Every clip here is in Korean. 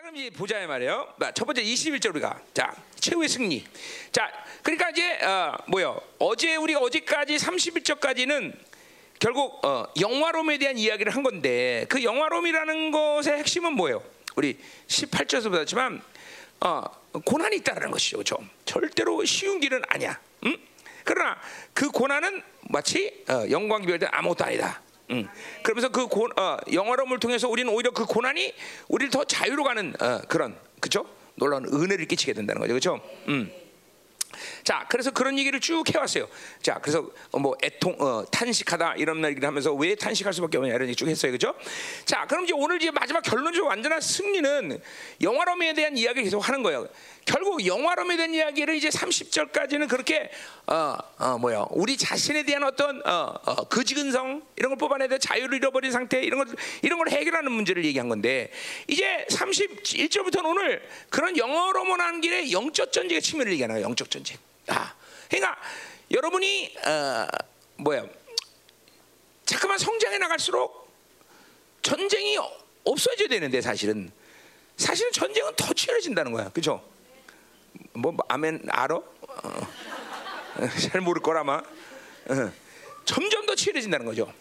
그럼 이제 보자 말이에요. 자, 첫 번째 21절 우리가 자 최후의 승리. 자 그러니까 이제 어, 뭐요? 어제 우리가 어제까지 31절까지는 결국 어, 영화롬에 대한 이야기를 한 건데 그 영화롬이라는 것의 핵심은 뭐예요? 우리 18절에서 보았지만 어, 고난이 있다라는 것이죠. 그렇죠? 절대로 쉬운 길은 아니야. 응? 그러나 그 고난은 마치 어, 영광 때 아무것도 아니다. 음. 그러면서 그 고, 어, 영화로움을 통해서 우리는 오히려 그 고난이 우리를 더 자유로 가는 어, 그런 그죠? 놀라운 은혜를 끼치게 된다는 거죠, 그렇죠? 음. 자, 그래서 그런 얘기를 쭉 해왔어요. 자, 그래서 뭐 애통, 어, 탄식하다 이런 얘기를 하면서 왜 탄식할 수밖에 없냐 이런 얘기 쭉 했어요, 그죠? 자, 그럼 이제 오늘 이제 마지막 결론적으로 완전한 승리는 영화로움에 대한 이야기를 계속 하는 거예요. 결국 영화로움에 대한 이야기를 이제 30절까지는 그렇게 어, 어 뭐야 우리 자신에 대한 어떤 어, 어, 그지근성 이런 걸 뽑아내야 자유를 잃어버린 상태 이런 걸 이런 걸 해결하는 문제를 얘기한 건데 이제 31절부터는 오늘 그런 영어로만 하는 길에 영적 전쟁의 측면을 얘기하는 거예요. 영적 전쟁. 아, 그러니까 여러분이 어, 뭐야 자꾸만 성장해 나갈수록 전쟁이 없어져야 되는데 사실은 사실은 전쟁은 더 치열해진다는 거야, 그렇죠? 뭐, 뭐 아멘 알아? 어, 잘 모를 거라마. 어, 점점 더 치열해진다는 거죠.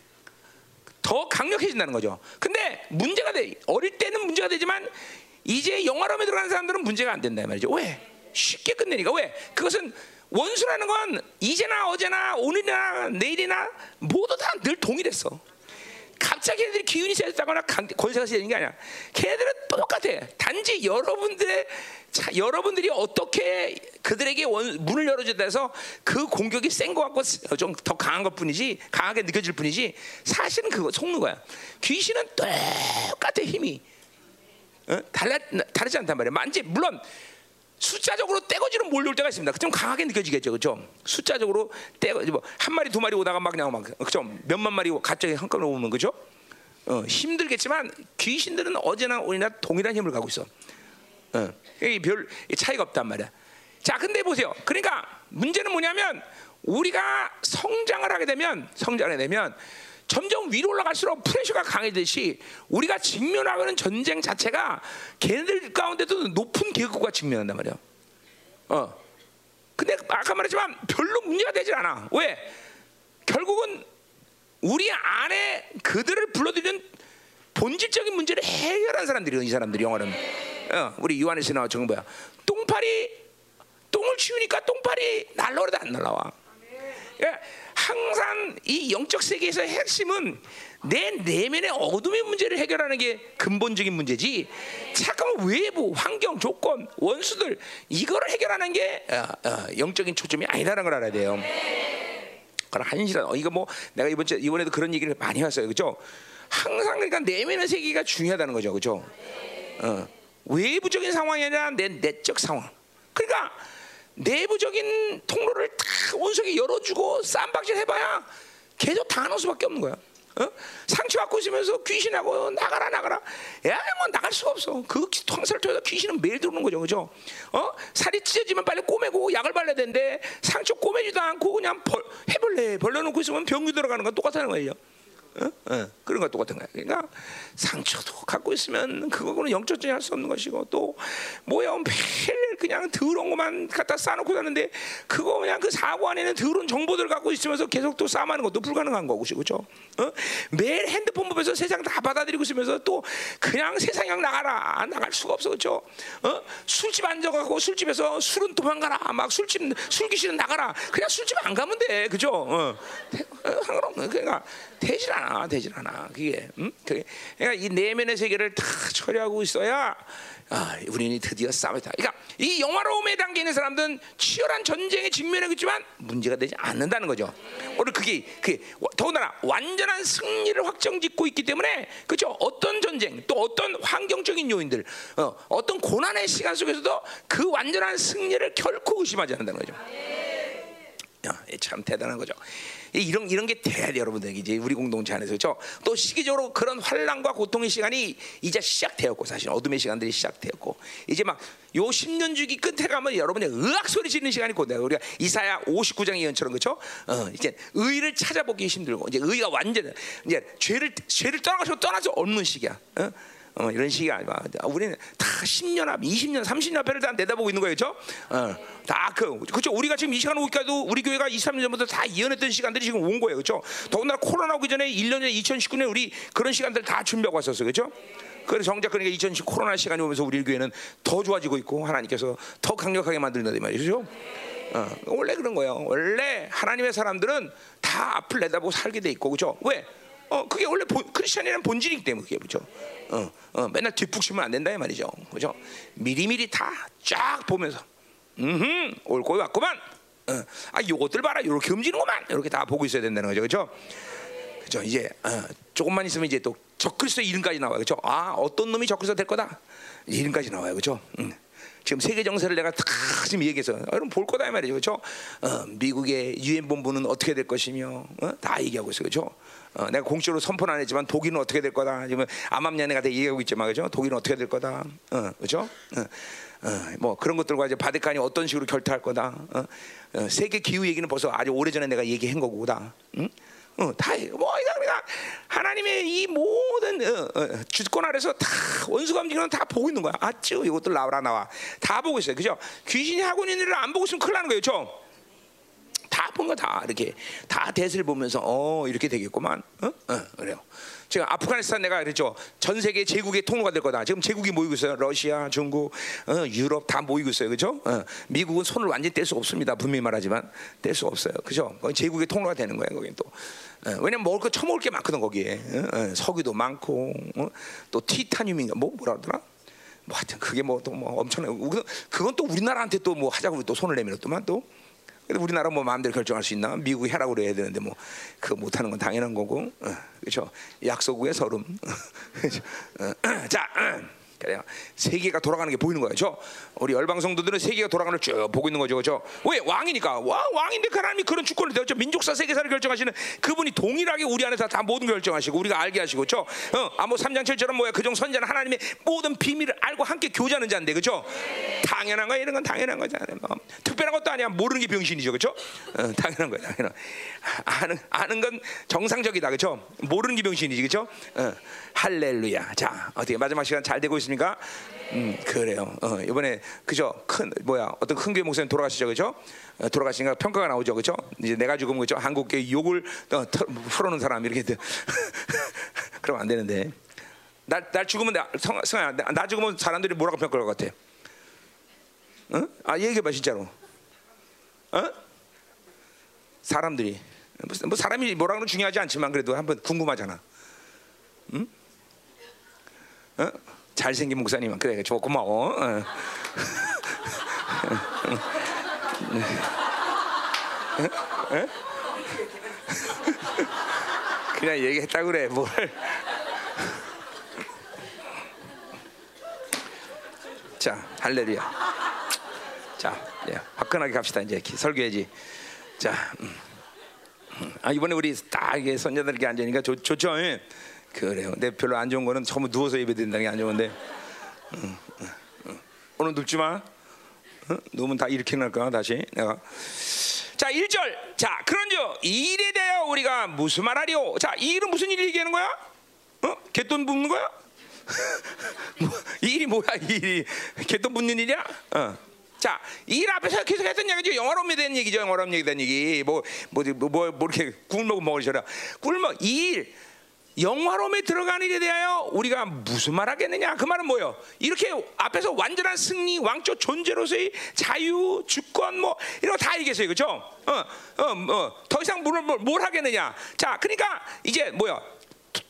더 강력해진다는 거죠. 근데 문제가 돼. 어릴 때는 문제가 되지만 이제 영화로움에 들어가는 사람들은 문제가 안 된다 말이죠. 왜? 쉽게 끝내니까 왜? 그것은 원수라는 건 이제나 어제나 오늘이나 내일이나 모두 다 늘 동일했어. 갑자기 걔들이 기운이 세졌다거나 권세가 세지는 게 아니야. 걔들은 똑같아. 단지 여러분들의 자, 여러분들이 어떻게 그들에게 원, 문을 열어준다 해서 그 공격이 센 것 같고 좀 더 강한 것 뿐이지 강하게 느껴질 뿐이지 사실은 그거 속는 거야. 귀신은 똑같아 힘이 어? 달라 다르지 않단 말이야. 만지 물론 숫자적으로 떼거지로 몰려올 때가 있습니다. 좀 강하게 느껴지겠죠, 그렇죠? 숫자적으로 떼거 뭐한 마리 두 마리 오다가 막 그냥 막 그죠? 몇만 마리 갑자기 한꺼번에 오면 그죠? 어, 힘들겠지만 귀신들은 어제나 오늘이나 동일한 힘을 갖고 있어. 어, 별 차이가 없단 말이야. 자, 근데 보세요. 그러니까 문제는 뭐냐면 우리가 성장을 하게 되면 성장을 하게 되면 점점 위로 올라갈수록 프레셔가 강해듯이 우리가 직면하는 전쟁 자체가 걔네들 가운데도 높은 계급과 직면한단 말이야. 어. 근데 아까 말했지만 별로 문제가 되질 않아. 왜? 결국은 우리 안에 그들을 불러들이는 본질적인 문제를 해결한 사람들이이 사람들이 영어는. 어, 우리 요한에서 나와 정 뭐야? 똥파리 똥을 치우니까 똥파리 날라오려도 안 날라와. 그러니까 항상 이 영적 세계에서 핵심은 내 내면의 어둠의 문제를 해결하는 게 근본적인 문제지. 잠깐만 외부 환경 조건 원수들 이거를 해결하는 게 어, 어, 영적인 초점이 아니라는 걸 알아야 돼요. 그럼 한시간 어, 이거 뭐 내가 이번 주 이번에도 그런 얘기를 많이 했어요, 그죠? 항상 그러니까 내면의 세계가 중요하다는 거죠, 그죠? 어, 외부적인 상황이 아니라 내 내적 상황. 그러니까 내부적인 통로를 다 원석이 열어주고 쌈박질 해봐야 계속 당하는 수밖에 없는 거야. 어? 상처 갖고 있으면서 귀신하고 나가라 나가라. 야, 뭐 나갈 수가 없어. 그 황사를 통해서 귀신은 매일 들어오는 거죠, 그죠? 어? 살이 찢어지면 빨리 꼬매고 약을 발라야 되는데 상처 꼬매지도 않고 그냥 벌, 해벌레 벌려놓고 있으면 병이 들어가는 건 똑같다는 거예요. 어? 어, 그런 거 똑같은 거야. 그러니까 상처도 갖고 있으면 그거는 영적적인 할수 없는 것이고 또 뭐야 매일 그냥 더러운 것만 갖다 쌓아놓고 사는데 그거 그냥 그 사고 안에는 더러운 정보들을 갖고 있으면서 계속 또 쌓아하는 것도 불가능한 거고 그렇죠? 어? 매일 핸드폰 보면서 세상 다 받아들이고 있으면서 또 그냥 세상에 나가라 나갈 수가 없어 그렇죠? 어? 술집 앉아가고 술집에서 술은 도망가라 막 술집 술 귀신은 나가라 그냥 술집 안 가면 돼 그죠? 어. 상관없는 그러니까 되질 않아, 되질 않아. 그게, 음? 그게 그러니까 이 내면의 세계를 다 처리하고 있어야 아, 우리는 드디어 싸움이다. 그러니까 이 영화로움에 담겨 있는 사람들은 치열한 전쟁에 직면하고 있지만 문제가 되지 않는다는 거죠. 오늘 그게 그 더군다나 완전한 승리를 확정짓고 있기 때문에 그렇죠. 어떤 전쟁 또 어떤 환경적인 요인들 어, 어떤 고난의 시간 속에서도 그 완전한 승리를 결코 의심하지 않는다는 거죠. 야, 참 대단한 거죠. 이런 이런 게 돼야 돼 여러분들 이제 우리 공동체 안에서 그렇죠? 또 시기적으로 그런 환란과 고통의 시간이 이제 시작되었고 사실 어둠의 시간들이 시작되었고 이제 막 요 10년 주기 끝에 가면 여러분의 의학 소리 지르는 시간이 곧 돼요. 우리가 이사야 59장 예언처럼 그렇죠? 어, 이제 의를 찾아보기 힘들고 이제 의가 완전 이제 죄를 죄를 떠나가지고 떠나서 없는 시기야. 어? 어, 이런 식이 아니라 우리는 다 10년 앞, 20년, 30년 앞에를 다 내다보고 있는 거예요, 그렇죠? 어, 다그 그렇죠. 우리가 지금 이 시간 오기까지도 우리 교회가 2, 3년 전부터 다 예언했던 시간들이 지금 온 거예요, 그렇죠? 더군다나 코로나 오기 전에 1년 전에 2019년에 우리 그런 시간들 다 준비하고 왔었어요, 그렇죠? 그래서 정작 그러니까 2010 코로나 시간이 오면서 우리 교회는 더 좋아지고 있고 하나님께서 더 강력하게 만드는다 말이죠. 어, 원래 그런 거예요. 원래 하나님의 사람들은 다 앞을 내다보고 살게 돼 있고 그죠? 왜? 어 그게 원래 본, 크리스천이라는 본질이기 때문에 그게 그죠? 어, 어 맨날 뒷북치면 안 된다 이 말이죠. 그죠? 미리미리 다 쫙 보면서 음, 올 거기 왔구만. 어, 아 요것들 봐라, 요렇게 움직이는구만. 이렇게 다 보고 있어야 된다는 거죠, 그죠? 그죠? 이제 어, 조금만 있으면 이제 또 적그리스도 이름까지 나와요, 그죠? 아 어떤 놈이 적그리스도 될 거다 이름까지 나와요, 그죠? 응. 지금 세계 정세를 내가 다 지금 얘기해서 여러분 볼 거다 이 말이죠, 그렇죠? 어, 미국의 유엔 본부는 어떻게 될 것이며 어? 다 얘기하고 있어요, 그렇죠? 어, 내가 공식으로 선포는 안 했지만 독일은 어떻게 될 거다. 지금 암암년에 다 얘기하고 있지만 그죠? 독일은 어떻게 될 거다. 어, 그죠? 어, 어, 뭐 그런 것들과 이제 바티칸이 어떤 식으로 결투할 거다. 어, 어, 세계 기후 얘기는 벌써 아주 오래 전에 내가 얘기한 거고다. 응? 어, 다, 뭐, 이다 하나님의 이 모든 어, 어, 주권 아래서 다 원수가 움직이는 다 보고 있는 거야. 아쭈 이것들 나와라 나와. 다 보고 있어요. 그죠? 귀신이 하고 있는 일을 안 보고 있으면 큰일 나는 거예요. 그죠? 다 본 거 다 이렇게 다 대세를 보면서 어 이렇게 되겠구만. 어? 어 그래요. 지금 아프가니스탄 내가 그랬죠. 전 세계 제국의 통로가 될 거다. 지금 제국이 모이고 있어요. 러시아, 중국, 어, 유럽 다 모이고 있어요. 그죠? 어, 미국은 손을 완전히 뗄 수 없습니다. 분명히 말하지만 뗄 수 없어요. 그죠? 제국의 통로가 되는 거예요. 거긴 또. 어, 왜냐면 먹을 거 처먹을 게 많거든 거기에. 어, 어, 석유도 많고 어, 또 티타늄인가 뭐 뭐라 그러더라? 뭐 하여튼 그게 뭐 또뭐 뭐 엄청나고 그건 또 우리나라한테 또 뭐 하자고 또 손을 내밀었더만 또 근데 우리나라 뭐 마음대로 결정할 수 있나? 미국이 해라고 그래야 되는데 뭐 그거 못하는 건 당연한 거고, 어, 그렇죠? 약속 후에 서름. 어, 자. 어. 그래요. 세계가 돌아가는 게 보이는 거예요. 저 우리 열방 성도들은 세계가 돌아가는 걸 쭉 보고 있는 거죠. 그죠? 왜 왕이니까. 와, 왕인데 그 하나님이 그런 주권을 대죠. 민족사 세계사를 결정하시는 그분이 동일하게 우리 안에서 다 모든 결정하시고 우리가 알게 하시고. 저 어, 아모 3장 7절은 뭐야? 그종 선자는 하나님의 모든 비밀을 알고 함께 교제하는 자인데. 그죠? 당연한 거야. 이런 건 당연한 거잖아요. 뭐, 특별한 것도 아니야. 모르는 게 병신이죠. 그죠? 어, 당연한 거야. 당연한. 아는 아는 건 정상적이다. 그죠? 모르는 게 병신이지. 그죠? 어, 할렐루야. 자, 어떻게 마지막 시간 잘 되고 있습니까? 있습니까? 음, 그래요. 어, 이번에 그죠? 큰 뭐야? 어떤 큰 교회 목사님 돌아가시죠, 그죠? 어, 돌아가시니까 평가가 나오죠, 그죠? 이제 내가 죽으면 그죠? 한국계 욕을 어, 풀어놓은 사람 이렇게 그러면 안 되는데. 날, 날 죽으면 나, 성, 성아, 나, 나 죽으면 사람들이 뭐라고 평가할 것 같아? 어? 아 얘기해봐 진짜로. 어? 사람들이 뭐 사람이 뭐라는 중요하지 않지만 그래도 한번 궁금하잖아. 응? 어? 잘생긴 목사님 그래 저 고마워. 어. 그냥 얘기했다 그래 뭘. 자 할렐루야. 자 예, 화끈하게 갑시다 이제 설교해지. 자. 음. 아, 이번에 우리 딱 이게 선녀들 이렇게 앉으니까 좋, 좋죠. 예. 그래요. 근데 별로 안 좋은 거는 전부 누워서 예배 드린다는 게 안 좋은데. 응, 응, 응. 오늘 눕지 마. 누우면 다 이렇게 날까 다시 내가. 자, 1절. 자, 그런즉 이 일에 대하여 우리가 무슨 말하리오? 자, 이 일은 무슨 일 얘기하는 거야? 어? 개돈 붓는 거야? 뭐, 이 일이 뭐야? 이 일이 개돈 붓는 일이야? 어. 자, 이 일 앞에서 계속 했던 얘기죠. 영화로움에 대한 얘기죠. 얘기에 대한 얘기. 뭐, 뭐, 뭐, 뭐, 뭐 이렇게 굶먹고 먹으셔라. 굶먹, 이 일. 영화로움에 들어가는 일에 대하여 우리가 무슨 말 하겠느냐? 그 말은 뭐예요? 이렇게 앞에서 완전한 승리, 왕조 존재로서의 자유, 주권 뭐 이런 거 다 얘기했어요. 그죠? 어, 어, 어, 더 이상 뭘, 뭘, 뭘 하겠느냐? 자, 그러니까 이제 뭐야?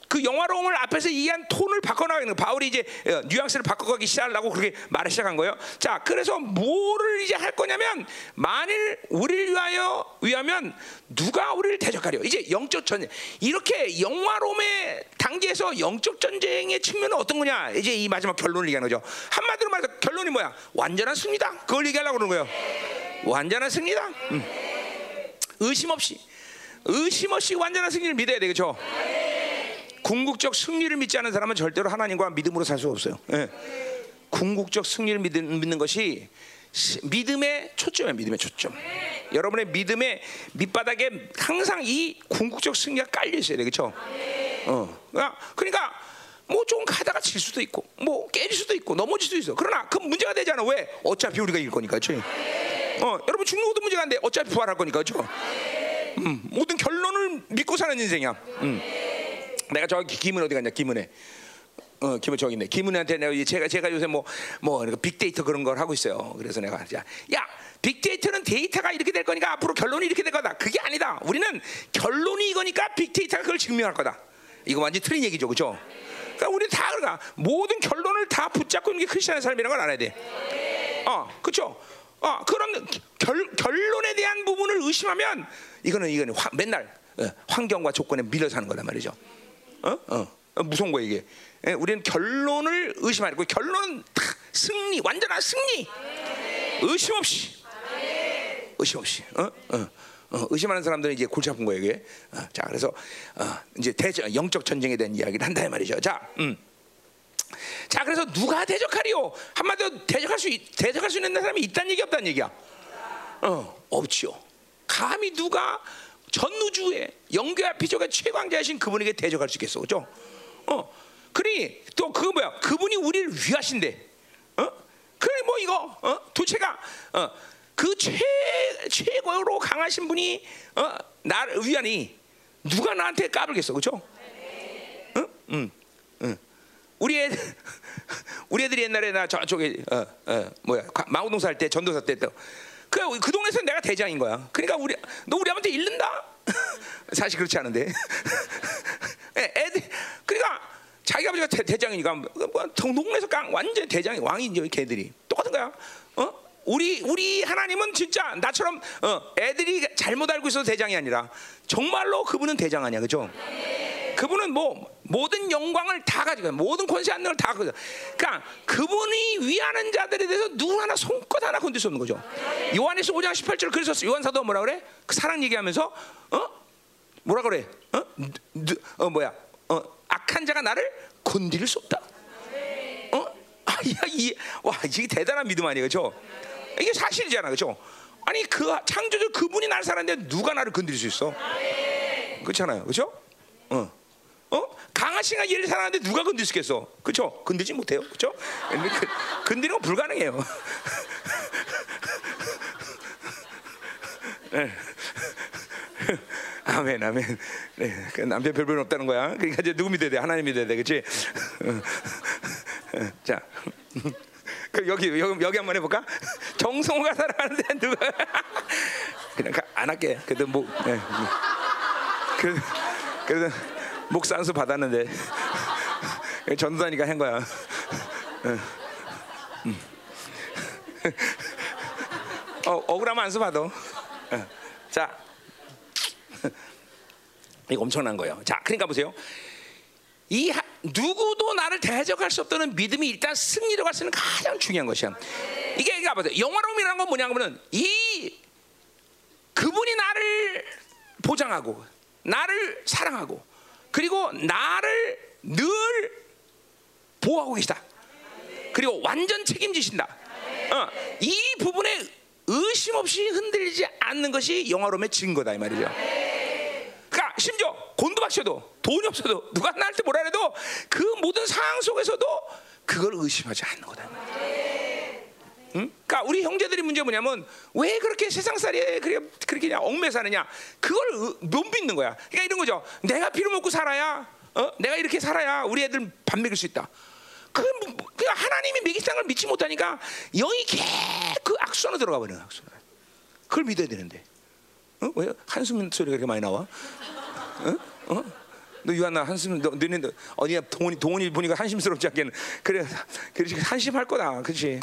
그 영화로움을 앞에서 이해한 톤을 바꿔나가는 바울이 이제 어, 뉘앙스를 바꿔가기 시작하려고 그렇게 말을 시작한 거예요. 자, 그래서 뭐를 이제 할 거냐면 만일 우리를 위하여 위하면 누가 우리를 대적하려? 이제 영적 전쟁 이렇게 영화로움의 단계에서 영적 전쟁의 측면은 어떤 거냐? 이제 이 마지막 결론을 얘기하는 거죠. 한마디로 말해서 결론이 뭐야? 완전한 승리다. 그걸 얘기하려고 그러는 거예요. 완전한 승리다. 음. 의심 없이 의심 없이 완전한 승리를 믿어야 되겠죠. 궁극적 승리를 믿지 않는 사람은 절대로 하나님과 믿음으로 살 수 없어요. 예. 궁극적 승리를 믿는, 믿는 것이 믿음의 초점이에요. 믿음의 초점. 여러분의 믿음의 밑바닥에 항상 이 궁극적 승리가 깔려 있어야 돼, 그렇죠? 어. 그러니까 뭐좀 가다가 질 수도 있고, 뭐 깨질 수도 있고, 넘어질 수도 있어. 그러나 그 문제가 되잖아. 왜? 어차피 우리가 이길 거니까, 그렇지? 어, 여러분 죽는 것도 문제가 안 돼. 어차피 부활할 거니까, 그렇죠? 음, 모든 결론을 믿고 사는 인생이야. 음. 내가 저기 김은 어디 갔냐? 김은혜. 어, 김은 저기 있네. 김은혜한테 내가 제가 제가 요새 뭐뭐 빅데이터 그런 걸 하고 있어요. 그래서 내가 야, 야 빅데이터는 데이터가 이렇게 될 거니까 앞으로 결론이 이렇게 될 거다. 그게 아니다. 우리는 결론이 이거니까 빅데이터가 그걸 증명할 거다. 이거 완전 틀린 얘기죠, 그렇죠? 그러니까 우리 다 그러니까 모든 결론을 다 붙잡고 있는 게 크리스천의 삶이라는 걸 알아야 돼. 어, 그렇죠? 어, 그런 결, 결론에 대한 부분을 의심하면 이거는 이거는 화, 맨날 어, 환경과 조건에 밀려 사는 거란 말이죠. 어? 어. 어, 무서운 거예요 이게. 예, 우리는 결론을. 결론은 다 승리, 완전한 승리. 의심 없이. 의심 없이. 어? 어. 어, 의심하는 사람들은 이제 골치 아픈 거예요 이게. 어, 자, 그래서 어, 이제 대 영적 전쟁에 대한 이야기를 한다 이 말이죠. 자, 음. 자, 그래서 누가 대적하리요? 한마디로 대적할 수 있- 대적할 수 있는 사람이 있다는 얘기 없다는 얘기야. 어, 없지요. 감히 누가 전 우주에 영계와 피조가 최강자이신 그분에게 대적할 수 있겠어, 그죠? 어, 그러니 또 그거 뭐야? 그분이 우리를 위하신대. 어? 그래 뭐 이거 어? 도체가 어, 그 최, 최고로 강하신 분이 어? 나를 위하니 누가 나한테 까불겠어, 그죠? 응, 응, 응. 우리 애 우리 애들이 옛날에 나 저쪽에 어, 어, 뭐야 할때 전도사 때 그 그 동네에서 내가 대장인 거야. 그러니까 우리 너 우리 아버한테 잃는다. 사실 그렇지 않은데. 애- 애들 그러니까 자기 아버지가 대, 대장이니까 뭐, 동- 동네에서 깡 완전 대장이 왕이죠 걔들이 똑같은 거야. 어? 우리 우리 하나님은 진짜 나처럼 어, 애들이 잘못 알고 있어서 대장이 아니라 정말로 그분은 대장 아니야, 그죠? 그분은 뭐 모든 영광을 다 가지고 모든 권세 안능을 다 가지고 그러니까 그분이 위하는 자들에 대해서 누구 하나 손끝 하나 건들 수 없는 거죠. 요한에서 5장 18절 그래서 요한 사도 뭐라 그래? 그 사랑 얘기하면서 어 뭐라 그래? 어, 누- 어 뭐야? 어 악한 자가 나를 건드릴 수 없다. 어? 아, 야, 이, 와, 이게 대단한 믿음 아니에요, 그죠? 이게 사실이잖아, 그죠? 아니 그 창조주 그분이 나를 살았는데 누가 나를 건드릴 수 있어? 그렇잖아요, 그죠? 어. 어? 강아지가 얘를 사랑하는데 누가 건들 수 있겠어? 그렇죠? 건들지 못해요. 그렇죠? 근데 그, 건드리는 건 불가능해요. 네. 아멘, 아멘. 네, 그 남편 별별 없다는 거야. 그러니까 이제 누구 믿어야 돼? 하나님 믿어야 돼, 그렇지? 자, 그 여기 여기 여기 한번 해볼까? 정성호가 사랑하는데 누가? 그냥 가- 안 할게. 그래도 뭐, 네. 그, 그래도 목사 안수 받았는데 전도하니까 한 거야. 응. 음. 어, 억울하면 안수 받아. 응. 자, 이거 엄청난 거예요. 자, 그러니까 보세요. 이 하- 누구도 나를 대적할 수 없다는 믿음이 일단 승리로 갈 수 있는 가장 중요한 것이야. 이게 그러니까 보세요. 영화로움이라는 건 뭐냐면은 이 그분이 나를 보장하고 나를 사랑하고 그리고 나를 늘 보호하고 계시다. 그리고 완전 책임지신다. 어, 이 부분에 의심 없이 흔들리지 않는 것이 영화로움의 증거다 이 말이죠. 그러니까 심지어 곤두박셔도 돈이 없어도 누가 나한테 뭐라 해도 그 모든 상황 속에서도 그걸 의심하지 않는 거다. 응? 그러니까 우리 형제들이 문제 뭐냐면 왜 그렇게 세상살이에 그렇게 그렇게 얽매 사느냐? 그걸 의- 못 믿는 거야. 그러니까 이런 거죠. 내가 피를 먹고 살아야, 어? 내가 이렇게 살아야 우리 애들 밥 먹일 수 있다. 그 그냥 하나님이 먹이사는 걸 믿지 못하니까 영이 개그 악순환으로 들어가 버려. 악순환. 그걸 믿어야 되는데. 어? 왜 한숨 소리가 이렇게 많이 나와? 어? 어? 너 유한나 한숨 너 너네 너 어디야 동원이 동원이 보니까 한심스럽지 않겠는 그래 그렇지 한심할 거다. 그렇지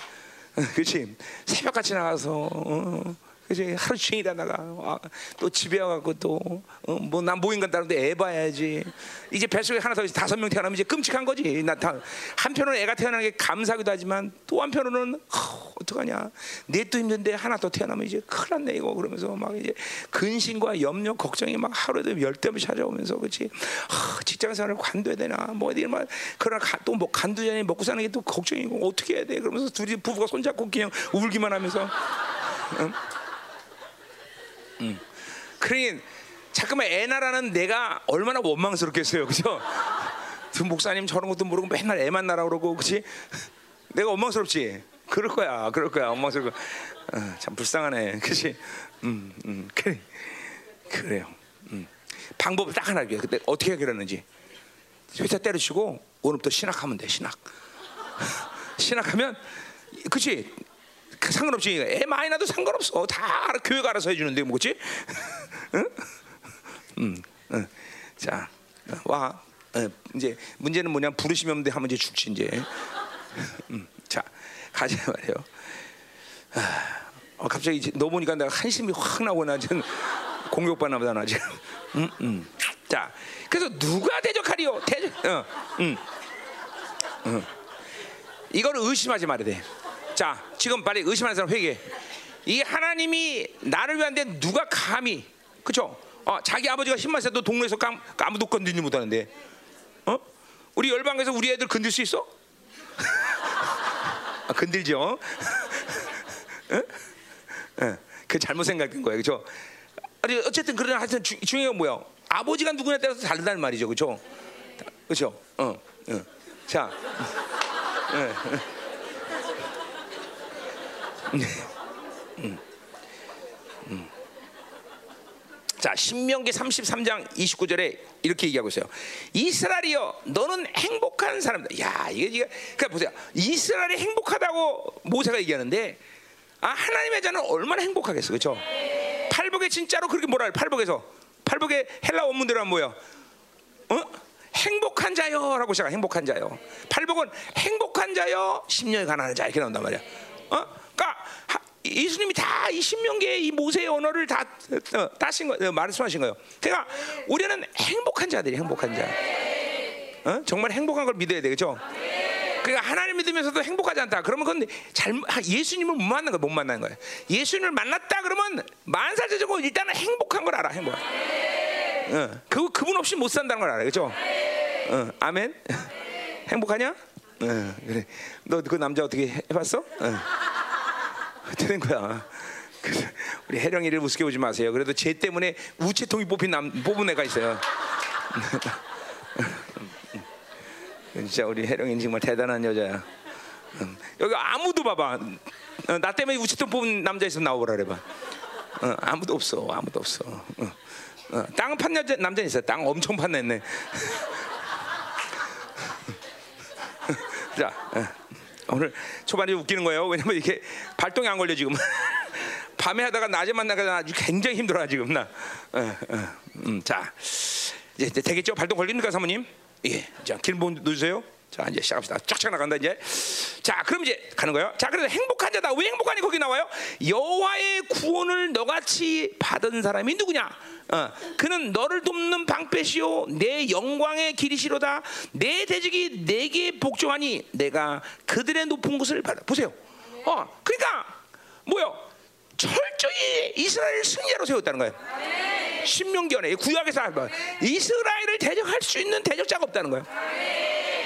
어, 그렇지 새벽같이 나가서 어, 그렇지 하루 종일 일하다가 아, 또 집에 와갖고 또뭐 난 모임 간다는데 애 봐야지. 이제 뱃속에 하나 더 다섯 명 태어나면 이제 끔찍한 거지. 나 다, 한편으로는 애가 태어나는 게 감사하기도 하지만 또 한편으로는 하, 어떡하냐. 넷도 힘든데 하나 더 태어나면 이제 큰일 났네 이거. 그러면서 막 이제 근심과 염려 걱정이 막 하루에도 열대면 찾아오면서 그렇지? 하, 직장 생활을 관둬야 되나? 뭐 어디 막 그러나 또뭐 간두자니 먹고 사는 게 또 걱정이고 어떻게 해야 돼? 그러면서 둘이 부부가 손잡고 그냥 울기만 하면서. 응? 응. 그러니 잠깐만 애 나라는 내가 얼마나 원망스럽겠어요 그죠 그 목사님 저런 것도 모르고 맨날 애만 나라 그러고 그렇지? 내가 원망스럽지. 그럴 거야, 그럴 거야, 원망스럽고. 어, 참 불쌍하네, 그렇지? 음, 음, 그래, 그래요. 음. 방법을 딱 하나 알게. 그때 어떻게 해결했는지. 회사 때려치고 오늘부터 신학하면 돼, 신학. 신학하면, 그렇지? 그 상관없지. 애 많이 나도 상관없어. 다 알아, 교회가 알아서 해주는데? 응? 음, 응. 자, 와. 어, 이제 문제는 뭐냐? 부르시면 돼 하면 이제 죽지 이제. 음, 자, 가자 말이요. 아, 어, 갑자기 이제 너 보니까 내가 한심이 확 나고 나 지금 공격받나 보다 나 지금. 음, 음. 자, 그래서 누가 대적하리요? 대적. 어, 음. 음. 이거를 의심하지 말아야 돼. 자, 지금 빨리 의심하는 사람 회개. 이 하나님이 나를 위한데 누가 감히, 그렇죠? 어, 자기 아버지가 힘만 세도 동네에서 감, 아무도 건드리지 못하는데, 어? 우리 열방에서 우리 애들 건들 수 있어? 아, 건들죠. 어? 어, 그 잘못 생각한 거예요, 그렇죠? 어쨌든 그러나 하여튼 주, 중요한 건 뭐야? 아버지가 누구냐에 따라서 다르다는 말이죠, 그렇죠? 그렇죠? 어, 어. 자, 어, 어. 음. 음. 자, 신명기 33장 29절에 이렇게 얘기하고 있어요. 이스라엘이여, 너는 행복한 사람들. 야, 이게 이게 그러니까 보세요. 이스라엘이 행복하다고 모세가 얘기하는데 아, 하나님의 자는 얼마나 행복하겠어. 그렇죠? 팔복에 진짜로 그렇게 뭐라 해? 팔복에서 팔복의 헬라 원문대로 하면 뭐야? 어? 행복한 자여라고 시작. 행복한 자여. 팔복은 행복한 자여, 심령이 가난한 자 이렇게 나온단 말이야. 어? 그러니까 예수님이 다이 신명계의 이 모세의 언어를 다 어, 따신 거, 어, 말씀하신 거예요. 그러니까 우리는 행복한 자들이 행복한 자. 어? 정말 행복한 걸 믿어야 되겠죠. 그러니까 하나님 믿으면서도 행복하지 않다. 그러면 그건 잘 예수님을 못 만난 거야, 못 만난 거야. 예수님을 만났다 그러면 만사제적으로 일단은 행복한 걸 알아, 행복. 어, 그 그분 없이 못 산다는 걸 알아, 그렇죠? 어, 아멘. 행복하냐? 어, 그래. 너 그 남자 어떻게 해봤어? 어. 어떻게 된 거야? 우리 혜령이를 우습게 보지 마세요. 그래도 쟤 때문에 우체통이 뽑힌 남 뽑은 애가 있어요. 진짜 우리 혜령이 정말 대단한 여자야. 여기 아무도 봐봐. 어, 나 때문에 우체통 뽑은 남자 있으면 나오라 그래봐. 어, 아무도 없어. 아무도 없어. 어, 어, 땅 판 여자 남자 있어. 땅 엄청 판냈네. 자. 어. 오늘 초반에 웃기는 거예요. 왜냐면 이렇게 발동이 안 걸려 지금. 밤에 하다가 낮에 만나가 아주 굉장히 힘들어 지금 나. 어, 어, 음, 자, 이제 되겠죠? 발동 걸립니까 사모님? 예. 자, 길본 누르세요. 자, 이제 시작합시다. 쫙쫙 나간다 이제. 자, 그럼 이제 가는 거예요. 자, 그래서 행복한 자다. 왜 행복하니 거기 나와요? 여호와의 구원을 너같이 받은 사람이 누구냐? 어, 그는 너를 돕는 방패시요 내 영광의 길이시로다. 내 대적이 내게 복종하니 내가 그들의 높은 곳을 받아. 보세요. 어, 그러니까 뭐요? 철저히 이스라엘 승리로 세웠다는 거예요. 신명기원에 구약에서 이스라엘을 대적할 수 있는 대적자가 없다는 거예요.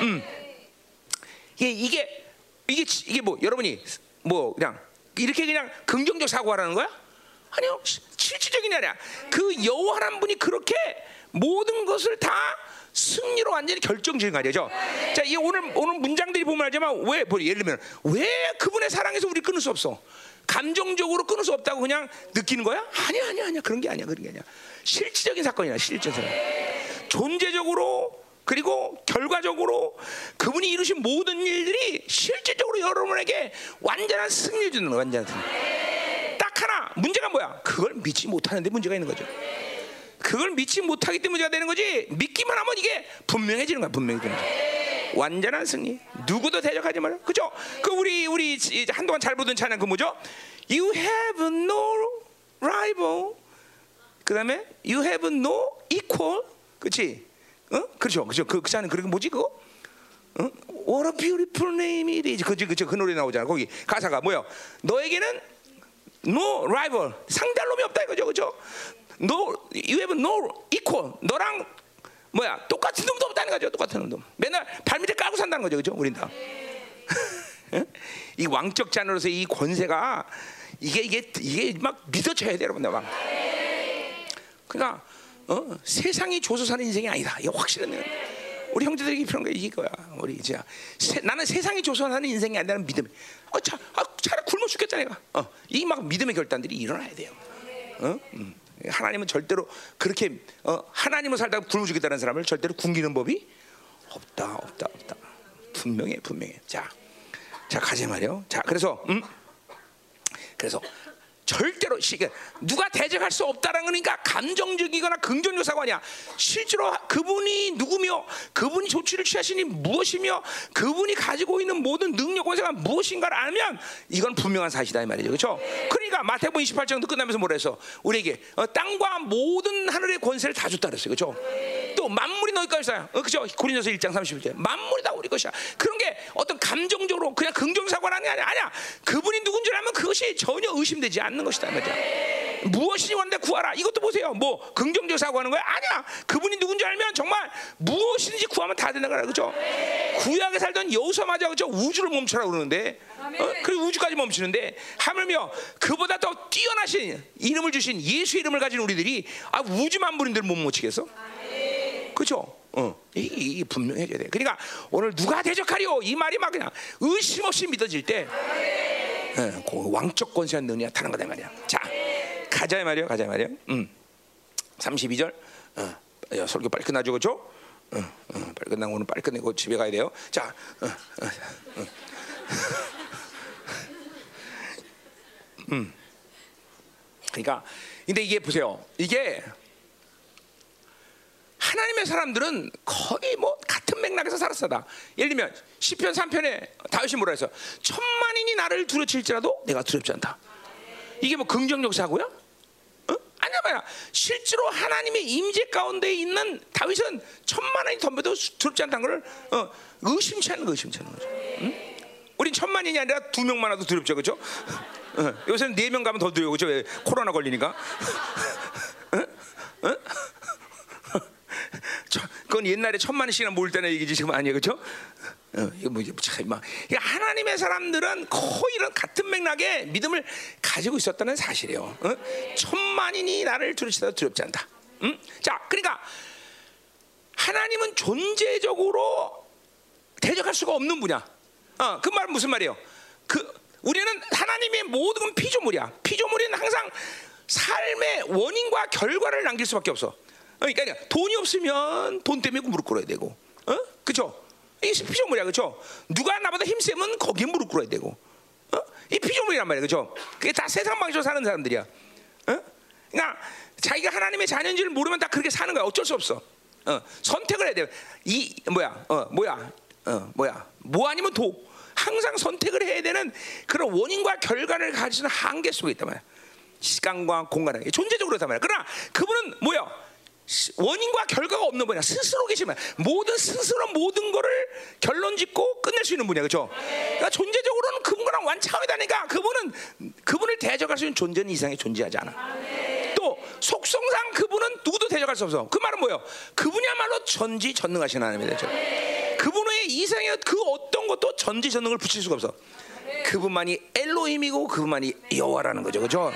음. 이게 이게 이게 이게 뭐 여러분이 뭐 그냥 이렇게 그냥 긍정적 사고하라는 거야? 아니요, 실질적인 아니야. 그 여호와란 분이 그렇게 모든 것을 다 승리로 완전히 결정적인 거죠. 자, 이 오늘 오늘 문장들이 보면 알지만 왜 뭐 예를 들면 왜 그분의 사랑에서 우리 끊을 수 없어? 감정적으로 끊을 수 없다고 그냥 느끼는 거야? 아니야, 아니야, 아니야. 그런 게 아니야, 그런 게 아니야. 실질적인 사건이야, 실질적인. 존재적으로 그리고 결과적으로 그분이 이루신 모든 일들이 실질적으로 여러분에게 완전한 승리를 주는 거야, 완전한 승리. 딱 하나 문제가 뭐야? 그걸 믿지 못하는데 문제가 있는 거죠. 그걸 믿지 못하기 때문에 문제가 되는 거지. 믿기만 하면 이게 분명해지는 거야, 분명해지는 거야. 완전한 승리. 누구도 대적하지 말아. 그죠? 그 우리 우리 한동안 잘 보던 찬양 그 뭐죠? You have no rival. 그다음에 you have no equal. 그렇지? 어? 그렇죠. 그죠. 그, 그 자는 그게 뭐지 그거? 어? What a beautiful name it is. 그지 그죠. 그 노래 나오잖아. 거기 가사가 뭐야? 너에게는 no rival. 상대할 놈이 없다 이거죠. 그죠? No, you have no equal. 너랑 뭐야? 똑같은 놈도 없다는 거죠. 똑같은 놈도. 맨날 발밑에 깔고 산다는 거죠. 그죠? 우린 다. 이 왕적 자녀로서 이 권세가 이게 이게 이게 막 믿어져야 돼 여러분들 막. 그러니까 어? 세상이 조소 사는 인생이 아니다. 이거 확실한 우리 형제들에게 필요한 게 이거야. 우리 이제 세, 나는 세상이 조선하는 인생이 아니라는 믿음. 어, 차, 아, 차라리 굶어 죽겠다 내가. 어, 이 막 믿음의 결단들이 일어나야 돼요. 어? 음. 하나님은 절대로 그렇게 어, 하나님을 살다가 굶어 죽겠다는 사람을 절대로 굶기는 법이 없다, 없다, 없다. 분명해, 분명해. 자, 자 가자 말이요. 자, 그래서 음, 그래서 절대로 시- 이게 누가 대적할 수 없다라는 거니까 감정적이거나 긍정적 사고 아니야. 실제로 그분이 누구며 그분이 조치를 취하시니 무엇이며 그분이 가지고 있는 모든 능력 권세가 무엇인가를 알면 이건 분명한 사실이다 이 말이죠. 그렇죠? 그러니까 마태복음 28장도 끝나면서 뭐라 해서 우리에게 어, 땅과 모든 하늘의 권세를 다 줬다 그랬어요. 그렇죠? 또 만물이 너희 것이야. 어, 그죠? 고린도서 1장 31절. 만물이 다 우리 것이야. 그런 게 어떤 감정적으로 그냥 긍정 사고라는 게 아니야. 아니야. 그분이 누군 줄 알면 그것이 전혀 의심되지 않는 것이다. 말이야. 무엇이니 원데 구하라. 이것도 보세요. 뭐 긍정적 사고하는 거야? 아니야. 그분이 누군지 알면 정말 무엇이든지 구하면 다 되는 거라. 그죠? 구약에 살던 여호수아마저 그죠? 우주를 멈춰라 그러는데 어? 그 우주까지 멈추는데 하물며 그보다 더 뛰어나신 이름을 주신 예수 이름을 가진 우리들이 아 우주 만물인들 못 멈추겠어? 그죠? 어, 이, 이, 이 분명해져야 돼. 그러니까 오늘 누가 대적하리요? 이 말이 막 그냥 의심 없이 믿어질 때 예, 그 왕적 권세한 능이 나타나는 거다 이 말이야. 자, 가자 이 말이야, 가자 이 말이야. 음, 32절. 어, 야, 설교 빨리 끝나죠, 그죠? 어, 어, 빨리 끝나고 오늘 빨리 끝내고 집에 가야 돼요. 자, 어, 어, 어. 음, 그러니까 근데 이게 보세요. 이게 하나님의 사람들은 거의 뭐 같은 맥락에서 살았어다. 예를 들면 시편 3편에 다윗이 뭐라 해서 천만인이 나를 두려칠지라도 내가 두렵지 않다. 이게 뭐 긍정적 사고야? 어? 아니야 말야. 실제로 하나님의 임재 가운데 있는 다윗은 천만인이 덤벼도 두렵지 않다는 걸 어, 의심치 않는 거 의심치 않는 거죠. 응? 우린 천만인이 아니라 두 명만 와도 두렵죠, 그렇죠? 어, 요새는 네 명 가면 더 두려워? 왜? 코로나 걸리니까. 저- 그건 옛날에 천만 원씩이나 모을 때는 얘기지 지금 아니에요, 그렇죠? 어, 이거 뭐지? 참, 막 하나님의 사람들은 거의 이런 같은 맥락의 믿음을 가지고 있었다는 사실이에요. 어? 천만인이 나를 두려치다 두렵지 않다. 응? 자, 그러니까 하나님은 존재적으로 대적할 수가 없는 분야. 어, 그 말은 무슨 말이에요? 그 우리는 하나님의 모든 건 피조물이야. 피조물은 항상 삶의 원인과 결과를 남길 수밖에 없어. 어, 그러니까 돈이 없으면 돈 때문에 무릎 꿇어야 되고, 어, 그죠? 이 피조물이야, 그죠? 누가 나보다 힘세면 거기에 무릎 꿇어야 되고, 어, 이 피조물이란 말이야, 그죠? 그게 다 세상 방식으로 사는 사람들이야. 어? 그러니까 자기가 하나님의 자녀인지를 모르면 다 그렇게 사는 거야. 어쩔 수 없어. 어, 선택을 해야 돼. 이 뭐야? 어, 뭐야? 어, 뭐야? 뭐 아니면 도. 항상 선택을 해야 되는 그런 원인과 결과를 가지는 한계 속에 있단 말이야. 시간과 공간에 존재적으로 그렇단 말이야. 그러나 그분은 뭐야? 시- 원인과 결과가 없는 분이야. 스스로 계시면 모든 스스로 모든 거를 결론 짓고 끝낼 수 있는 분이야. 그렇죠? 그러니까 존재적으로는 그분과는 완차원이 다니까 그분은 그분을 대적할 수 있는 존재는 이상에 존재하지 않아. 또 속성상 그분은 누구도 대적할 수 없어. 그 말은 뭐예요? 그분이야말로 전지전능하신 하나님이다. 죠 그분의 이상의 그 어떤 것도 전지전능을 붙일 수가 없어. 그분만이 엘로힘이고 그분만이 여호와라는 거죠. 그죠?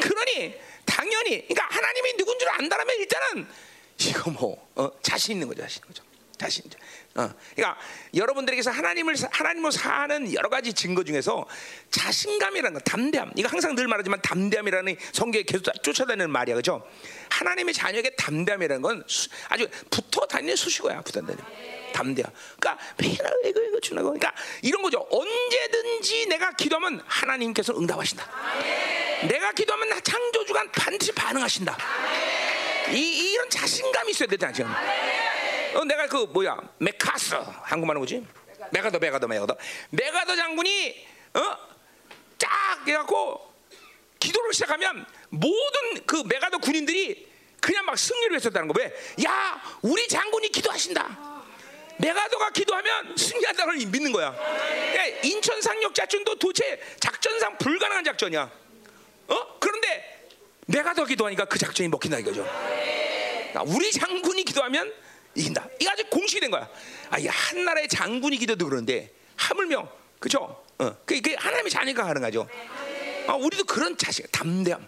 그러니 당연히 그러니까 하나님이 누군 줄 안다라면 일단은 이거 뭐 어, 자신 있는 거죠. 자신 있는 거죠. 자신 있죠. 어, 그러니까 여러분들에게서 하나님을 사- 하나님으로 사는 여러 가지 증거 중에서 자신감이라는 거, 담대함. 이거 항상 늘 말하지만 담대함이라는 성경에 계속 쫓아다니는 말이야, 그죠? 하나님의 자녀에게 담대함이라는 건 수- 아주 붙어 다니는 수식어야, 붙어 다니는. 담대함. 그러니까 맨날 이거 이거 주는 거. 그러니까 이런 거죠. 언제든지 내가 기도하면 하나님께서 응답하신다. 내가 기도하면 나 창조주가 반드시 반응하신다. 이 이런 자신감이 있어야 되잖아 지금. 어, 내가 그 뭐야 메카스 한국말로 뭐지? 맥아더 맥아더 맥아더 맥아더 장군이 어쫙 해갖고 기도를 시작하면 모든 그 맥아더 군인들이 그냥 막 승리를 했었다는 거 왜? 야 우리 장군이 기도하신다. 맥아더가 기도하면 승리한다는 걸 믿는 거야. 야, 인천 상륙 작전도 도대체 작전상 불가능한 작전이야. 어? 그런데 맥아더 기도하니까 그 작전이 먹힌다 이거죠. 그러니까 우리 장군이 기도하면 이긴다. 이게 아주 공식이 된 거야. 아, 이한 나라의 장군이 기도도 그러는데 하물며 그죠? 어, 그게 하나님의 자녀가 가능하죠. 어, 우리도 그런 자신, 담대함.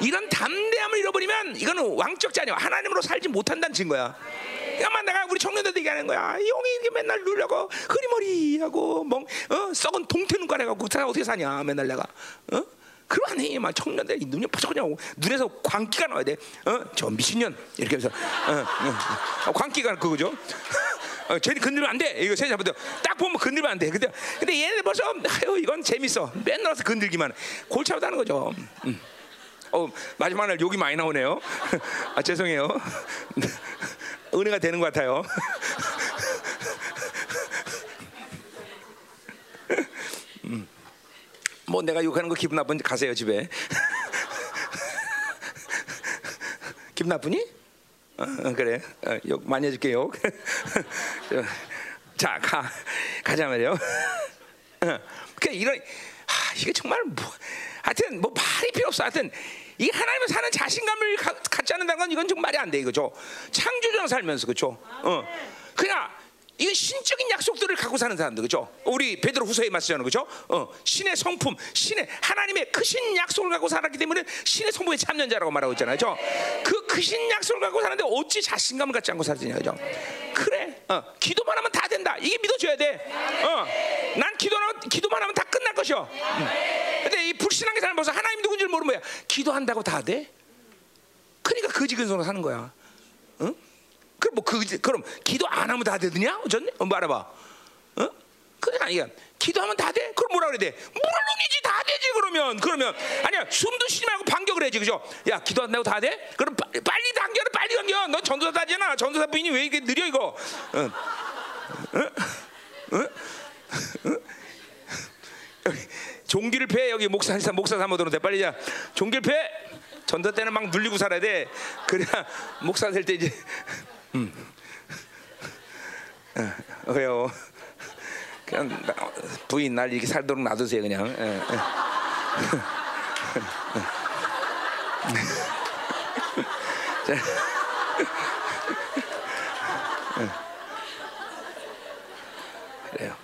이런 담대함을 잃어버리면 이거는 왕적 자녀, 하나님으로 살지 못한다는 증거야. 그러니까 내가 우리 청년들 얘기하는 거야. 용이 이렇게 맨날 누려고 흐리머리 하고 멍 어? 썩은 동태 눈깔 해갖고 사 어떻게 사냐 맨날 내가 어? 그러니 막 청년들 눈이 퍼져그냐고 눈에서 광기가 나와야 돼. 어? 저 미친년 이렇게 해서 어, 어. 어, 광기가 그거죠. 어, 쟤는 건들면 안 돼. 이거 쟤 잡아도 딱 보면 건들면 안 돼. 근데 근데 얘네 벌써 아유 이건 재밌어. 맨날 와서 건들기만. 해. 골치 아프다는 거죠. 음. 어 마지막 날 욕이 많이 나오네요. 아 죄송해요. 은혜가 되는 것 같아요. 뭐 내가 욕하는 거 기분 나쁜지 가세요 집에. 기분 나쁘니? 어, 어, 그래. 어, 욕 많이 해줄게 욕. 자 가. 가자 말이요. 어, 그 이런 하, 이게 정말 뭐 하여튼 뭐 말이 필요 없어. 하여튼 이 하나님을 사는 자신감을 가, 갖지 않는다는 건 이건 좀 말이 안 돼. 이거죠. 창조주랑 살면서 그렇죠. 어. 그냥 이건 신적인 약속들을 갖고 사는 사람들 그죠? 우리 베드로 후서에 말씀하는 거죠? 어, 신의 성품, 신의 하나님의 크신 약속을 갖고 살았기 때문에 신의 성품의 참여자라고 말하고 있잖아요? 그 크신 약속을 갖고 사는데 어찌 자신감을 갖지 않고 살지냐, 그죠? 그래, 어, 기도만 하면 다 된다. 이게 믿어줘야 돼. 어, 난 기도만 기도만 하면 다 끝날 것이요. 음. 근데 이 불신하게 사는 벌써 하나님 누군지 를 모르면 뭐야? 기도한다고 다 돼? 그러니까 거지 근성으로 사는 거야. 응? 그럼 뭐 그, 그럼 기도 안 하면 다 되느냐? 어쩌네? 어, 말해봐. 어? 그게 아니야. 기도하면 다 돼? 그럼 뭐라 그래야 돼? 물론이지 다 되지 그러면 그러면 아니야 숨도 쉬지 말고 반격을 해야지 그죠? 야 기도한다고 다 돼? 그럼 빠, 빨리 당겨라 빨리 당겨. 너 전도사 다잖아. 전도사 부인이 왜 이렇게 느려 이거? 어? 어? 어? 어? 종기를 패 여기 목사 목사 사모들한테 빨리 자 종기를 패 전도 때는 막 눌리고 살아야 돼 그래야 목사 될 때 이제 음. 어, 그래요. 그냥 나, 부인 날 이렇게 살도록 놔두세요 그냥. 예, 예. 자. 그래요.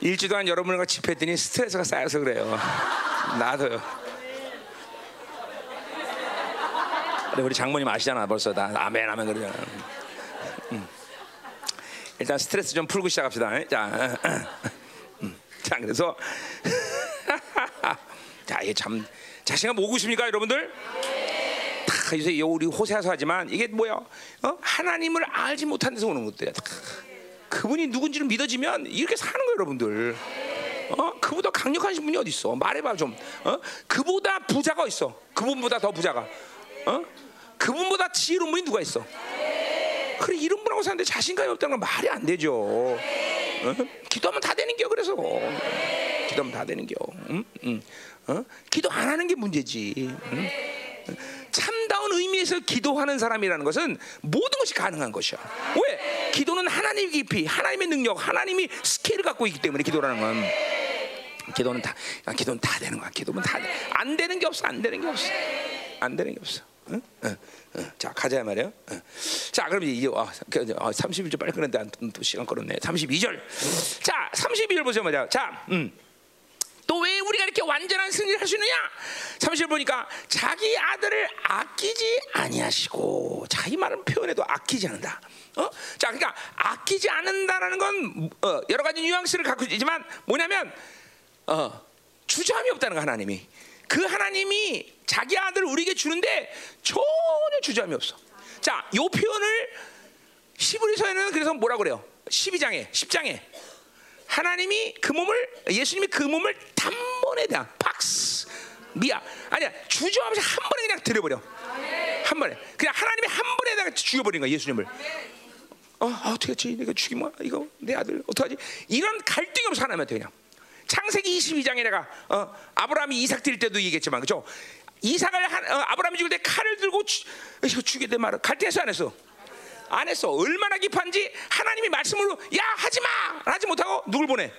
일주 동안 여러분과 집회했더니 스트레스가 쌓여서 그래요. 나도요. 우리 장모님 아시잖아 벌써 다 아멘 아멘 그러잖아. 음. 일단 스트레스 좀 풀고 시작합시다. 자, 음. 자 그래서 자 이게 참 자신감 오고 있습니까 여러분들? 다 요새 우리 호세아서 하지만 이게 뭐야? 어? 하나님을 알지 못한 데서 오는 것들이야. 그분이 누군지를 믿어지면 이렇게 사는 거예요 여러분들. 어? 그보다 강력한 분이 어디 있어? 말해봐 좀. 어? 그보다 부자가 있어. 그분보다 더 부자가. 어? 그분보다 지혜로운 분이 누가 있어? 그래 이런 분하고 사는데 자신감이 없다는 건 말이 안 되죠. 어? 기도하면 다 되는 겨 그래서 기도하면 다 되는 겨. 응? 응. 어? 기도 안 하는 게 문제지. 응? 참다운 의미에서 기도하는 사람이라는 것은 모든 것이 가능한 것이야. 왜? 기도는 하나님 깊이, 하나님의 능력, 하나님이 스케일을 갖고 있기 때문에 기도라는 건. 기도는 다, 기도는 다 되는 거야. 기도는 다 돼. 안 되는 게 없어. 안 되는 게 없어. 안 되는 게 없어. 자 가자 말이에요. 자 그럼 이제 아, 31절 그, 빨리 끊는데 또 시간 끌었네. 32절. 자 32절 보세요 말이야. 자, 음. 또왜 우리가 이렇게 완전한 승리를 할 수 있느냐? 30절 보니까 자기 아들을 아끼지 아니하시고 자기 말은 표현해도 아끼지 않는다. 어? 자, 그러니까 아끼지 않는다라는 건 어, 여러 가지 뉘앙스를 갖고 있지만 뭐냐면 어, 주저함이 없다는 거 하나님이. 그 하나님이 자기 아들을 우리에게 주는데 전혀 주저함이 없어. 자, 요 표현을 시브리서에는 그래서 뭐라 그래요? 12장에 10장에. 하나님이 그 몸을 예수님이 그 몸을 단번에 다 팍스 미야 아니야 없이 한 번에 그냥 들여버려. 한 번에. 그냥 하나님이 한 번에다가 죽여버린 거야 예수님을. 어 아, 어떻게 하지? 내가 죽이면 이거 내 아들 어떡하지? 이런 갈등이 없어 하나님한테 그냥. 창세기 22장에 내가 어, 아브라함이 이삭 드릴 때도 얘기했지만 그죠? 이삭을 한, 어, 아브라함이 죽을 때 칼을 들고 주, 이거 죽게 된 말을 갈등했어 안 했어? 안 했어. 얼마나 깊한지 하나님이 말씀으로 야 하지 마 하지 못하고 누굴 보내?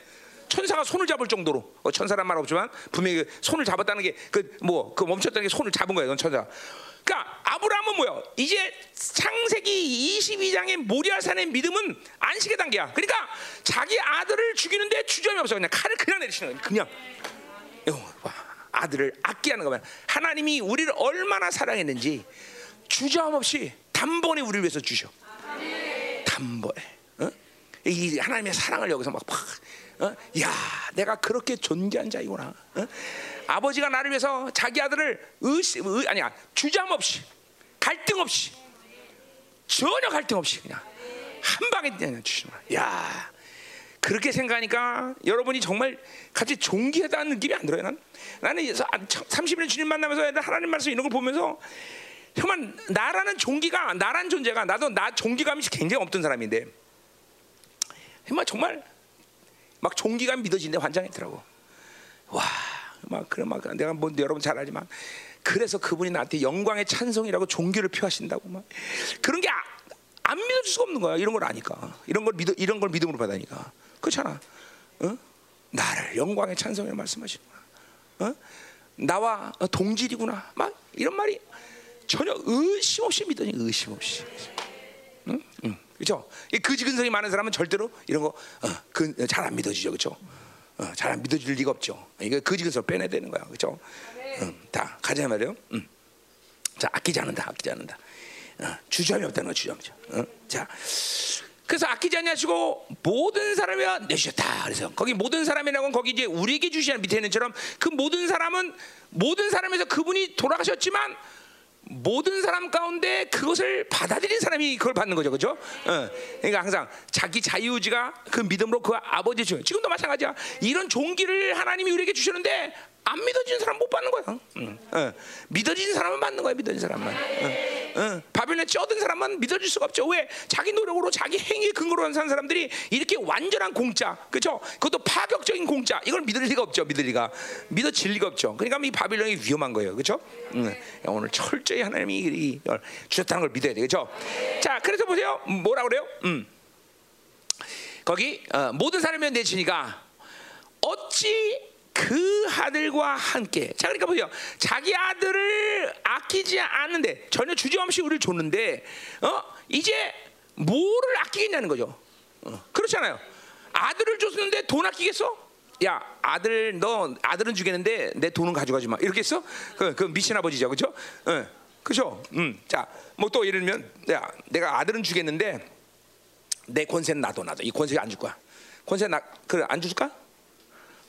천사가 손을 잡을 정도로 어, 천사란 말 없지만 분명히 그 손을 잡았다는 게 그 뭐그 그 멈췄다는 게 손을 잡은 거예요. 천사. 그러니까 아브라함은 뭐야? 이제 창세기 22장의 모리아산의 믿음은 안식의 단계야. 그러니까 자기 아들을 죽이는데 주저함이 없어. 그냥 칼을 그냥 내리시는 거야. 그냥. 아들을 아끼하는 거면 하나님이 우리를 얼마나 사랑했는지 주저함 없이 단번에 우리를 위해서 주셔. 단번에. 어? 이 하나님의 사랑을 여기서 막 팍. 어? 야, 내가 그렇게 존귀한 자이구나. 어? 아버지가 나를 위해서 자기 아들을 의심, 의, 아니야 주장 없이 갈등 없이 전혀 갈등 없이 그냥 한 방에 그냥 주시구나. 야, 그렇게 생각하니까 여러분이 정말 같이 존귀하다는 느낌이 안 들어요. 난 나는 30년 주님 만나면서 하나님 말씀 이런 걸 보면서 정말 나라는 종기가 나란 존재가 나도 나 종기감이 굉장히 없던 사람인데 정말 정말 막 종기감 믿어지는데 환장했더라고. 와, 막 그런 막 내가 뭐 여러분 잘 알지만 그래서 그분이 나한테 영광의 찬송이라고 종기를 표하신다고 막 그런 게 안 믿을 수가 없는 거야. 이런 걸 아니까 이런 걸 믿어 이런 걸 믿음으로 받으니까 그렇잖아. 어? 나를 영광의 찬송이라 말씀하시구나. 어? 나와 동질이구나. 막 이런 말이 전혀 의심 없이 믿더니 의심 없이. 응? 응. 그렇죠? 이 거지 근성이 많은 사람은 절대로 이런 거 잘안 어, 믿어지죠, 그렇죠? 어, 잘안 믿어질 리가 없죠. 이거 거지 근성 빼내야 되는 거야, 그렇죠? 응. 다 가자 말이요. 응. 자, 아끼지 않는다, 아끼지 않는다. 어, 주저함이 없다는 거 주저함이죠. 어? 자, 그래서 아끼지 않냐시고 모든 사람이 내주셨다. 그래서 거기 모든 사람이라고 는 거기 이제 우리에게 주시는 밑에 있는처럼 그 모든 사람은 모든 사람에서 그분이 돌아가셨지만 모든 사람 가운데 그것을 받아들인 사람이 그걸 받는 거죠, 그렇죠? 어, 그러니까 항상 자기 자유의지가 그 믿음으로 그 아버지 주 지금도 마찬가지야. 이런 종기를 하나님이 우리에게 주시는데 안 믿어지는 사람 못 받는 거야. 응. 어. 믿어지는 사람은 받는 거야. 믿어지는 사람만. 어. 어. 바벨론에 쪄든 사람만 믿어질 수가 없죠. 왜? 자기 노력으로 자기 행위에 근거로 사는 사람들이 이렇게 완전한 공짜, 그렇죠? 그것도 파격적인 공짜. 이걸 믿을 리가 없죠. 믿을 리가 믿어질 리가 없죠. 그러니까 이 바벨론이 위험한 거예요, 그렇죠? 응. 오늘 철저히 하나님이 주셨다는 걸 믿어야 돼, 그렇죠? 자, 그래서 보세요. 뭐라 그래요? 음. 거기 어, 모든 사람이 내치니까 어찌 그 아들과 함께. 자, 그러니까 보세요. 자기 아들을 아끼지 않는데 전혀 주저 없이 우리를 줬는데, 어 이제 뭐를 아끼겠냐는 거죠. 어, 그렇잖아요. 아들을 줬는데 돈 아끼겠어? 야 아들 너 아들은 주겠는데 내 돈은 가져가지 마 이렇게 했어? 그, 그 미친 아버지죠, 그렇죠? 어, 그렇죠. 음, 자뭐 또 예를 들면 야 내가 아들은 주겠는데 내 권세는 나도 나도 이 권세 안줄 거야. 권세 나 그래 안 줄까?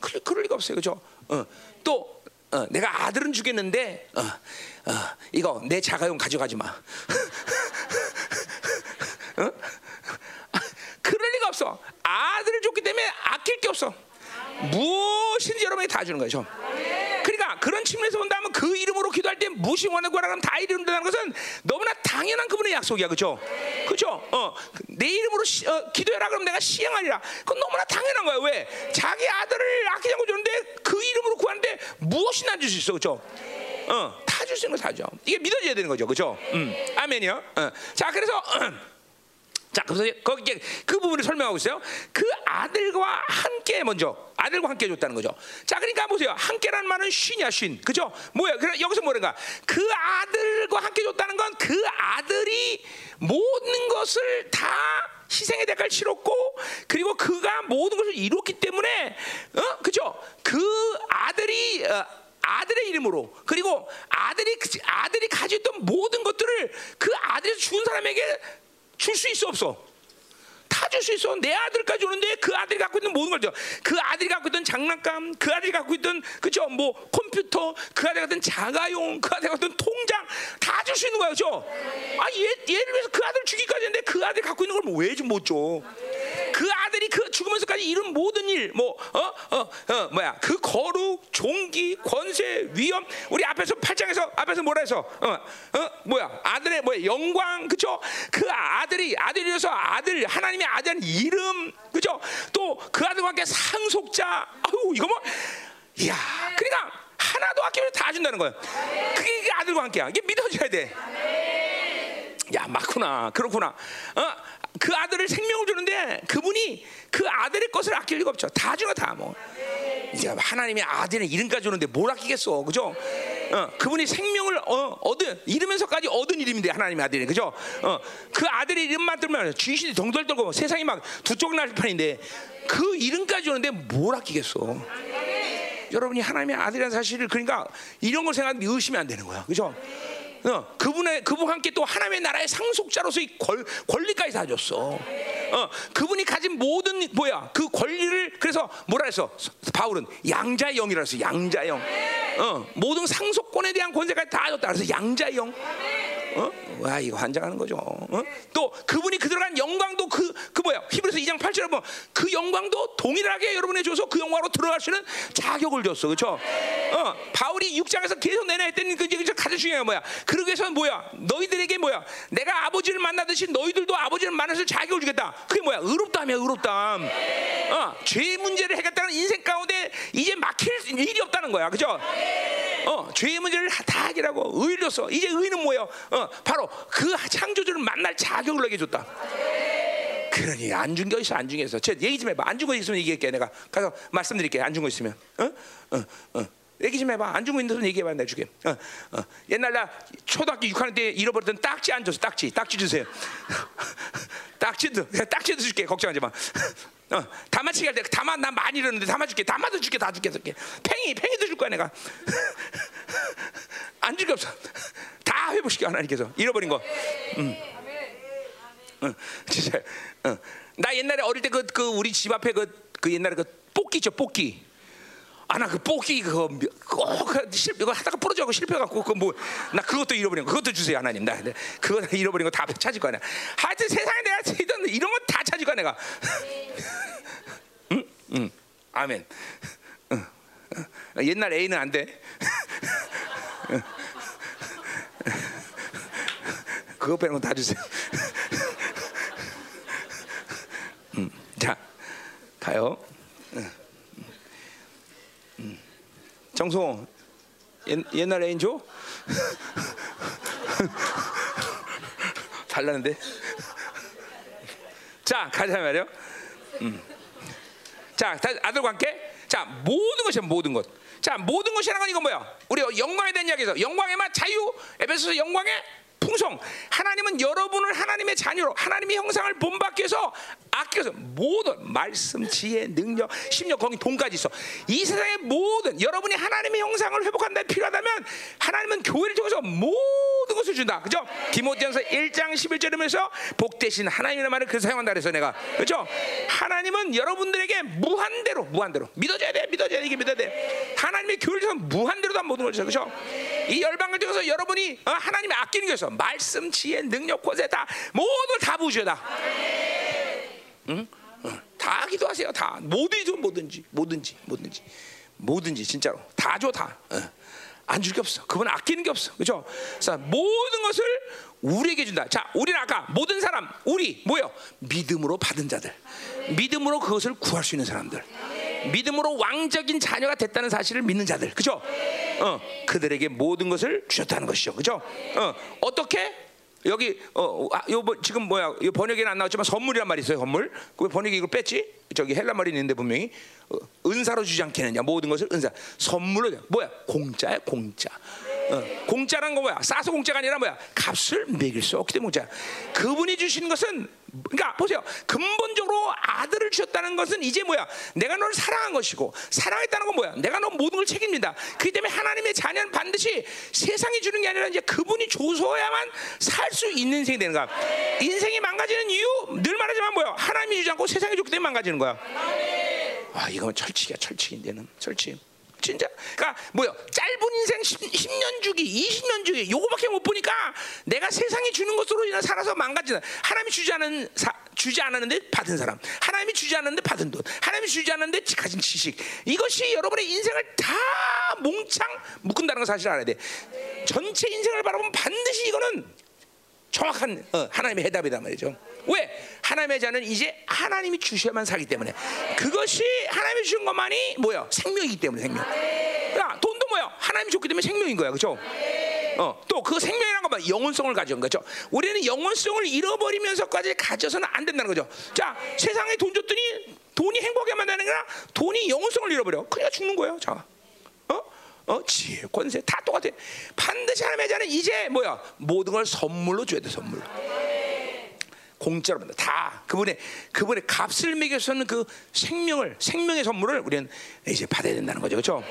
그럴, 그럴 리가 없어요, 그죠? 어, 또 어, 내가 아들은 주겠는데 어, 어, 이거 내 자가용 가져가지 마. 어? 그럴 리가 없어. 아들을 줬기 때문에 아낄 게 없어. 무엇인지 여러분이 다 주는 거죠. 그러니까 그런 측면에서 본다면 그 이름으로 기도할 때 무엇이 원하는 거라면 다 이룬다는 것은 너무나 당연한 그분의 약속이야, 그렇죠? 그렇죠? 어, 내 이름으로 시, 어, 기도해라 그러면 내가 시행하리라. 그건 너무나 당연한 거야. 왜? 자기 아들을 아끼지 않고 주는데 그 이름으로 구하는데 무엇이나 줄 수 있어, 그렇죠? 어, 다 줄 수 있는 거다 줘. 이게 믿어져야 되는 거죠, 그렇죠? 음, 아멘이요. 어. 자, 그래서. 자, 그래서 거기 그 부분을 설명하고 있어요. 그 아들과 함께 먼저 아들과 함께 줬다는 거죠. 자, 그러니까 보세요. 함께라는 말은 쉰이야, 쉰. 그죠? 뭐야? 그래 여기서 뭐는가? 그 아들과 함께 줬다는 건 그 아들이 모든 것을 다 희생의 대가를 치렀고 그리고 그가 모든 것을 이뤘기 때문에 어? 그죠? 그 아들이 어, 아들의 이름으로 그리고 아들이 아들이 가졌던 모든 것들을 그 아들이 죽은 사람에게 줄 수 있어 없어? 다 줄 수 있어. 내 아들까지 오는데 그 아들이 갖고 있는 모든 걸 줘. 그 아들이 갖고 있던 장난감, 그 아들이 갖고 있던 그죠? 뭐 컴퓨터, 그 아들이 갖고 있던 자가용, 그 아들이 갖고 있던 통장 다 줄 수 있는 거야, 그죠? 아, 얘, 얘를 위해서 그 아들 죽이까지 했는데 그 아들이 갖고 있는 걸 왜 좀 못 줘? 그 아들이 그 죽으면서까지 이룬 모든 일, 뭐, 어, 어, 어, 뭐야, 그 거룩, 종기, 권세, 위엄, 우리 앞에서 팔장에서 앞에서 뭐라 해서, 어, 어, 뭐야, 아들의 뭐야, 영광, 그죠? 그 아들이 아들이어서 아들 하나님의 아들 이름, 그죠? 또 그 아들과 함께 상속자, 아유, 이거 뭐, 이야, 그러니까 하나도 아끼면 다 준다는 거예요. 그게 아들과 함께야. 이게 믿어져야 돼. 야, 맞구나. 그렇구나. 어? 그 아들을 생명을 주는데 그분이 그 아들의 것을 아낄 리가 없죠. 다 주나 다 뭐. 하나님의 아들의 이름까지 주는데 뭘 아끼겠어, 그죠? 어, 그분이 생명을 어, 얻은 이름에서까지 얻은 이름인데 하나님의 아들이 그죠? 어, 그 아들의 이름만 들면 귀신이 덩덜 떨고 세상이 막 두쪽 날 판인데 그 이름까지 주는데 뭘 아끼겠어? 여러분이 하나님의 아들이라는 사실을 그러니까 이런 걸 생각하면 의심이 안 되는 거야, 그죠? 어, 그분의 그분 함께 또 하나님의 나라의 상속자로서의 권, 권리까지 다 줬어. 어, 그분이 가진 모든 뭐야 그 권리를 그래서 뭐라 해서 바울은 양자의 영이라 해서 양자의 영. 어, 모든 상속권에 대한 권세까지 다 줬다. 그래서 양자의 영. 어? 와 이거 환장하는 거죠. 어? 또 그분이 그 들어 간 영광도 그, 그 뭐야 히브리서 2장 8절에 보면 그 영광도 동일하게 여러분에 줘서 그 영광으로 들어갈 수 있는 자격을 줬어, 그렇죠? 어, 바울이 6장에서 계속 내나 했더니 그 이제 가장 중요한 뭐야? 그러기 위해서 뭐야? 너희들에게 뭐야? 내가 아버지를 만나듯이 너희들도 아버지를 만나서 자격을 주겠다. 그게 뭐야? 의롭다며 의롭다. 어, 죄 문제를 해결했다는 인생 가운데 이제 막힐 일이 없다는 거야, 그렇죠? 어, 죄의 문제를 다 해결하고 의로서 이제 의는 뭐예요? 어, 바로 그 창조주를 만날 자격을 내게 줬다. 그러니 안 준 거 있어 안준거 있어. 저 얘기 좀 해봐. 안 준 거 있으면 얘기할게. 내가 가서 말씀드릴게. 안 준 거 있으면. 어? 어, 어. 얘기 좀 해봐. 안준거 있는 얘기해봐. 내가 줄게. 어, 어. 옛날 나 초등학교 6학년 때 잃어버렸던 딱지 안 줬어. 딱지. 딱지 주세요. 딱지도. 딱지도 줄게. 걱정하지 마. 어, 다마치기 할 때 다마 나 많이 잃었는데 다마 줄게. 다마도 줄게. 다 줄게. 줄게. 팽이 팽이도 줄 거야 내가. 안 줄 게 없어. 다 회복시켜 하나님께서 잃어버린 거. 음. 응. 응. 나 옛날에 어릴 때그 그 우리 집 앞에 그, 그 옛날에 그 뽑기 있죠 뽑기. 아나 그 뽑기 그거 꼭 실, 이거 하다가 부러져갖고 실패갖고 그 뭐 나 그것도 잃어버린 거 그것도 주세요 하나님 나 그거 잃어버린 거 다 찾을 거야 하여튼 세상에 내가 이런 이런 거다 찾을 거야 내가 응? 응 아멘 응. 응. 옛날 A는 안 돼. 그거 빼는 건다 주세요. 음, 자, 가요. 음, 음. 정소 옛, 옛날 애인 줘? 달라는데. 자, 가자 말이요. 음. 자, 다, 아들과 함께. 자, 모든 것이 모든 것. 자, 모든 것이라는 건 이건 뭐야? 우리 영광에 대한 이야기에서 영광에만 자유, 에베소서 영광의 풍성. 하나님은 여러분을 하나님의 자녀로 하나님의 형상을 본받기 위해서 아껴서 모든 말씀, 지혜, 능력, 심력 거기 돈까지 있어. 이 세상의 모든 여러분이 하나님의 형상을 회복한다 필요하다면 하나님은 교회를 통해서 모든 것을 준다. 그죠? 디모데전서 1장 11절이면서 복 대신 하나님의 말을 그 사용한다 그래서 내가 그죠? 하나님은 여러분들에게 무한대로 무한대로 믿어줘야 돼. 믿어줘야 돼. 이게 믿어야 돼. 하나님의 교회를 통해서 무한대로 다 모든 걸 줘. 그죠? 이 열방을 통해서 여러분이 어, 하나님의 아끼는 것에서 말씀, 지혜, 능력, 권세 다 모든 다 부으셔 다. 응? 어, 다 기도하세요. 다 뭐든지 좀 뭐든지 뭐든지 뭐든지 뭐든지 진짜로 다 줘 다. 어. 안줄 게 없어. 그분 아끼는 게 없어. 그렇죠? 자, 모든 것을 우리에게 준다. 자, 우리는 아까 모든 사람, 우리 뭐요? 믿음으로 받은 자들, 믿음으로 그것을 구할 수 있는 사람들, 믿음으로 왕적인 자녀가 됐다는 사실을 믿는 자들, 그렇죠? 어, 그들에게 모든 것을 주셨다는 것이죠, 그렇죠? 어, 어떻게? 여기 어, 아, 요 뭐, 지금 뭐야? 요 번역에는 안 나왔지만 선물이란 말이 있어요. 선물. 그 번역이 이걸 뺐지? 저기 헬라 말이 있는데 분명히 어, 은사로 주지 않겠느냐. 모든 것을 은사. 선물로 뭐야? 공짜야, 공짜. 어, 공짜란 거 뭐야? 싸서 공짜가 아니라 뭐야? 값을 매길 수 없기 때문에 공짜. 그분이 주시는 것은 그러니까 보세요. 근본적으로 아들을 주셨다는 것은 이제 뭐야? 내가 너를 사랑한 것이고 사랑했다는 건 뭐야? 내가 너 모든 걸 책임진다. 그렇기 때문에 하나님의 자녀는 반드시 세상이 주는 게 아니라 이제 그분이 줘서야만 살 수 있는 인생이 되는 거야. 인생이 망가지는 이유 늘 말하지만 뭐야? 하나님이 주지 않고 세상이 줬기 때문에 망가지는 거야. 아, 이건 철칙이야, 철칙인데는 철칙. 진짜. 그러니까 뭐요? 짧은 인생 10, 10 년 주기, 20년 주기 요거밖에 못 보니까 내가 세상이 주는 것으로 인해 살아서 망가지는 하나님이 주지 않은 사, 주지 않았는데 받은 사람, 하나님이 주지 않았는데 받은 돈, 하나님이 주지 않았는데 가진 지식 이것이 여러분의 인생을 다 몽창 묶은다는 걸 사실 알아야 돼. 전체 인생을 바라보면 반드시 이거는 정확한 어, 하나님의 해답이단 말이죠. 왜? 하나님의 자는 이제 하나님이 주셔야만 살기 때문에 그것이 하나님이 주신 것만이 뭐야? 생명이기 때문에 생명. 야, 돈도 뭐야? 하나님이 줬기 때문에 생명인 거야, 그렇죠? 어, 또 그 생명이란 것만 영혼성을 가져온 거죠. 우리는 영혼성을 잃어버리면서까지 가져서는 안 된다는 거죠. 자, 세상에 돈 줬더니 돈이 행복하게 만드는 거라 돈이 영혼성을 잃어버려. 그냥 죽는 거예요. 자, 어? 어, 지혜, 권세 다 똑같아. 반드시 하나님의 자는 이제 뭐야? 모든 걸 선물로 줘야 돼, 선물로. 공짜로 받는다. 다 그분의 그분의 값을 매겨서는 그 생명을 생명의 선물을 우리는 이제 받아야 된다는 거죠, 그렇죠?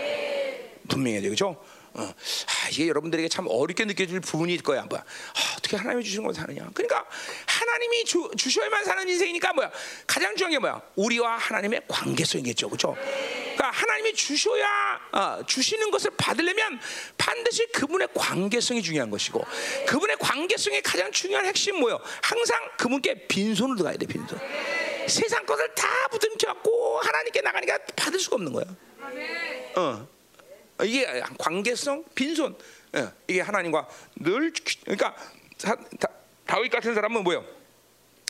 분명해요, 그렇죠? 어. 아, 이게 여러분들에게 참 어렵게 느껴질 부분일 거야. 뭐야? 아, 어떻게 하나님이 주신 걸 사느냐? 그러니까 하나님이 주, 주셔야만 사는 인생이니까 뭐야? 가장 중요한 게 뭐야? 우리와 하나님의 관계성이겠죠, 그렇죠? 그러니까 하나님이 주셔야 어, 주시는 것을 받으려면 반드시 그분의 관계성이 중요한 것이고 그분의 관계성의 가장 중요한 핵심 뭐요? 항상 그분께 빈손으로 가야 돼, 빈손. 세상 것을 다 부둥켜갖고 하나님께 나가니까 받을 수가 없는 거야. 어. 이게 관계성, 빈손. 예, 이게 하나님과 늘 그러니까 다윗 같은 사람은 뭐요?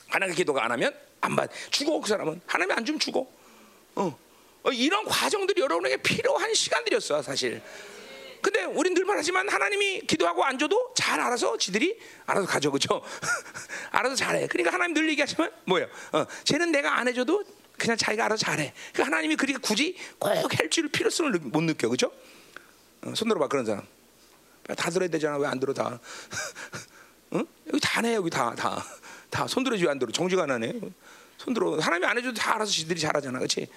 하나님 기도가 안 하면 안 받. 죽어 그 사람은 하나님 안 주면 죽어. 어. 어, 이런 과정들이 여러분에게 필요한 시간들이었어 사실. 근데 우린 늘 말하지만 하나님이 기도하고 안 줘도 잘 알아서 지들이 알아서 가져 그죠? 알아서 잘해. 그러니까 하나님 늘 얘기하지만 뭐예요? 어, 쟤는 내가 안 해줘도 그냥 자기가 알아서 잘해. 그 하나님이 그러니까 굳이 꼭 할 줄 필요성을 느, 못 느껴 그죠? 어, 손 들어봐 그런 사람. 다 들어야 되잖아 왜 안 들어 다? 응? 여기 다네 여기 다 다. 다 손 들어지 안 들어 정지가 안 하네. 손 들어 하나님이 안 해줘도 다 알아서 지들이 잘하잖아 그렇지?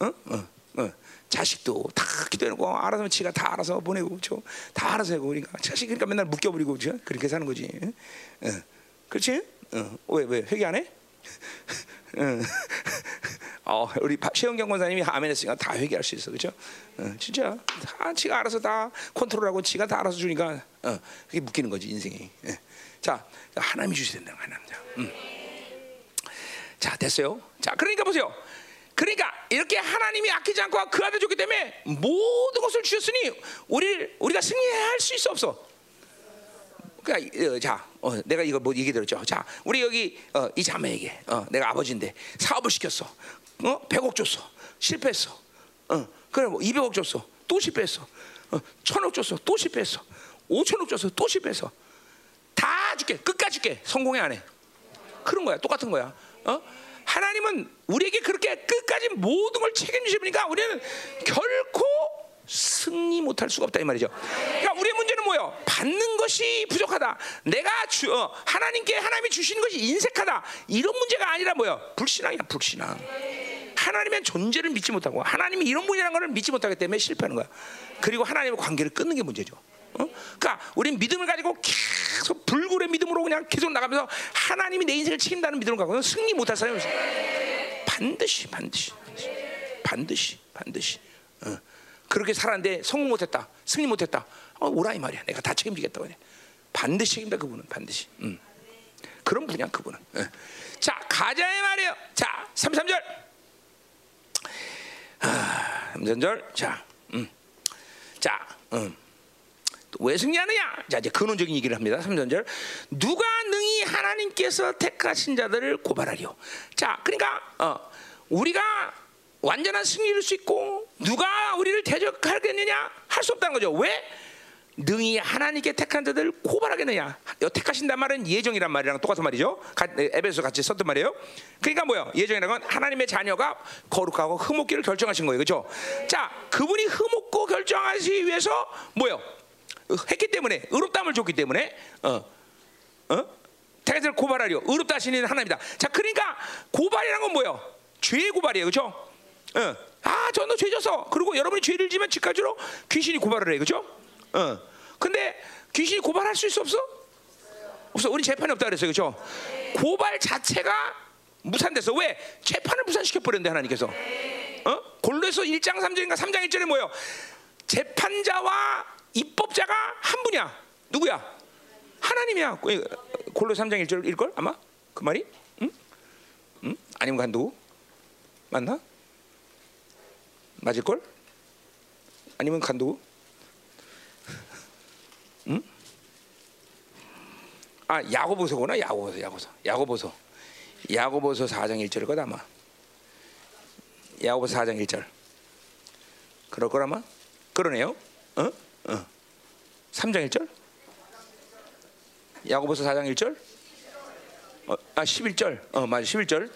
어? 어, 어. 자식도 다 기도해놓고 알아서 지가 다 알아서 보내고 그렇죠? 다 알아서 하고 그러니까 자식 그러니까 맨날 묶여버리고 그렇죠? 그렇게 사는 거지. 어. 그렇지? 어. 왜왜 회개 안 해? 어. 어, 우리 최영경 권사님이 아멘 했으니까 다 회개할 수 있어, 그렇죠? 어, 진짜 다 지가 알아서 다 컨트롤하고 지가 다 알아서 주니까 어, 그게 묶이는 거지 인생이. 예. 자, 하나님이 주셔야 된다, 하나님. 음. 자, 됐어요. 자, 그러니까 보세요. 그러니까 이렇게 하나님이 아끼지 않고 그 아들 줬기 때문에 모든 것을 주셨으니 우리 우리가 승리할 수 있어 없어. 그러니까 어, 자, 어, 내가 이거 뭐 얘기 들었죠. 자, 우리 여기 어, 이 자매에게 어, 내가 아버지인데 사업을 시켰어. 어, 100억 줬어. 실패했어. 어, 그래 뭐 200억 줬어. 또 실패했어. 어, 1000억 줬어. 또 실패했어. 5천억 줬어. 또 실패했어. 다 줄게. 끝까지 줄게. 성공해 안 해. 그런 거야. 똑같은 거야. 어? 하나님은 우리에게 그렇게 끝까지 모든 걸 책임지시니까 우리는 결코 승리 못할 수가 없다 이 말이죠. 그러니까 우리의 문제는 뭐요? 받는 것이 부족하다. 내가 주, 어, 하나님께 하나님이 주시는 것이 인색하다. 이런 문제가 아니라 뭐요? 불신앙이야 불신앙. 하나님의 존재를 믿지 못하고 하나님이 이런 분이라는 것을 믿지 못하기 때문에 실패하는 거야. 그리고 하나님의 관계를 끊는 게 문제죠. 어? 그러니까 우리는 믿음을 가지고 계속 불굴의 믿음으로 그냥 계속 나가면서 하나님이 내 인생을 책임다는 믿음을 갖고 승리 못할 사람이 없어. 반드시 반드시 반드시 반드시 어. 그렇게 살았는데 성공 못했다 승리 못했다 어, 오라 이 말이야 내가 다 책임지겠다고 해 반드시 책임다 그분은 반드시 음. 그런 분이야 그분은 어. 자 가자 이 말이에요 자 33절 아, 33절 자 음. 자 음. 왜 승리하느냐? 자 이제 근원적인 얘기를 합니다. 3절 누가 능히 하나님께서 택하신 자들을 고발하리요. 자 그러니까 어, 우리가 완전한 승리를 수 있고 누가 우리를 대적하겠느냐 할 수 없다는 거죠. 왜? 능히 하나님께 택한 자들을 고발하겠느냐? 택하신단 말은 예정이란 말이랑 똑같은 말이죠. 에베소 같이 썼던 말이에요. 그러니까 뭐요? 예정이라는 건 하나님의 자녀가 거룩하고 흠없기를 결정하신 거예요. 그렇죠? 자, 그분이 흠없고 결정하시기 위해서 뭐요? 했기 때문에 의롭다함을 줬기 때문에 어, 어? 대가를 고발하려 의롭다 하시는 하나님이다. 자, 그러니까 고발이란 건 뭐예요? 죄의 고발이에요, 그렇죠? 어. 아, 저너 죄졌어. 그리고 여러분이 죄를 지면 집까지로 귀신이 고발을 해, 그렇죠? 어. 근데 귀신이 고발할 수 있어 없어? 없어. 우리 재판이 없다 그랬어요, 그렇죠? 고발 자체가 무산됐어. 왜? 재판을 무산시켜 버렸는데 하나님께서. 어? 골로에서 1장 3절인가 3장 1절에 뭐예요? 재판자와 입법자가 한 분이야. 누구야? 하나님이야. 골로 3장 1절 일 걸 아마 그 말이? 응? 응? 아니면 간도 맞나? 맞을 걸? 아니면 간도? 아 야고보서구나 야고보서 야고보서. 야고보서. 야고보서 4장 1절일 거다 아마. 야고보서 4장 1절. 그럴 거라마? 그러네요. 어? 어. 3장 1절? 야고보서 4장 1절? 어, 아 11절. 어 맞아 11절.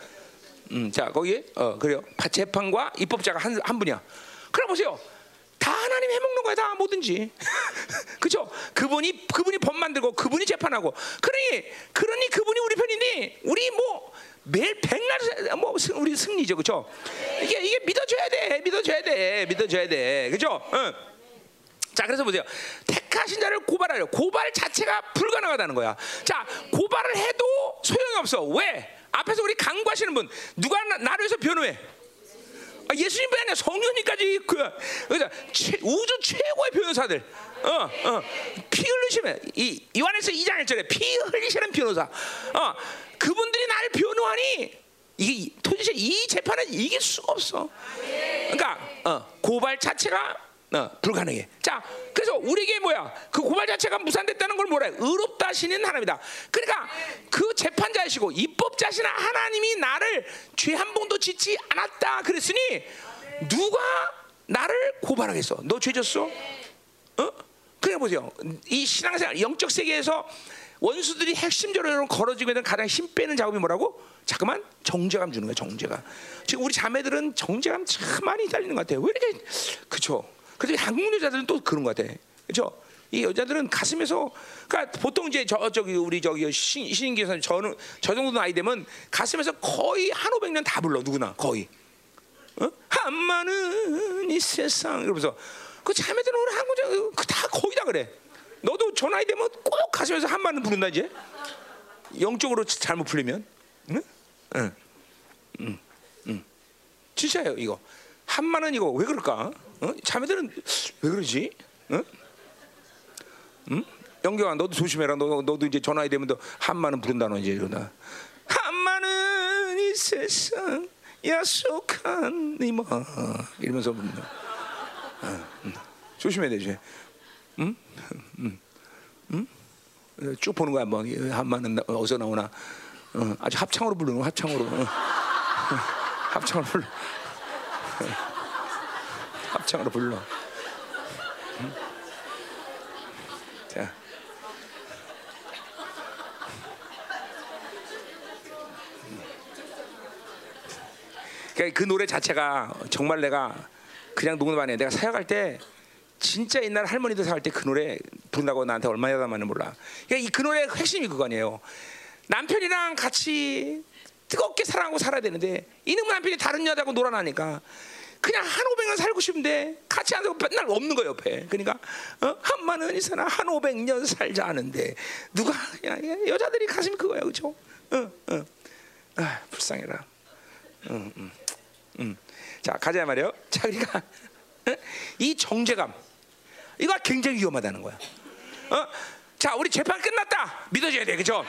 음, 자 거기에 어 그래요. 재판과 입법자가 한, 한 분이야. 그럼 보세요. 다 하나님 해먹는 거야 다 뭐든지 그죠 그분이 그분이 법 만들고 그분이 재판하고 그러니 그러니 그분이 우리 편이니 우리 뭐 매일 백날 뭐 우리 승리죠 그죠 이게 이게 믿어줘야 돼 믿어줘야 돼 믿어줘야 돼 그죠 응. 자, 그래서 보세요. 택하신 자를 고발하려. 고발 자체가 불가능하다는 거야. 자, 고발을 해도 소용이 없어. 왜? 앞에서 우리 강구하시는 분 누가 나, 나를 위해서 변호해? 아, 예수님뿐 아니라 성령님까지 그 그래서 최, 우주 최고의 변호사들. 어, 어. 피 흘리시면 이 요한에서 2장 1절에 피 흘리시는 변호사. 어. 그분들이 나를 변호하니 이게 도대체 이 재판은 이길 수가 없어. 그러니까 어, 고발 자체가 어, 불가능해. 자, 그래서 우리에게 뭐야? 그 고발 자체가 무산됐다는 걸 뭐래? 의롭다 하시는 하나님이다. 그러니까 그 재판자이시고 입법자신 하나님이 나를 죄 한 번도 짓지 않았다 그랬으니 누가 나를 고발하겠어? 너 죄졌어? 어? 그래 보세요. 이 신앙생활 영적 세계에서 원수들이 핵심적으로 걸어지고 있는 가장 힘 빼는 작업이 뭐라고? 잠깐만 정죄감 주는 거야 정죄감. 지금 우리 자매들은 정죄감 참 많이 달리는 것 같아요. 왜 이렇게 그렇죠? 그래서 한국 여자들은 또 그런 것 같아. 그렇죠? 이 여자들은 가슴에서 그러니까 보통 이제 저 저기 우리 저기 신 신기선 저는 저 정도 나이 되면 가슴에서 거의 한 오백 년 다 불러 누구나 거의. 어? 한마는 이 세상 이러면서 그 자매들은 오늘 한국 여자 그다 거의 다 그래. 너도 저 나이 되면 꼭 가슴에서 한마는 부른다 이제. 영적으로 잘못 풀리면. 응? 응. 응. 응. 진짜예요 이거. 한마는 이거 왜 그럴까? 어? 자매들은 왜 그러지? 응? 응? 영경아 너도 조심해라. 너 너도 이제 전화이 되면 너 한마는 부른다 너 이제 이러다. 한마는 이 세상 약속한 이마 이러면서 부른다. 어, 응. 조심해야 되지. 응? 응? 응? 쭉 보는 거야 뭐 한마는 어디서 나오나. 어, 아주 합창으로 부르는 거 합창으로. 어. 합창으로 불러. 합창으로 불러. 응? 자. 그러니까 그 노래 자체가 정말 내가 그냥 안 해. 내가 사역할 때 진짜 옛날 할머니들 사역할 때 그 노래 부른다고 나한테 얼마나 담았는 몰라. 그러니까 그 노래의 핵심이 그거 아니에요. 남편이랑 같이 뜨겁게 사랑하고 살아야 되는데 이놈 남편이 다른 여자하고 놀아나니까 그냥 한 오백 년 살고 싶은데 같이 앉아서 맨날 없는 거 옆에. 그러니까 어? 한만은 이사람 한 오백 년 살자 하는데 누가 야, 야, 여자들이 가슴이 그거야, 그렇죠? 어, 어. 아, 불쌍해라. 음, 음, 음. 자 가자 말이요. 자 그러니까 이 정제감 이거 굉장히 위험하다는 거야. 어? 자 우리 재판 끝났다 믿어줘야 돼, 그렇죠?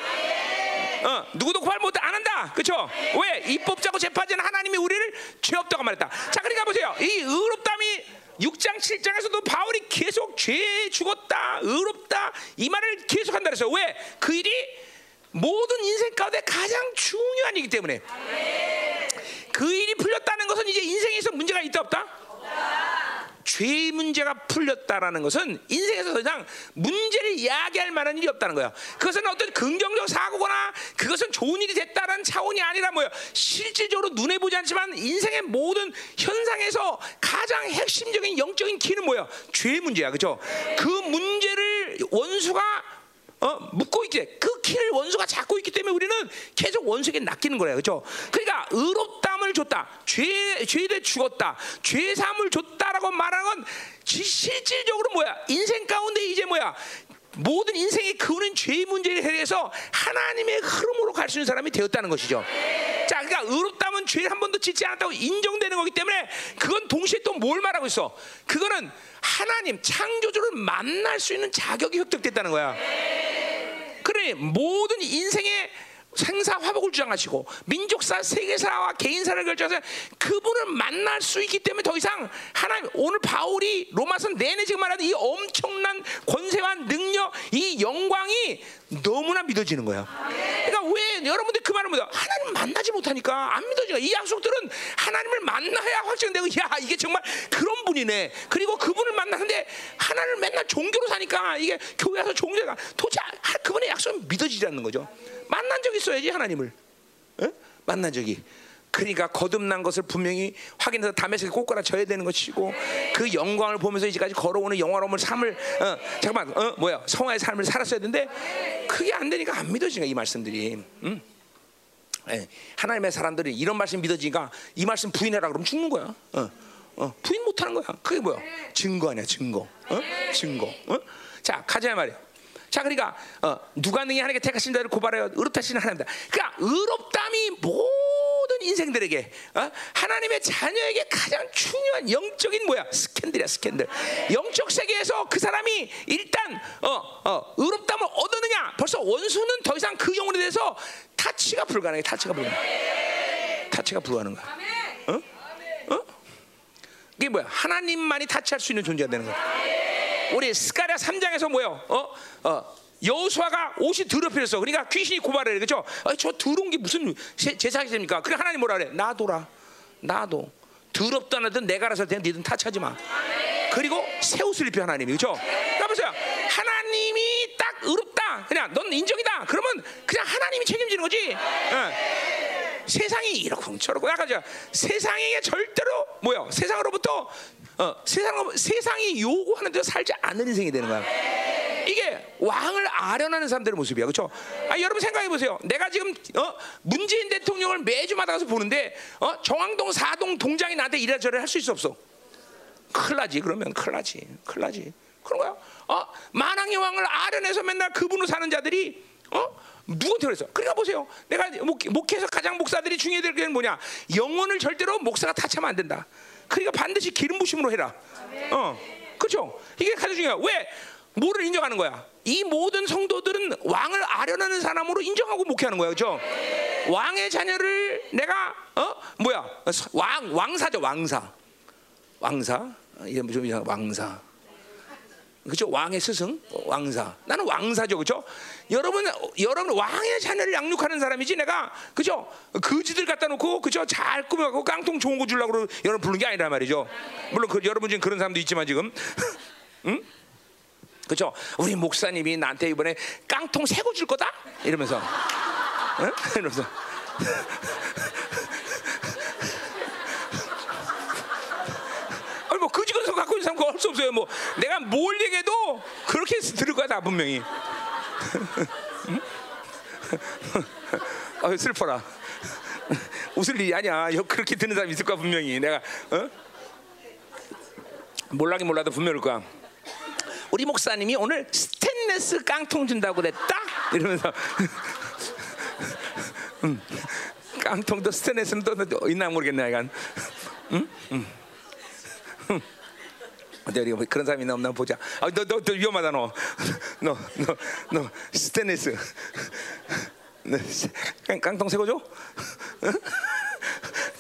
어, 누구도 고발 못안 한다. 그렇죠? 왜? 입법자고 재판자는 하나님이 우리를 죄 없다고 말했다. 자, 그러니까 보세요. 이 의롭담이 6장 7장에서도 바울이 계속 죄 죽었다. 의롭다. 이 말을 계속 한다 그랬어요. 왜? 그 일이 모든 인생 가운데 가장 중요한 일이기 때문에. 그 일이 풀렸다는 것은 이제 인생에서 문제가 있다 없다? 죄의 문제가 풀렸다라는 것은 인생에서 더 이상 문제를 이야기할 만한 일이 없다는 거야. 그것은 어떤 긍정적 사고거나 그것은 좋은 일이 됐다는 차원이 아니라 뭐야. 실질적으로 눈에 보지 않지만 인생의 모든 현상에서 가장 핵심적인 영적인 키는 뭐야? 죄의 문제야. 그죠? 그 문제를 원수가 어, 묶고 있지. 그 키를 원수가 잡고 있기 때문에 우리는 계속 원수에게 낚이는 거예요. 그죠? 그러니까 의롭 담을 줬다. 죄, 죄에 죽었다. 죄 사함을 줬다라고 말하는 건 실질적으로 뭐야? 인생 가운데 이제 뭐야? 모든 인생의 그우는 죄의 문제에 대해서 하나님의 흐름으로 갈 수 있는 사람이 되었다는 것이죠. 자, 그러니까 의롭다면 죄를 한 번도 짓지 않았다고 인정되는 거기 때문에 그건 동시에 또 뭘 말하고 있어? 그거는 하나님 창조주를 만날 수 있는 자격이 획득됐다는 거야. 그래 모든 인생의 생사 화복을 주장하시고 민족사, 세계사와 개인사를 결정해서 그분을 만날 수 있기 때문에 더 이상 하나님 오늘 바울이 로마서 내내 지금 말하는 이 엄청난 권세와 능력, 이 영광이 너무나 믿어지는 거야. 그러니까 왜 여러분들 그 말을 못해? 하나님 만나지 못하니까 안 믿어져. 이 약속들은 하나님을 만나야 확정되고 야 이게 정말 그런 분이네. 그리고 그분을 만나는데 하나님을 맨날 종교로 사니까 이게 교회 와서 종교가 도대체 그분의 약속은 믿어지지 않는 거죠. 만난 적 있어야지 하나님을 에? 만난 적이 그러니까 거듭난 것을 분명히 확인해서 담에서 꼬꾸라 져야 되는 것이고 그 영광을 보면서 이제까지 걸어오는 영화로움을 삶을 어, 잠깐만 어, 뭐야 성화의 삶을 살았어야 되는데 그게 안 되니까 안 믿어지니까 이 말씀들이 음? 에, 하나님의 사람들이 이런 말씀 믿어지니까 이 말씀 부인해라 그러면 죽는 거야 어. 어, 부인 못하는 거야. 그게 뭐야? 증거 아니야, 증거. 어? 증거. 어? 자, 가자 말이야. 자, 그러니까 어, 누가 능히 하나님께 택하신 자를 고발하여 의롭다시는 하나님다. 그러니까 의롭담이 모든 인생들에게 어? 하나님의 자녀에게 가장 중요한 영적인 뭐야? 스캔들이야, 스캔들. 영적 세계에서 그 사람이 일단 어, 어, 의롭담을 얻었느냐? 벌써 원수는 더 이상 그 영혼에 대해서 타치가 불가능해. 타치가 불가능. 타치가 불가능한 거야. 어? 어? 이게 뭐야? 하나님만이 타치할 수 있는 존재가 되는 거야. 우리 스가랴 3장에서 뭐요? 어? 어. 여호수아가 옷이 더럽혀졌어. 그러니까 귀신이 고발해. 그죠? 어, 저 더러운 게 무슨 제- 제사입니까? 그래 하나님 뭐라 그래? 놔둬라. 놔둬. 더럽다 하든 내가 알아서 되 니든 타치하지 마. 그리고 새 옷을 입혀 하나님이 그죠? 그러니까 보세요. 하나님이 딱 의롭다. 그냥 넌 인정이다. 그러면 그냥 하나님이 책임지는 거지. 예. 세상이 이렇고 저렇고 약간 저 세상에게 절대로 뭐요? 세상으로부터 어, 세상 세상이 요구하는 대로 살지 않는 인생이 되는 거야. 이게 왕을 아련하는 사람들의 모습이야, 그렇죠? 아, 여러분 생각해 보세요. 내가 지금 어, 문재인 대통령을 매주마다 가서 보는데 어, 정왕동 사동 동장이 나한테 이래저래 할 수 있어 없어? 나지 그러면 큰일 나지 그런 거야 어? 만왕의 왕을 아련해서 맨날 그분으로 사는 자들이 어? 누구한테 그랬어 그러니까 보세요 내가 목, 목회에서 가장 목사들이 중요해야 될 게 뭐냐 영혼을 절대로 목사가 타치하면 안 된다 그러니까 반드시 기름 부심으로 해라. 어 그렇죠? 이게 가장 중요해 왜? 뭐를 인정하는 거야? 이 모든 성도들은 왕을 아련하는 사람으로 인정하고 목회하는 거야. 그렇죠? 왕의 자녀를 내가 어? 뭐야? 왕 왕사죠 왕사. 왕사? 이름 좀 이상 왕사 그죠? 왕의 스승 왕사. 나는 왕사죠 그죠? 여러분 여러분 왕의 자녀를 양육하는 사람이지 내가 그죠? 그지들 갖다 놓고 그죠? 잘 꾸며갖고 깡통 좋은 거 주려고 여러분 부르는 게 아니란 말이죠. 물론 그 여러분 중에 그런 사람도 있지만 지금. 응? 그죠? 우리 목사님이 나한테 이번에 깡통 새거 줄 거다? 이러면서. 응? 이러면서 아니 뭐 사람 그거 할 수 없어요. 뭐 내가 뭘 얘기해도 그렇게 들을 거야 다 분명히. 응? 아 슬퍼라. 웃을 일이 아니야. 여- 그렇게 듣는 사람 있을 거야 분명히. 내가 어? 몰라긴 몰라도 분명할 거야. 우리 목사님이 오늘 스테인레스 깡통 준다고 그랬다 이러면서 음, 깡통도 또 있나 모르겠네 약간 어디 어디 뭐 그런 사람이 있나 없나 보자. 아, 너, 너, 너 위험하다 너. 너, 너, 너 스테인레스. 너 스- 깡, 깡통? 응?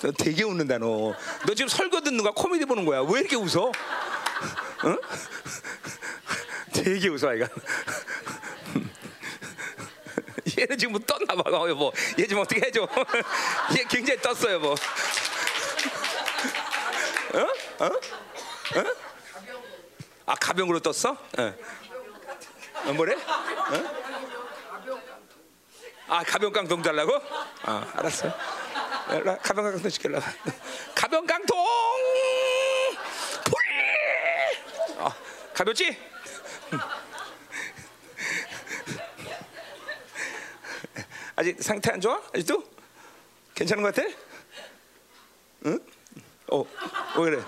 너 되게 웃는다 너. 너 지금 설교 듣는 거야? 코미디 보는 거야? 왜 이렇게 웃어? 응? 되게 웃어 아이가. 얘는 지금 뭐 떴나 봐. 어, 뭐. 얘좀 어떻게 해줘. 얘 굉장히 떴어요 뭐. 어? 어? 어? 아 가병으로 떴어? 예. 어, 뭐래? 어? 아 가병 깡통 달라고? 아 알았어. 라 가병 깡통 시킬라. 가병 깡통. 풀. 어, 가볍지? 아직 상태 안 좋아? 아직도? 괜찮은 것 같아? 응? 어, 왜 그래?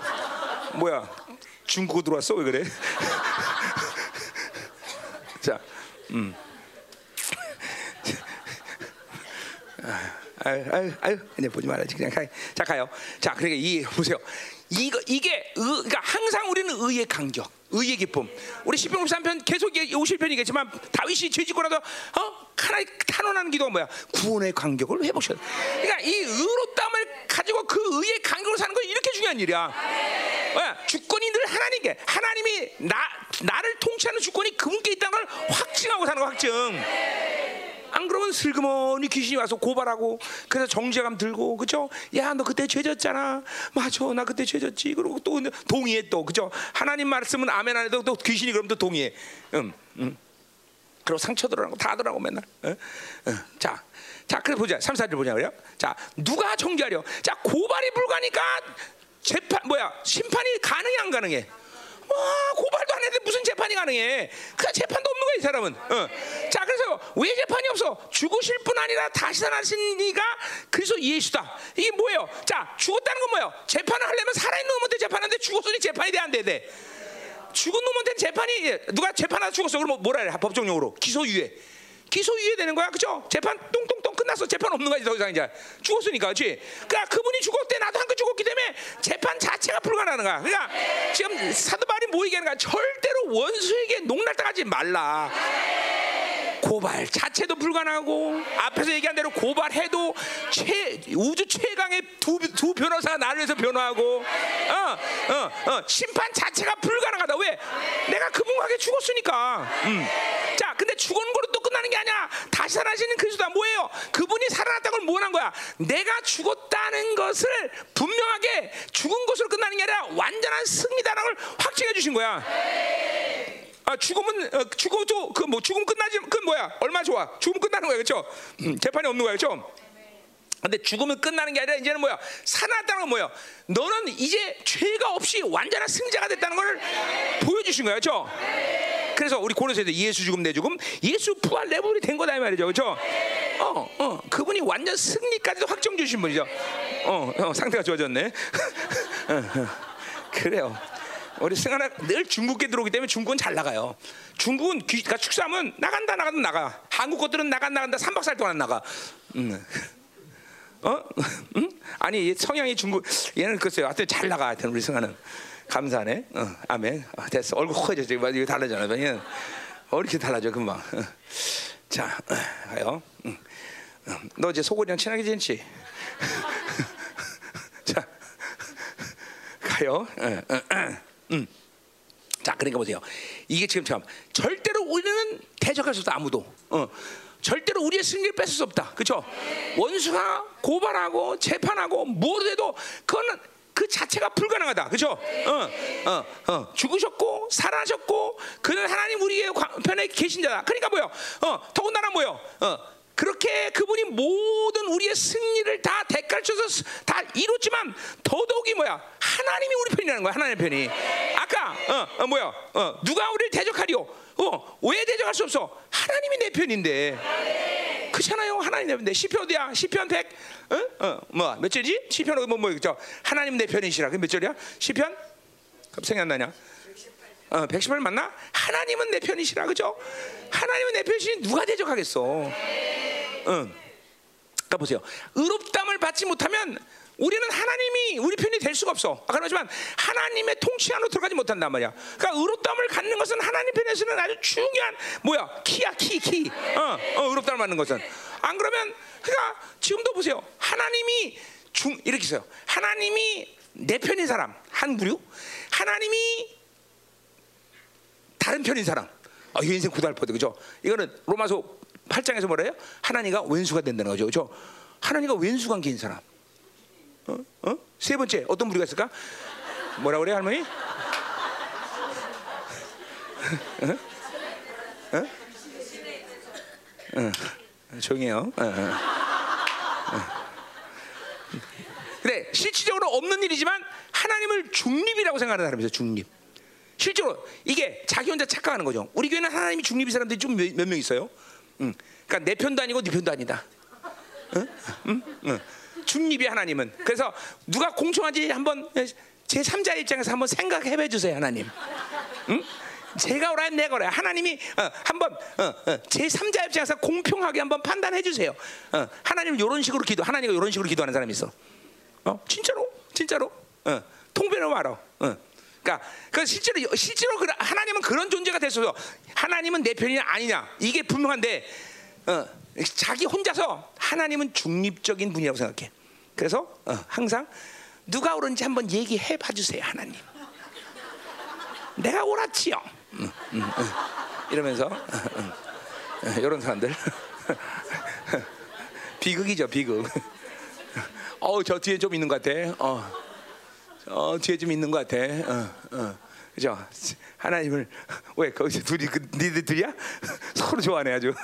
뭐야? 중국어 들어왔어? 왜 그래? 자, 음. 아유, 아유, 아유, 그냥 보지 말아야지. 그냥 가. 자, 가요. 자, 그러니까 이 보세요. 이거 이게 의, 그러니까 항상 우리는 의의 강격, 의의 기쁨. 우리 시편 53편 계속 50편이겠지만 다윗이 죄 짓고 나서 어 하나님 탄원하는 기도가 뭐야? 구원의 간격을 회복시켜. 그러니까 이 의롭담을 가지고 그 의의 간격으로 사는 건 이렇게 중요한 일이야. 뭐야? 주권이 늘 하나님께 하나님이 나 나를 통치하는 주권이 그분께 있다는 걸 확증하고 사는 거 확증. 안 그러면 슬그머니 귀신이 와서 고발하고 그래서 정죄감 들고 그죠? 야 너 그때 죄졌잖아. 맞아 나 그때 죄졌지. 그리고 또 동의해 또 그죠? 하나님 말씀은 아멘 안 해도 또 귀신이 그럼 또 동의해. 음, 음. 그리고 상처 들어가고 다 들어가고 맨날. 어? 어. 자, 자 그래 보자. 3, 4절 보자 그래요. 자 누가 정죄하려? 자 고발이 불가니까 재판 뭐야 심판이 가능해 안 가능해? 와 고발도 안 했는데 무슨 재판이 가능해? 그 재판도 없는 거야 이 사람은. 어. 자 그래서 왜 재판이 없어? 죽으실 뿐 아니라 다시 살아나신 이가 그래서 예수다. 이게 뭐예요? 자, 죽었다는 건 뭐예요? 재판을 하려면 살아있는 놈한테 재판하는데 죽었으니 재판이 돼 안 돼? 돼? 죽은 놈한테는 재판이 누가 재판하다 죽었어 그럼 뭐라 해 법정용어로 기소유예 기소유예 되는 거야 그죠 재판 똥똥똥 끝났어 재판 없는 거지 더 이상 이제 죽었으니까 그렇지 그러니까 그분이 죽었대 나도 한껏 죽었기 때문에 재판 자체가 불가능한 거야. 그러니까 지금 사도 바울이 뭐 얘기하는 거야. 절대로 원수에게 농락당하지 말라 고발 자체도 불가능하고 앞에서 얘기한 대로 고발해도 최, 우주 최강의 두, 두 변호사가 나를 위해서 변호하고 어, 어, 어, 심판 자체가 불가능하다 왜? 내가 그분에게 죽었으니까 음. 자 근데 죽은 거로 또 끝나는 게 아니야 다시 살아시는 그리스도가 뭐예요? 그분이 살아났다는 걸 뭐한 거야? 내가 죽었다는 것을 분명하게 죽은 것으로 끝나는 게 아니라 완전한 승리다라는 걸 확증해 주신 거야 아 죽으면 어, 죽어도 그뭐 죽음 끝나지 그 뭐야? 얼마 좋아? 죽음 끝나는 거야 그렇죠 음, 재판이 없는 거야 그렇죠 근데 죽으면 끝나는 게 아니라 이제는 뭐야? 살아났다는 건 뭐야 너는 이제 죄가 없이 완전한 승자가 됐다는 걸 보여주신 거야 그렇죠 그래서 우리 고려서에도 예수 죽음 내 죽음 예수 부활 레벨이 된 거다 이 말이죠 그렇죠 어, 어, 그분이 완전 승리까지도 확정 주신 분이죠. 어, 어 상태가 좋아졌네. 어, 어. 그래요 우리 승하나 늘 중국에 들어오기 때문에 중국은 잘 나가요. 중국은 귀, 그러니까 축사하면 나간다 나간다 나가. 한국 것들은 나간 나간다 3박 4일 동안 나가. 음. 어? 음? 아니 성향이 중국 얘는 글쎄요. 하여튼 잘 나가. 하여튼 우리 승하는 감사하네. 어, 아멘. 어, 됐어. 얼굴 커져 지금 이거 달라잖아. 얘는 어, 이렇게 달라져 금방. 어. 자 어, 가요. 음. 너 이제 소골이랑 친하게 지냈지? 자 가요. 음. 자, 그러니까 보세요. 이게 지금 참 절대로 우리는 대적할 수 없다 아무도. 어. 절대로 우리의 승리를 뺏을 수 없다. 그렇죠? 원수가 고발하고 재판하고 뭐를 해도 그거는 그 자체가 불가능하다. 그렇죠? 어, 어, 어. 죽으셨고 살아셨고 그는 하나님 우리의 편에 계신 자다. 그러니까 뭐요? 어, 더군다나 뭐요? 어. 그렇게 그분이 모든 우리의 승리를 다 대가를 쳐서 다 이뤘지만 더더욱이 뭐야? 하나님이 우리 편이라는 거야 하나님의 편이. 아까 어, 어 뭐야? 어, 누가 우리를 대적하리요? 어, 왜 대적할 수 없어? 하나님이 내 편인데. 그렇잖아요 하나님 내 편인데 시편 어디야? 시편 100 어? 어, 뭐몇 절이지? 시편 뭐 뭐죠 하나님 내 편이시라. 그 몇 절이야? 시편? 생각 안 나냐 어, 118 맞나? 하나님은 내 편이시라 그죠? 하나님은 내 편이시니 누가 대적하겠어? 응. 그러니까 보세요. 의롭담을 받지 못하면 우리는 하나님이 우리 편이 될 수가 없어. 아까 그러지만 하나님의 통치 안으로 들어가지 못한단 말이야. 그러니까 의롭담을 갖는 것은 하나님 편에서는 아주 중요한 뭐야 키야 키 키. 어, 어 의롭담을 받는 것은 안 그러면 그러니까 지금도 보세요. 하나님이 중 이렇게 있어요. 하나님이 내 편인 사람 한 부류, 하나님이 다른 편인 사람. 아, 이 인생 구달퍼드 그죠? 이거는 로마서 8장에서 뭐래요? 하나님과 왼수가 된다는 거죠. 그죠? 하나님과 왼수 관계인 사람. 어? 어? 세 번째 어떤 부류가 있을까? 뭐라 그래 할머니? 어? 어? 어. 조용해요. 어, 어. 그래 실질적으로 없는 일이지만 하나님을 중립이라고 생각하는 사람이 있어요. 중립. 실제로 이게 자기 혼자 착각하는 거죠. 우리 교회는 하나님이 중립인 사람들이 좀 몇 명 있어요. 응. 그러니까 내 편도 아니고 네 편도 아니다. 응? 응? 응. 중립이 하나님은. 그래서 누가 공평한지 한번 제 3자 입장에서 한번 생각해 주세요, 하나님. 응? 제가 오라 내가 오라 하나님이 어, 한번 어, 어, 제 3자 입장에서 공평하게 한번 판단해 주세요. 어, 하나님 이런 식으로 기도, 하나님이 이런 식으로 기도하는 사람이 있어. 어, 진짜로, 진짜로. 어, 통변을 말어. 어. 그러니까 그 실제로 실제로 하나님은 그런 존재가 됐어서 하나님은 내 편이 아니냐 이게 분명한데 어, 자기 혼자서 하나님은 중립적인 분이라고 생각해. 그래서 어, 항상 누가 옳은지 한번 얘기해 봐주세요 하나님. 내가 옳았지요. 음, 음, 음. 이러면서 이런 사람들 비극이죠 비극. 어저 뒤에 좀 있는 것 같아. 어. 어, 뒤에 좀 있는 것 같아. 어, 어. 그죠? 하나님을 왜 거기서 둘이 그 니들 둘이야? 서로 좋아하네 아주.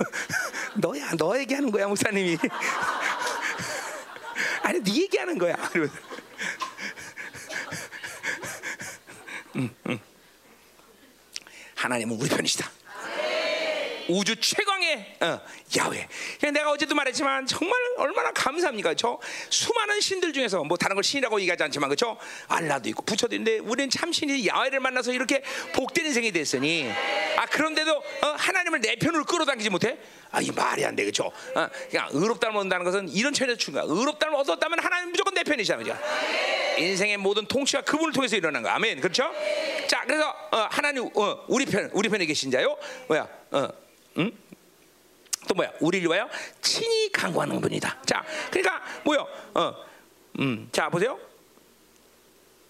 너야, 너 얘기하는 거야 목사님이. 아니 네 얘기하는 거야. 음, 음. 하나님은 우리 편이시다. 우주 최강의 어. 그냥 내가 어제도 말했지만 정말 얼마나 감사합니까? 저 수많은 신들 중에서 뭐 다른 걸 신이라고 얘기하지 않지만 그렇죠? 알라도 있고 부처도 있는데 우리는 참 신이 야훼를 만나서 이렇게 복된 인생이 됐으니 아 그런데도 어, 하나님을 내 편으로 끌어당기지 못해? 아 이 말이 안 되겠죠? 어, 그냥 의롭다를 얻는다는 것은 이런 차원에서 중요한 거야. 의롭다를 얻었다면 하나님 무조건 내 편이잖아요. 그죠? 인생의 모든 통치가 그분을 통해서 일어난 거야. 아멘. 그렇죠? 자, 그래서 어, 하나님 어, 우리 편 우리 편에 계신 자요. 뭐야? 어, 응? 또 뭐야? 우리를 위하여 친히 강구하는 분이다. 자, 그러니까 뭐요? 어, 음, 자 보세요.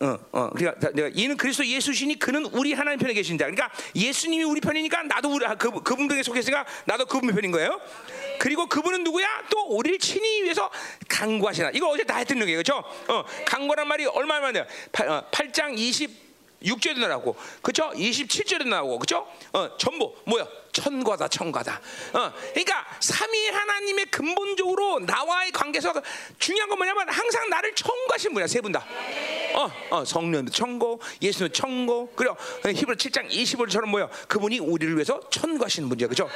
어, 어, 그러니까 내가 이는 그리스도 예수시니 그는 우리 하나님 편에 계신다. 그러니까 예수님이 우리 편이니까 나도 우리 아, 그 그분 중에 속했으니까 나도 그분 편인 거예요. 그리고 그분은 누구야? 또 우리를 친히 위해서 강구하시나. 이거 어제 다 했던 얘기예요, 그렇죠? 어, 강구란 말이 얼마만이야? 8, 어, 8장 26절에도 나오고, 그렇죠? 27절에도 나오고, 그렇죠? 어, 전부 뭐야? 천과다, 천과다. 어, 그러니까 삼위 하나님의 근본적으로 나와의 관계에서 중요한 건 뭐냐면 항상 나를 청구하신 분이야, 세 분 다. 어, 어, 성령도 청고, 예수는 청고, 그리고 히브리 7장 25절처럼 뭐야? 그분이 우리를 위해서 청구하시는 분이야, 그렇죠?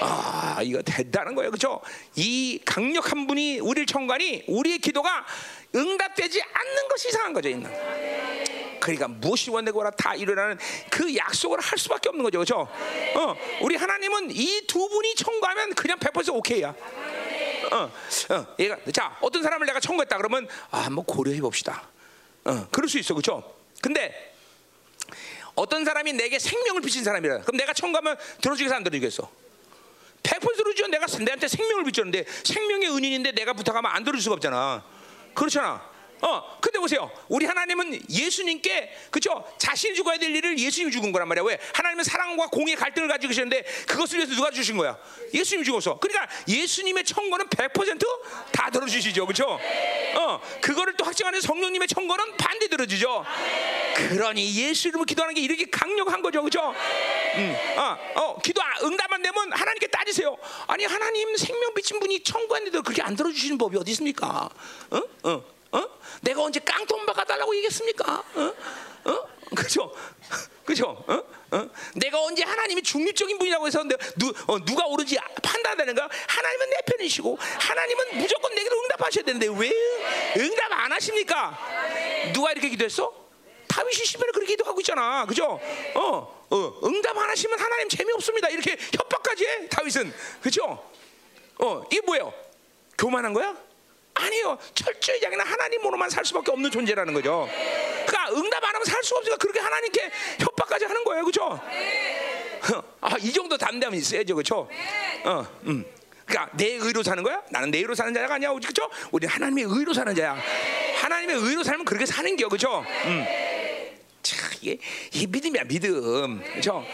아, 이거 대단한 거예요, 그렇죠? 이 강력한 분이 우리를 청구하니 우리의 기도가 응답되지 않는 것이 이상한 거죠, 있는. 그러니까 무엇이 원되고라 다 일어나는 그 약속을 할 수밖에 없는 거죠, 그렇죠? 어, 우리 하나님은 이 두 분이 청구하면 그냥 100% 오케이야. 어, 어, 얘가 자 어떤 사람을 내가 청구했다 그러면 아, 한번 고려해 봅시다. 어, 그럴 수 있어, 그렇죠? 근데 어떤 사람이 내게 생명을 비친 사람이라 그럼 내가 청구하면 들어주겠어 안 들어주겠어? 100% 들어주죠. 내가 내한테 생명을 비쳤는데 생명의 은인인데 내가 부탁하면 안 들어줄 수가 없잖아. 그렇잖아. 어, 근데 보세요. 우리 하나님은 예수님께 그죠? 자신이 죽어야 될 일을 예수님이 죽은 거란 말이야. 왜? 하나님은 사랑과 공의 갈등을 가지고 계시는데 그것을 위해서 누가 주신 거야? 예수님이 죽어서. 그러니까 예수님의 청거는 100%다 들어주시죠, 그렇죠? 어, 그거를 또 확증하는 성령님의 청거는 반대 들어주죠. 그러니 예수 이름을 기도하는 게 이렇게 강력한 거죠, 그렇죠? 음, 어, 어, 기도 응답 안 되면 하나님께 따지세요. 아니 하나님 생명 비친 분이 청구했는데 그렇게 안 들어주시는 법이 어디 있습니까? 어, 어. 어? 내가 언제 깡통 바꿔달라고 얘기했습니까? 어? 어? 그죠? 그죠? 어? 어? 내가 언제 하나님이 중립적인 분이라고 해서 누, 어, 누가 옳은지 판단하는가? 하나님은 내 편이시고 하나님은 무조건 내게도 응답하셔야 되는데 왜 응답 안 하십니까? 누가 이렇게 기도했어? 다윗이 시편에 그렇게 기도하고 있잖아. 그죠? 어, 어, 응답 안 하시면 하나님 재미없습니다. 이렇게 협박까지 해, 다윗은. 그죠? 어, 이게 뭐예요? 교만한 거야? 아니요. 철저히 자기는 하나님으로만 살 수밖에 없는 존재라는 거죠. 그러니까 응답 안 하면 살 수가 없으니까 그렇게 하나님께 협박까지 하는 거예요. 그죠? 아, 이 정도 담대함이 있어야죠. 그죠? 어, 음. 그러니까 내 의로 사는 거야? 나는 내 의로 사는 자가 아니야. 그죠? 우리 하나님의 의로 사는 자야. 하나님의 의로 살면 그렇게 사는 겨. 그죠? 음. 참, 이게 이 믿음이야, 믿음. 그죠?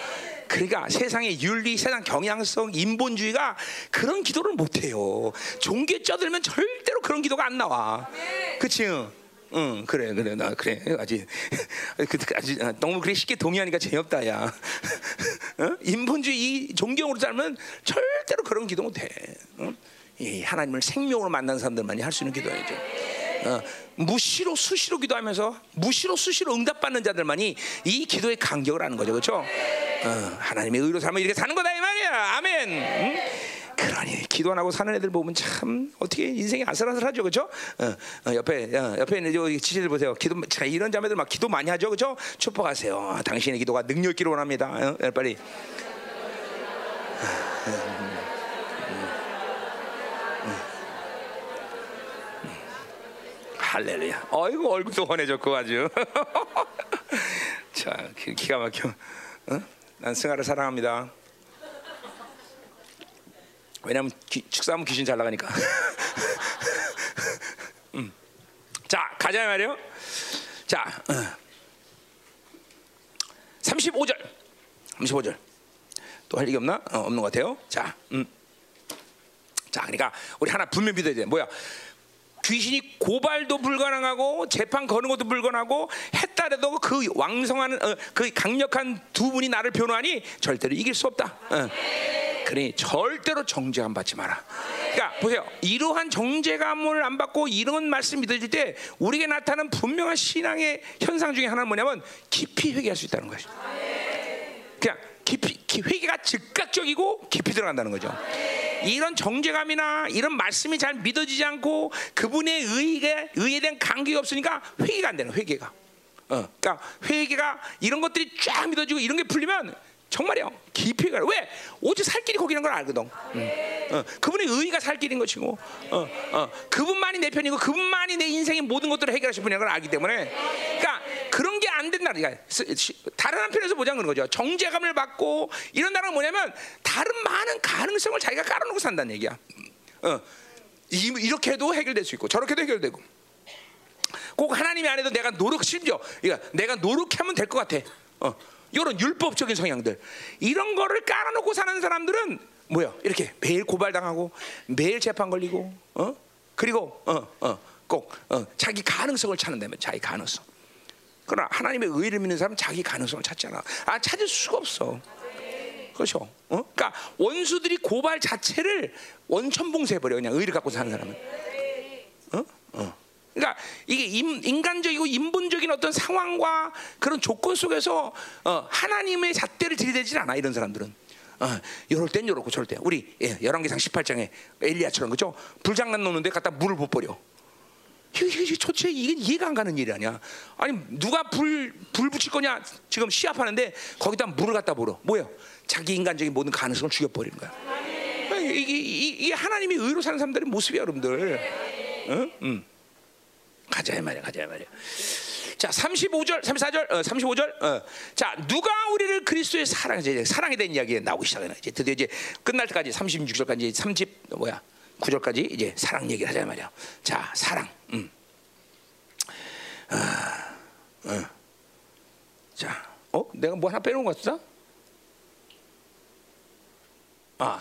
그러니까 세상의 윤리, 세상 경향성, 인본주의가 그런 기도를 못 해요. 종교에 쩌들면 절대로 그런 기도가 안 나와. 그치? 응, 그래, 그래, 나 그래. 아직, 그, 아직 너무 그래 쉽게 동의하니까 재미없다, 야. 어? 인본주의 종교으로 살면 절대로 그런 기도 못 해. 응? 이 하나님을 생명으로 만난 사람들만이 할 수 있는 기도야죠. 어, 무시로 수시로 기도하면서 무시로 수시로 응답받는 자들만이 이 기도의 간격을 아는 거죠, 그렇죠? 어, 하나님의 의로 살면 이렇게 사는 거다 이 말이야, 아멘. 응? 그러니 기도 안 하고 사는 애들 보면 참 어떻게 인생이 아슬아슬하죠, 그렇죠? 어, 어, 옆에 어, 옆에 있는 저 지지들 보세요. 기도 자, 이런 자매들 막 기도 많이 하죠, 그렇죠? 축복하세요. 아, 당신의 기도가 능력 있기를 원합니다. 어, 빨리. 할렐루야. 어이구 얼굴도 환해졌고 아주. 자 기, 기가 막혀. 어? 난 승아를 사랑합니다. 왜냐면 기, 축사하면 귀신 잘 나가니까. 음. 자 가자 말이요. 자 어. 35절. 35절. 또 할 얘기 없나? 어, 없는 것 같아요. 자, 음. 자, 그러니까 우리 하나 분명히 믿어야 돼. 뭐야? 귀신이 고발도 불가능하고 재판 거는 것도 불가능하고 했다래도 그 왕성한 어, 그 강력한 두 분이 나를 변호하니 절대로 이길 수 없다. 어. 그러니 절대로 정죄감 받지 마라. 그러니까 보세요. 이러한 정죄감을 안 받고 이런 말씀 믿어질 때 우리에게 나타나는 분명한 신앙의 현상 중에 하나는 뭐냐면 깊이 회개할 수 있다는 것이. 그냥 깊이 회개가 즉각 자극적이고 깊이 들어간다는 거죠. 이런 정죄감이나 이런 말씀이 잘 믿어지지 않고 그분의 의에 의에 대한 감격이 없으니까 회개가 안 되는 회개가. 어, 그러니까 회개가 이런 것들이 쫙 믿어지고 이런 게 풀리면 정말요 깊이 가요. 왜? 오직 살 길이 거기는 걸 알거든. 음. 어, 그분의 의가 살 길인 것이고, 어, 어, 그분만이 내 편이고 그분만이 내 인생의 모든 것들을 해결하실 분이라는 걸 알기 때문에, 그러니까 그런 게 안 된다. 그러니까 다른 한편에서 보자는 그런 거죠. 정죄감을 받고 이런다는 건 뭐냐면 다른 많은 가능성을 자기가 깔아놓고 산다는 얘기야. 어, 이- 이렇게 해도 해결될 수 있고 저렇게 해도 해결되고. 꼭 하나님이 안 해도 내가 노력 심지어 그러니까 내가 노력하면 될 것 같아. 어, 이런 율법적인 성향들 이런 거를 깔아놓고 사는 사람들은 뭐야? 이렇게 매일 고발당하고 매일 재판 걸리고 어 그리고 어 어 꼭 어, 자기 가능성을 찾는다면 자기 가능성. 그러나 하나님의 의를 믿는 사람은 자기 가능성을 찾잖아. 아 찾을 수가 없어. 그렇죠. 어? 그러니까 원수들이 고발 자체를 원천봉쇄해 버려 그냥 의를 갖고 사는 사람은. 어? 어. 그러니까 이게 인, 인간적이고 인본적인 어떤 상황과 그런 조건 속에서 어, 하나님의 잣대를 들이대질 않아 이런 사람들은. 어, 이럴 땐 이렇고 저럴 때 우리 예, 열왕기상 18장에 엘리야처럼 그죠 불장난 놓는데 갖다 물을 못 버려. 이게, 도대체 이게 이해가 안 가는 일이 아니야. 아니 누가 불, 불 붙일 거냐 지금 시합하는데 거기다 물을 갖다 부어 뭐예요? 자기 인간적인 모든 가능성을 죽여버리는 거야. 이게, 이게, 하나님이 의로 사는 사람들의 모습이야 여러분들. 응? 응. 가자 이 말이야 가자 이 말이야. 자 35절 34절 어, 35절 어. 자 누가 우리를 그리스도의 사랑에 사랑에 대한 이야기 나오기 시작하나 이제 드디어 이제 끝날 때까지 36절까지 30 뭐야 9절까지 이제 사랑 얘기를 하자 이 말이야. 자 사랑. 음. 아, 어. 자, 어? 내가 뭐 하나 빼놓은 것 같다? 아,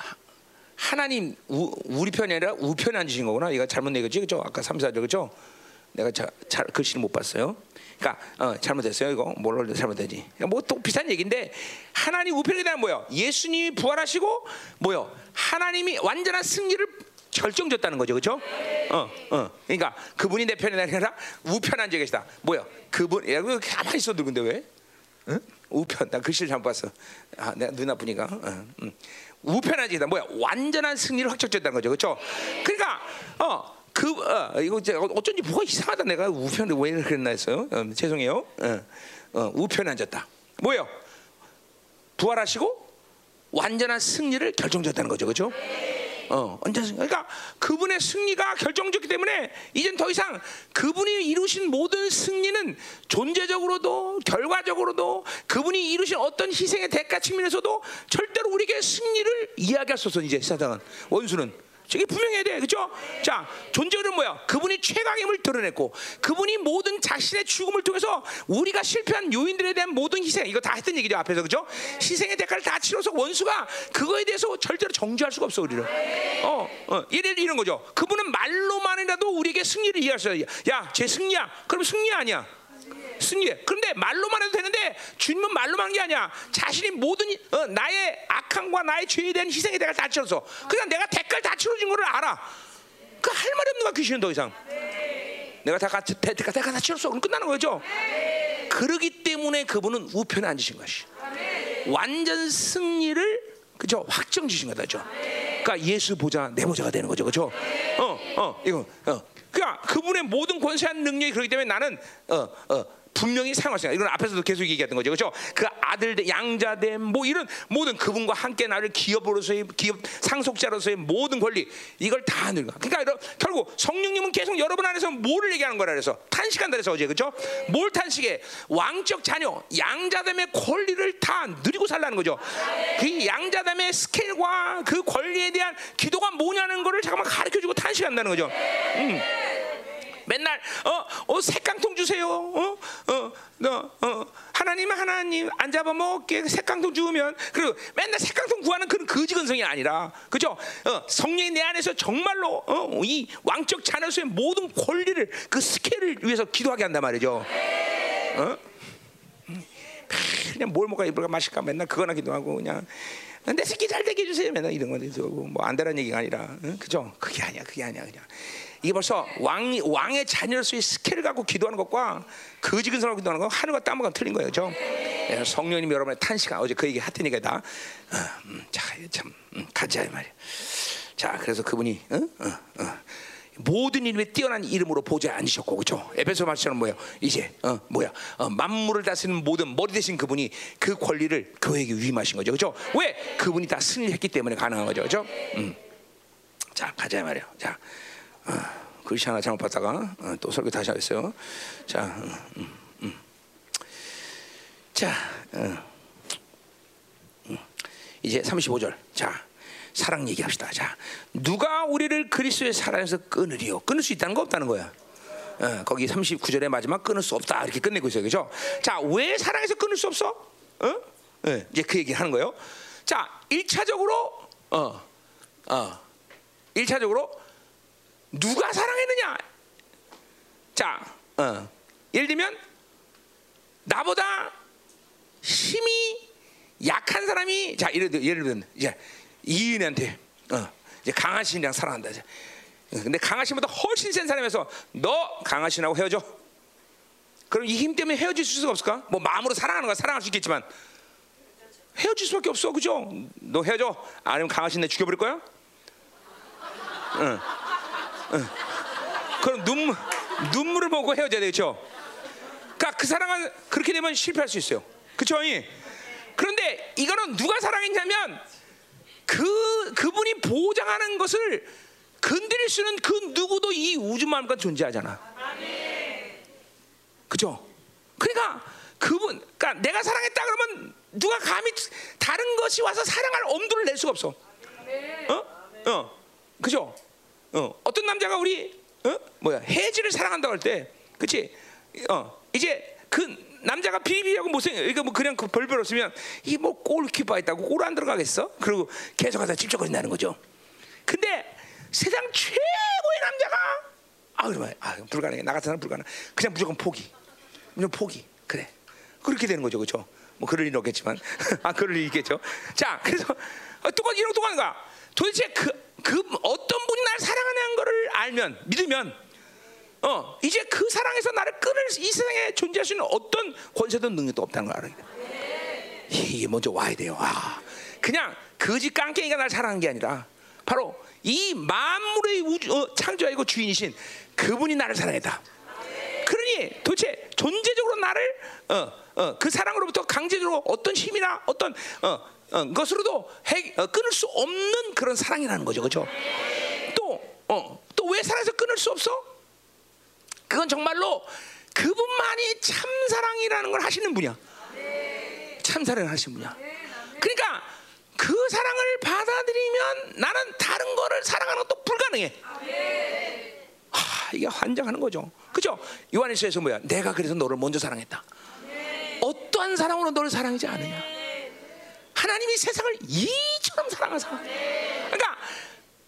하나님 우, 우리 편이 아니라 우편에 앉으신 거구나. 이거 잘못 내거지, 그죠? 아까 3, 4절 그죠? 내가 자, 잘 글씨를 못 봤어요. 그러니까 어, 잘못했어요. 이거 뭘 잘못되지? 뭐또 비슷한 얘기인데 하나님 우편에 대한 뭐요? 예수님이 부활하시고 뭐요? 하나님이 완전한 승리를 결정졌다는 거죠, 그렇죠? 어, 어. 그러니까 그분이 내 편이 아니라 우편 앉아 계시다. 뭐요? 그분, 야, 그 가만히 있어도 근데 왜? 응? 우편, 나 글씨를 잘못 봤어. 아, 내가 눈 아프니까. 어, 음. 우편 앉아 계시다. 뭐야? 완전한 승리를 확정졌다는 거죠, 그렇죠? 그러니까 어. 그 어, 이거 이제 어쩐지 뭐가 이상하다 내가 우편을 왜 그랬나 했어요. 어, 죄송해요. 어, 어, 우편에 앉았다. 뭐요? 부활하시고 완전한 승리를 결정졌다는 거죠, 그렇죠? 어, 승리. 그러니까 그분의 승리가 결정졌기 때문에 이젠 더 이상 그분이 이루신 모든 승리는 존재적으로도 결과적으로도 그분이 이루신 어떤 희생의 대가 측면에서도 절대로 우리에게 승리를 이야기할 수 없어 이제 사단은 원수는 저게 분명해야 돼, 그렇죠? 자, 존재는 뭐야? 그분이 최강임을 드러냈고, 그분이 모든 자신의 죽음을 통해서 우리가 실패한 요인들에 대한 모든 희생, 이거 다 했던 얘기죠 앞에서, 그렇죠? 희생의 대가를 다 치러서 원수가 그거에 대해서 절대로 정죄할 수가 없어 우리를. 어, 어, 예를 이런 거죠. 그분은 말로만이라도 우리에게 승리를 수 있어요. 야, 제 승리야. 그럼 승리 아니야. 승리해. 그런데 말로만 해도 되는데 주님은 말로만 한 게 아니야. 자신이 모든 이- 어, 나의 악함과 나의 죄에 대한 희생에 대가 다 치러서 그냥 내가 대가를 다 치러진 거를 알아. 그 할 말이 없는 거야 귀신은 더 이상. 내가 다 같이 대- 대가 대가 다 치렀어. 그럼 끝나는 거죠. 그러기 때문에 그분은 우편에 앉으신 것이. 완전 승리를 그죠 확정 주신 거다죠. 그러니까 예수 보자 내 보자가 되는 거죠, 그죠? 어, 어, 이거, 어. 그러니까 그분의 모든 권세한 능력이 그렇기 때문에 나는 어, 어. 분명히 있다. 이건 앞에서도 계속 얘기했던 거죠, 그렇죠? 그 아들, 양자됨, 뭐 이런 모든 그분과 함께 나를 기업으로서의 기업 상속자로서의 모든 권리 이걸 다 거야. 그러니까 이런- 결국 성령님은 계속 여러분 안에서 뭐를 얘기하는 거라 그래서 탄식한다 그래서 어제 그렇죠? 뭘 탄식해? 왕적 자녀, 양자됨의 권리를 다 누리고 살라는 거죠. 그 양자됨의 스케일과 그 권리에 대한 기도가 뭐냐는 거를 잠깐만 가르쳐 주고 탄식한다는 거죠. 음. 맨날 어, 어 색깡통 주세요. 어, 어, 너, 어, 하나님 하나님 안 잡아먹게 색깡통 주면 그리고 맨날 색깡통 구하는 그런 거지 근성이 아니라 그죠? 어, 성령이 내 안에서 정말로 어, 이 왕적 자녀수의 모든 권리를 그 스케일을 위해서 기도하게 한단 말이죠. 어? 그냥 뭘 먹을까 입을까 마실까 맨날 그거나 기도하고 그냥 내 새끼 잘 되게 해주세요 맨날 이런 거 기도하고 뭐 안 되라는 얘기가 아니라 응? 그죠? 그게 아니야 그게 아니야 그냥 이게 벌써 왕 왕의 자녀로서의 스킬을 갖고 기도하는 것과 거지근 사람 기도하는 거 하늘과 땅과 틀린 거예요? 예, 성령님 여러분의 탄시간 어제 그 얘기 했더니까 다 어, 음, 자 참 음, 가자 이 말이야. 자 그래서 그분이 어? 어, 어. 모든 이름에 뛰어난 이름으로 보좌에 앉으셨고 그죠? 에베소 말처럼 뭐예요? 이제 어, 뭐야? 어, 만물을 다스리는 모든 머리 대신 그분이 그 권리를 교회에게 위임하신 거죠, 그죠? 왜? 그분이 다 승리했기 때문에 가능한 거죠, 그죠? 음. 자 가자 이 말이야. 자 어, 글씨 하나 잘못 봤다가 어, 또 설교 다시 하겠어요. 자, 음, 음, 음. 자, 어, 음. 이제 35절. 자. 사랑 얘기합시다. 자, 누가 우리를 그리스도의 사랑에서 끊으리요? 끊을 수 있다는 거 없다는 거야. 어, 거기 39절의 마지막 끊을 수 없다 이렇게 끝내고 있어요, 그죠? 자, 왜 사랑에서 끊을 수 없어? 어? 네, 이제 그 얘기 하는 거예요. 자, 1차적으로 어, 어, 1차적으로 누가 사랑했느냐? 자, 어, 예를 들면 나보다 힘이 약한 사람이 자 예를 들 예를 들면 이제 이인한테 어, 이제 강하신이랑 사랑한다. 이제. 근데 강하신보다 훨씬 센 사람에서 너 강하신하고 헤어져. 그럼 이 힘 때문에 헤어질 수가 없을까? 뭐 마음으로 사랑하는 거야 사랑할 수 있겠지만 헤어질 수밖에 없어, 그죠? 너 헤어져. 아니면 강하신 내 죽여버릴 거야? 응. 응. 그럼 눈물 눈물을 보고 헤어져야 되겠죠. 그러니까 그 사랑은 그렇게 되면 실패할 수 있어요. 그렇죠? 그런데 이거는 누가 사랑했냐면 그 그분이 보장하는 것을 건드릴 수는 그 누구도 이 우주만과 존재하잖아. 그죠? 그러니까 그분, 그러니까 내가 사랑했다 그러면 누가 감히 다른 것이 와서 사랑할 엄두를 낼 수가 없어. 어? 어, 그죠? 어, 어떤 남자가 우리 어? 뭐야 혜지를 사랑한다고 할 때, 그렇지? 어, 이제 그 남자가 비비하고 못생, 이거 뭐 그냥 그 벌벌 없으면 이게 뭐 골키퍼 있다고 골 안 들어가겠어? 그리고 계속하다 찝쩍거린다는 거죠. 근데 세상 최고의 남자가 아 그러면 아 불가능해 나 같은 사람 불가능. 그냥 무조건 포기, 무조건 포기. 그래 그렇게 되는 거죠, 그렇죠? 뭐 그럴 일 없겠지만 아 그럴 일 있겠죠. 자 그래서 어, 똑같 이런 똑같은가? 도대체 그, 그 어떤 분이 날 사랑하는 거를 알면 믿으면 어 이제 그 사랑에서 나를 끊을 이 세상에 존재할 수 있는 어떤 권세도 능력도 없다는 걸 알아야 돼. 이게 먼저 와야 돼요. 와. 그냥 거지 깡깽이가 날 사랑한 게 아니라 바로 이 만물의 우주, 어, 창조하고 주인이신 그분이 나를 사랑했다. 그러니 도대체 존재적으로 나를 어, 어, 그 사랑으로부터 강제적으로 어떤 힘이나 어떤 어, 어, 것으로도 해, 어, 끊을 수 없는 그런 사랑이라는 거죠, 그렇죠? 또또 어, 왜 사랑에서 끊을 수 없어? 그건 정말로 그분만이 참 사랑이라는 걸 하시는 분이야. 참 사랑을 하시는 분이야. 그러니까 그 사랑을 받아들이면 나는 다른 거를 사랑하는 것도 불가능해. 하, 이게 환장하는 거죠. 그죠? 요한일서에서 뭐야? 내가 그래서 너를 먼저 사랑했다. 어떠한 사랑으로 너를 사랑하지 않느냐? 하나님이 세상을 이처럼 사랑하사. 그러니까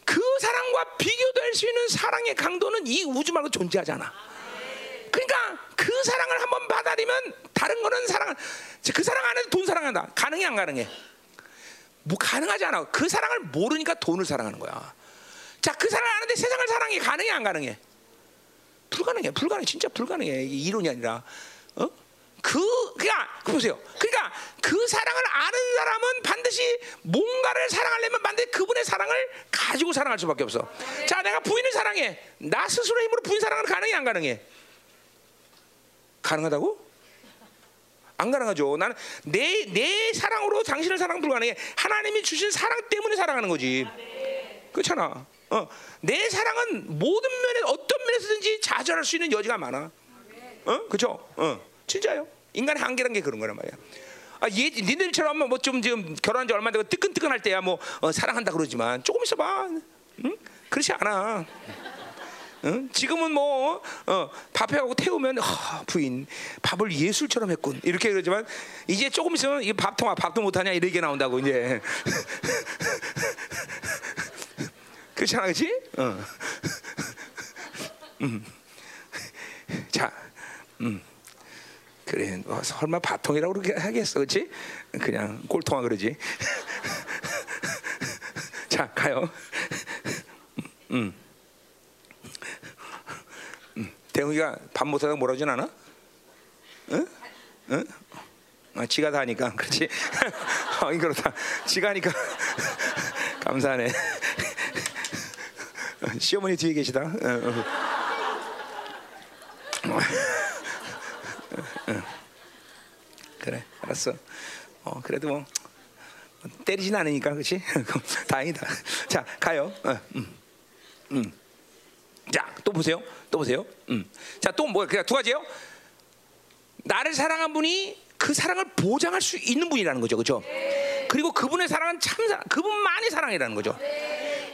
그 사랑과 비교될 수 있는 사랑의 강도는 이 우주 말고 존재하지 않아. 그러니까 그 사랑을 한번 받아들이면 다른 거는 사랑, 그 사랑 안에서 돈 사랑한다. 가능해 안 가능해? 뭐 가능하지 않아. 그 사랑을 모르니까 돈을 사랑하는 거야. 자, 그 사랑 아는데 세상을 사랑해 가능해 안 가능해? 불가능해, 불가능해, 진짜 불가능해. 이게 이론이 아니라, 어? 그, 그냥, 그 보세요. 그러니까 그 사랑을 아는 사람은 반드시 뭔가를 사랑하려면 반드시 그분의 사랑을 가지고 사랑할 수밖에 없어. 자, 내가 부인을 사랑해. 나 스스로 힘으로 부인 사랑을 가능해, 안 가능해? 가능하다고? 안 가능하죠. 나는 내, 내 사랑으로 당신을 사랑 불가능해. 하나님이 주신 사랑 때문에 사랑하는 거지. 그렇잖아. 어, 내 사랑은 모든 면에 어떤 면에서든지 좌절할 수 있는 여지가 많아. 어, 그렇죠? 어, 진짜요. 인간의 한계란 게 그런 거란 말이야. 아, 얘, 니들처럼 뭐 좀 지금 결혼한 지 얼마 되고 뜨끈뜨끈할 때야 뭐 어, 사랑한다 그러지만 조금 있어봐. 응? 그렇지 않아. 응? 지금은 뭐 어, 밥해하고 태우면 어, 부인 밥을 예술처럼 했군 이렇게 그러지만 이제 조금 있으면 이 밥통아 밥도 못하냐 이렇게 나온다고 이제 그렇잖아 그렇지? 어. 음. 자, 음. 그래, 뭐 설마 바통이라고 그렇게 하겠어, 그렇지? 그냥 꼴통아 그러지. 자, 가요. 음. 음. 대웅이가 밥 못하다가 뭐라 하진 않아? 응? 응? 아, 지가 다 하니까 그렇지. 어, 그렇다. 지가 하니까 감사하네. 시어머니 뒤에 계시다. 어, 어. 그래, 알았어. 어, 그래도 뭐 때리진 않으니까, 그렇지? 다행이다. 자, 가요. 어, 음, 음. 자, 또 보세요. 또 보세요. 음. 자, 또 뭐, 그냥 두 가지요. 나를 사랑한 분이 그 사랑을 보장할 수 있는 분이라는 거죠, 그렇죠? 그리고 그분의 사랑은 참 사랑, 그분만이 사랑이라는 거죠.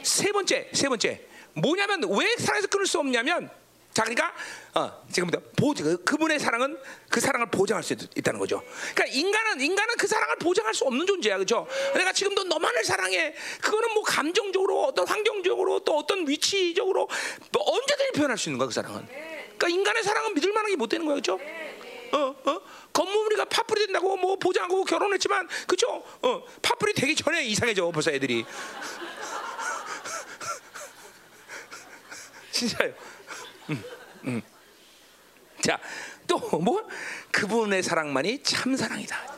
세 번째, 세 번째, 뭐냐면 왜 사랑에서 끊을 수 없냐면 자, 그러니까 어, 지금부터 보, 그, 그분의 사랑은 그 사랑을 보장할 수 있, 다는 거죠. 그러니까 인간은 인간은 그 사랑을 보장할 수 없는 존재야, 그렇죠? 내가 지금도 너만을 사랑해. 그거는 뭐 감정적으로, 어떤 환경적으로, 또 어떤 위치적으로 뭐 언제든지 표현할 수 있는 거야, 그 사랑은. 그러니까 인간의 사랑은 믿을 만한 게 못 되는 거야, 그렇죠? 어, 어? 겉모으리가 파뿌리 된다고 뭐 보장하고 결혼했지만, 그렇죠? 어, 파뿌리 되기 전에 이상해져 벌써 애들이. 진짜요. 음, 음. 자, 또 뭐? 그분의 사랑만이 참 사랑이다.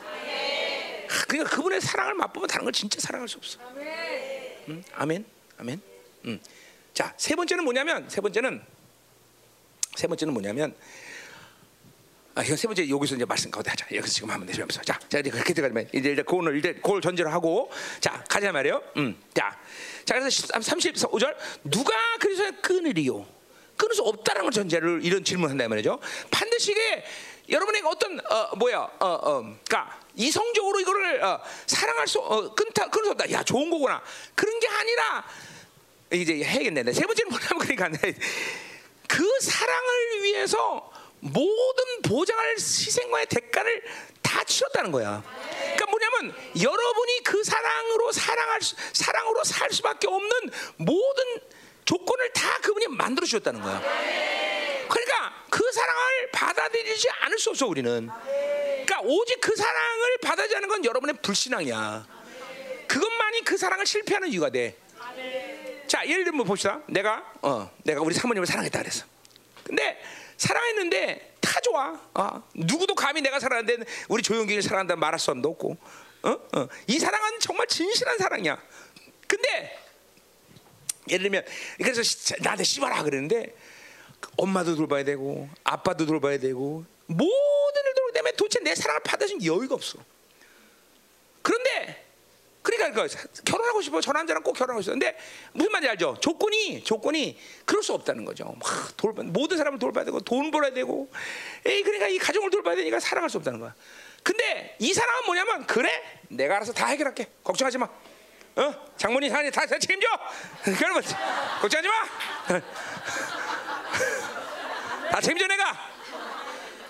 그러니까 그분의 사랑을 맛보면 다른 걸 진짜 사랑할 수 없어. 음, 아멘, 아멘. 음. 자, 세 번째는 뭐냐면 세 번째는 세 번째는 뭐냐면 아, 이건 세 번째 여기서 이제 말씀 가운데 하자. 여기서 지금 하면 되면서 자, 자 이제 그렇게 들어가면 이제 이제 그거를 이제 그걸 전제로 하고 자 가자 말이요. 음, 자, 자 그래서 35절 누가 그래서 끊으리요? 끊을 수 없다는 걸 전제를 이런 질문한다 말이죠. 반드시 이게 여러분에게 어떤 어, 뭐야, 어, 어, 그러니까 이성적으로 이거를 어, 사랑할 수 어, 끊다 끊을 수 없다. 야 좋은 거구나. 그런 게 아니라 이제 해야겠네. 세 번째는 뭐냐면 그러니까 그 사랑을 위해서 모든 보장할 희생과의 대가를 다 치렀다는 거야. 그러니까 뭐냐면 여러분이 그 사랑으로 사랑할 수, 사랑으로 살 수밖에 없는 모든 조건을 다 그분이 만들어 주셨다는 거야. 그러니까 그 사랑을 받아들이지 않을 수 없어 우리는. 그러니까 오직 그 사랑을 받아들이지 않는 건 여러분의 불신앙이야. 그것만이 그 사랑을 실패하는 이유가 돼. 자 예를 들면 봅시다. 내가 어 내가 우리 사모님을 사랑했다 그랬어. 근데 사랑했는데 다 좋아. 어, 누구도 감히 내가 사랑하는데 우리 조용기를 사랑한다 말할 사람도 없고. 어? 어. 이 사랑은 정말 진실한 사랑이야. 근데 예를 들면 그래서 나한테 씹어라 그러는데 엄마도 돌봐야 되고 아빠도 돌봐야 되고 모든 일 돌보기 때문에 도대체 내 사랑을 받아준 여유가 없어. 그런데 그러니까 결혼하고 싶어 저 남자랑 꼭 결혼하고 싶어. 근데 무슨 말인지 알죠? 조건이 조건이 그럴 수 없다는 거죠. 막 돌봐 모든 사람을 돌봐야 되고 돈 벌어야 되고, 에이 그러니까 이 가정을 돌봐야 되니까 사랑할 수 없다는 거야. 근데 이 사랑은 뭐냐면 그래 내가 알아서 다 해결할게 걱정하지 마. 어 장모님 사랑이 다, 다 책임져. 그러면 걱정하지 마. 다 책임져 내가.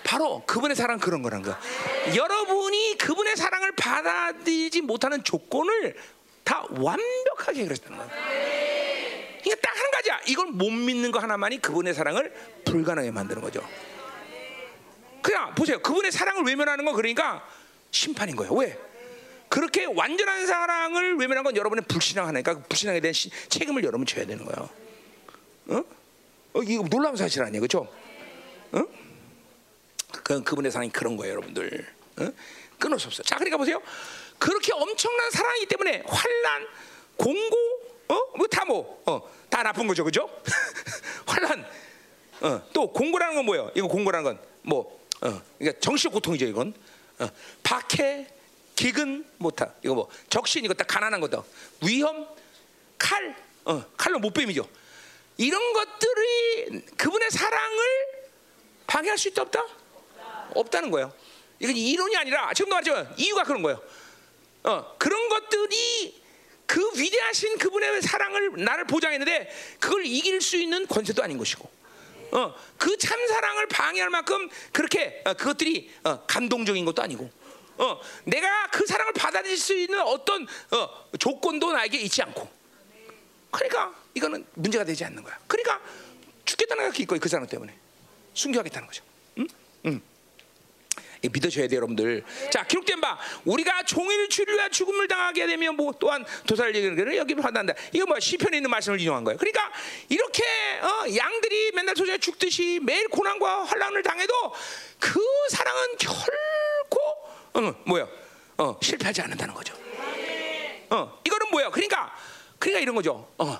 바로 그분의 사랑 그런 거란 거. 여러분이 그분의 사랑을 받아들이지 못하는 조건을 다 완벽하게 해결했다는 거야. 그러니까 딱 한 가지야. 이걸 못 믿는 거 하나만이 그분의 사랑을 불가능하게 만드는 거죠. 그냥 보세요. 그분의 사랑을 외면하는 건 그러니까 심판인 거예요. 왜? 그렇게 완전한 사랑을 외면한 건 여러분의 불신앙 하나니까 그 불신앙에 대한 시, 책임을 여러분 져야 되는 거예요. 어? 어 이거 놀라운 사실 아니에요, 그렇죠? 어? 그 그분의 사랑이 그런 거예요, 여러분들. 어? 끊을 수 없어요. 자, 그러니까 보세요. 그렇게 엄청난 사랑이기 때문에 환란, 공고, 어, 뭐다 뭐, 어, 다 나쁜 거죠, 그죠? 환란, 어, 또 공고라는 건 뭐예요? 이거 공고라는 건 뭐, 어, 그러니까 정신적 고통이죠, 이건. 어, 박해, 기근, 못하. 이거 뭐 적신 이거 딱 가난한 거다. 위험, 칼, 어, 칼로 못뱀이죠. 이런 것들이 그분의 사랑을 방해할 수 있다 없다? 없다는 거예요. 이건 이론이 아니라 지금도 말했죠. 이유가 그런 거예요. 어, 그런 것들이 그 위대하신 그분의 사랑을 나를 보장했는데 그걸 이길 수 있는 권세도 아닌 것이고, 어, 그 참 사랑을 방해할 만큼 그렇게 어, 그것들이 어, 감동적인 것도 아니고, 어, 내가 그 사랑을 받아들일 수 있는 어떤 어, 조건도 나에게 있지 않고, 그러니까 이거는 문제가 되지 않는 거야. 그러니까 죽겠다는 생각이 있고 그 사람 때문에 숨겨하겠다는 거죠. 응? 응. 이 믿으셔야 돼요, 여러분들. 자, 기록된 바 우리가 종일 주류와 죽음을 당하게 되면 뭐 또한 도사를 얘기를 여기 판단한다. 이거 뭐 시편에 있는 말씀을 인용한 거예요. 그러니까 이렇게 어, 양들이 맨날 도저히 죽듯이 매일 고난과 환란을 당해도 그 사랑은 결코 어, 뭐야? 어, 실패하지 않는다는 거죠. 어, 이거는 뭐야? 그러니까 그러니까 이런 거죠. 어,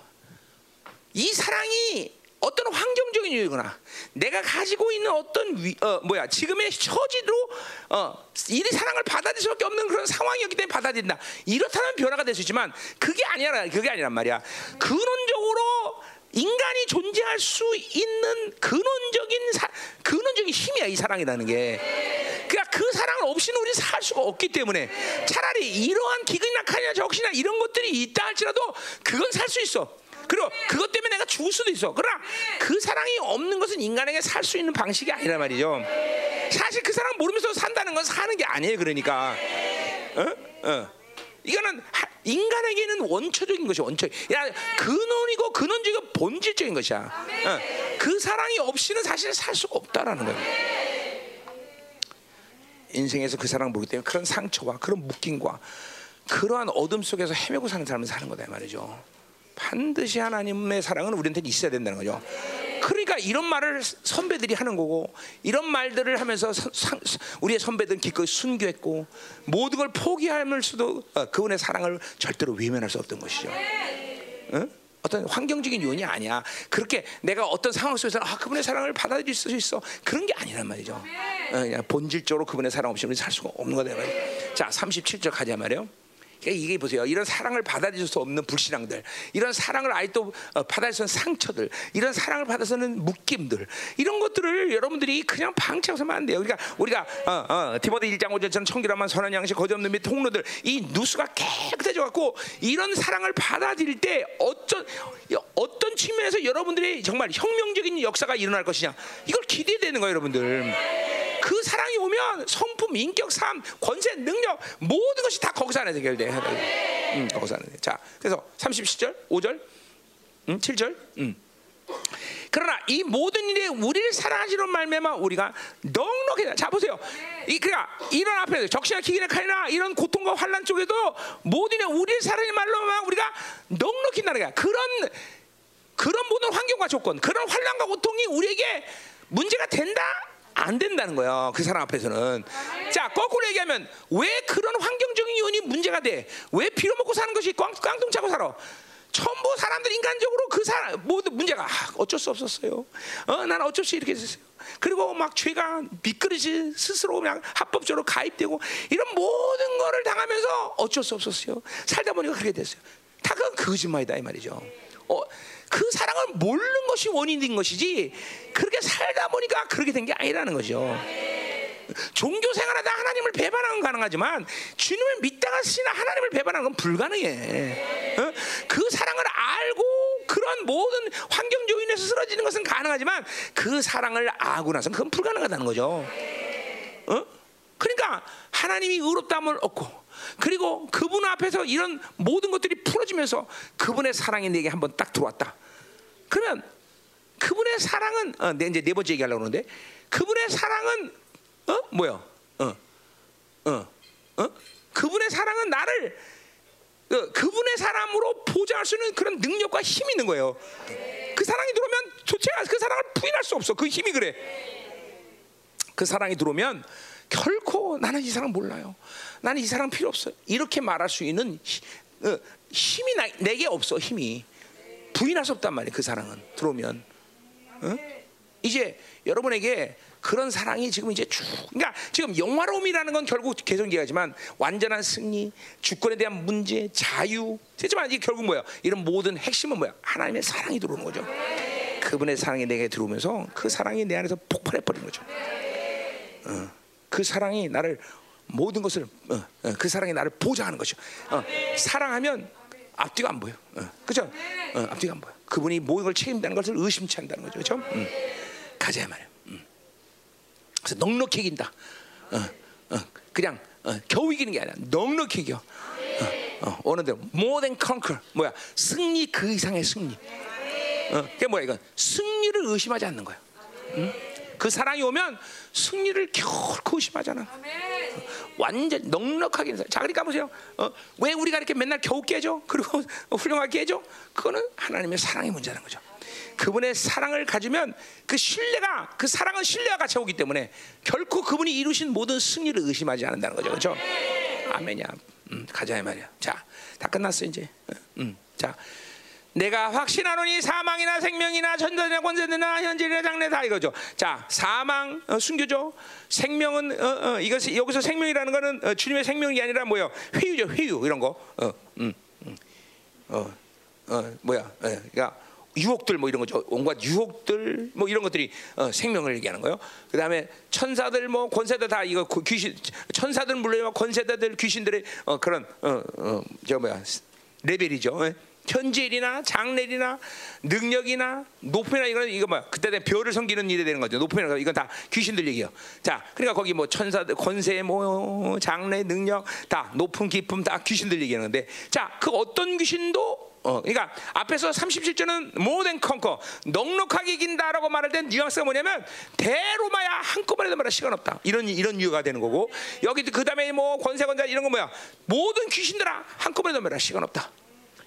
이 사랑이 어떤 환경적인 이유거나 내가 가지고 있는 어떤 위, 어, 뭐야 지금의 처지로 어, 이 사랑을 받아들일 수밖에 없는 그런 상황이었기 때문에 받아들인다. 이렇다면 변화가 될 수 있지만 그게 아니라 그게 아니란 말이야. 근원적으로 인간이 존재할 수 있는 근원적인 사, 근원적인 힘이야 이 사랑이라는 게. 그러니까 그 사랑을 없이는 우리 살 수가 없기 때문에 차라리 이러한 기근이나 칼이나 적시나 이런 것들이 있다 할지라도 그건 살 수 있어. 그리고 그것 때문에 내가 죽을 수도 있어. 그러나 그 사랑이 없는 것은 인간에게 살 수 있는 방식이 아니란 말이죠. 사실 그 사랑 모르면서 산다는 건 사는 게 아니에요. 그러니까. 어? 어. 이거는 하- 인간에게는 원초적인 것이 원초. 야 근원이고 근원적이고 본질적인 것이야. 어. 그 사랑이 없이는 사실 살 수가 없다라는 거야. 인생에서 그 사랑을 모르기 때문에 그런 상처와 그런 묶임과 그러한 어둠 속에서 헤매고 사는 사람은 사는 거다 이 말이죠. 반드시 하나님의 사랑은 우리한테 있어야 된다는 거죠. 그러니까 이런 말을 선배들이 하는 거고 이런 말들을 하면서 우리의 선배들은 기꺼이 순교했고 모든 걸 포기할 수도 어, 그분의 사랑을 절대로 외면할 수 없던 것이죠. 응? 어떤 환경적인 요인이 아니야. 그렇게 내가 어떤 상황 속에서 아 그분의 사랑을 받아들일 수 있어 그런 게 아니란 말이죠. 어, 그냥 본질적으로 그분의 사랑 없이 우리 살 수가 없는 거다. 자, 37절 가자 말이요. 그러니까 이게 보세요. 이런 사랑을 받아들일 수 없는 불신앙들, 이런 사랑을 아직도 어, 없는 상처들, 이런 사랑을 받아서는 묶임들, 이런 것들을 여러분들이 그냥 방치하고서는 안 돼요. 그러니까 우리가 어, 어, 디모데 1장 5절처럼 청결함만 선한 양식 거짓 없는 및 통로들 이 누수가 깨끗해져 갖고 이런 사랑을 받아들일 때 어떤 어떤 측면에서 여러분들이 정말 혁명적인 역사가 일어날 것이냐 이걸 기대되는 거예요, 여러분들. 그 사랑이 오면 성품, 인격, 삶, 권세, 능력 모든 것이 다 거기서 안에 해결돼. 음, 거기서 안에. 자, 그래서 37절, 5절, 음, 7절. 음. 그러나 이 모든 일에 우리를 사랑하시는 말매만 우리가 넉넉해. 자 보세요. 이 그러니까 이런 앞에서 적시나 기기나 칼이나 이런 고통과 환란 쪽에도 모든 일에 우리를 사랑하는 말로만 우리가 넉넉히 나는 거야. 그런 그런 모든 환경과 조건, 그런 환란과 고통이 우리에게 문제가 된다? 안 된다는 거예요. 그 사람 앞에서는. 자, 거꾸로 얘기하면 왜 그런 환경적인 요인이 문제가 돼? 왜 피로 먹고 사는 것이 꽝, 깡통 차고 살아? 전부 사람들 인간적으로 그 사람 모두 문제가 아, 어쩔 수 없었어요. 어, 나는 어쩔 수 이렇게 됐어요. 그리고 막 죄가 미끄러지 스스로 그냥 합법적으로 가입되고 이런 모든 거를 당하면서 어쩔 수 없었어요. 살다 보니까 그렇게 됐어요. 다 그건 거짓말이다 이 말이죠. 어, 그 사랑을 모르는 것이 원인인 것이지 그렇게 살다 보니까 그렇게 된 게 아니라는 거죠. 종교 생활하다 하나님을 배반하는 건 가능하지만 주님을 믿다가 쓰나 하나님을 배반하는 건 불가능해. 어? 그 사랑을 알고 그런 모든 환경 요인에서 쓰러지는 것은 가능하지만 그 사랑을 알고 나서는 그건 불가능하다는 거죠. 어? 그러니까 하나님이 의롭다함을 얻고 그리고 그분 앞에서 이런 모든 것들이 풀어지면서 그분의 사랑이 내게 한번 딱 들어왔다. 그러면 그분의 사랑은 어, 내 이제 네 번째 얘기하려고 그러는데 그분의 사랑은 어 뭐야? 어, 어, 어? 그분의 사랑은 나를 어, 그분의 사람으로 보장할 수 있는 그런 능력과 힘이 있는 거예요. 그 사랑이 들어오면 도대체 그 사랑을 부인할 수 없어. 그 힘이 그래. 그 사랑이 들어오면 결코 나는 이 사랑 몰라요. 나는 이 사랑 필요 없어요. 이렇게 말할 수 있는 히- 어, 힘이 나, 내게 없어. 힘이 부인할 수 없단 말이에요. 그 사랑은 들어오면. 어? 이제 여러분에게 그런 사랑이 지금 이제 쭉 그러니까 지금 영화로움이라는 건 결국 계속 얘기하지만 완전한 승리, 주권에 대한 문제, 자유. 하지만 이게 결국 뭐야? 이런 모든 핵심은 뭐야? 하나님의 사랑이 들어오는 거죠. 그분의 사랑이 내게 들어오면서 그 사랑이 내 안에서 폭발해 버리는 거죠. 어, 그 사랑이 나를 모든 것을 어, 어, 그 사랑이 나를 보좌하는 것이죠. 어, 사랑하면 앞뒤가 안 보여. 어, 그죠? 어, 앞뒤가 안 보여. 그분이 모든 걸 책임다는 것을 의심치 않다는 거죠. 그죠? 음. 가자 말이야. 음. 그래서 넉넉히 이긴다. 그냥 어, 겨우 이기는 게 아니라 넉넉히 이겨. 어, 어, 어느 대로 more than conquer 뭐야 승리 그 이상의 승리. 어, 그게 뭐야 이건 승리를 의심하지 않는 거야. 응? 그 사랑이 오면 승리를 결코 의심하잖아. 완전 넉넉하게 인사. 자, 그러니까 보세요. 어, 왜 우리가 이렇게 맨날 겨우 깨져? 그리고 훌륭하게 깨져? 그거는 하나님의 사랑의 문제라는 거죠. 그분의 사랑을 가지면 그 신뢰가 그 사랑은 신뢰가 같이 오기 때문에 결코 그분이 이루신 모든 승리를 의심하지 않는다는 거죠. 그렇죠? 아멘이야. 음, 가자 이 말이야. 자, 다 끝났어 이제. 음, 자. 내가 확신하노니 사망이나 생명이나 전자나 권세나 현재나 장래 다 이거죠. 자, 사망 어, 순교죠. 생명은 어, 어, 이것이 여기서 생명이라는 거는 어, 주님의 생명이 아니라 뭐요? 회유죠, 회유 이런 거. 어, 음, 음. 어, 어, 뭐야? 어, 그러니까 유혹들 뭐 이런 거죠. 온갖 유혹들 뭐 이런 것들이 어, 생명을 얘기하는 거예요. 그 다음에 천사들 뭐 권세들 다 이거 그 귀신 천사들 물론 권세자들 귀신들의 어, 그런 어 어 저 뭐야 레벨이죠. 예? 현재일이나 장래일이나 능력이나 높음이나 이거는 이거 뭐 그때 된 별을 섬기는 일이 되는 거죠. 높음이나 이건 다 귀신들 얘기예요. 자, 그러니까 거기 뭐 천사들 권세 뭐 장래 능력 다 높음 깊음 다 귀신들 얘기하는데 자, 그 어떤 귀신도 어, 그러니까 앞에서 37절은 more than conquer, 넉넉하게 이긴다라고 말할 땐 뉘앙스가 뭐냐면 대로마야 한꺼번에 말할 시간 없다. 이런 이런 이유가 되는 거고 여기 그 다음에 뭐 권세 권자 이런 거 뭐야? 모든 귀신들아 한꺼번에 말할 시간 없다.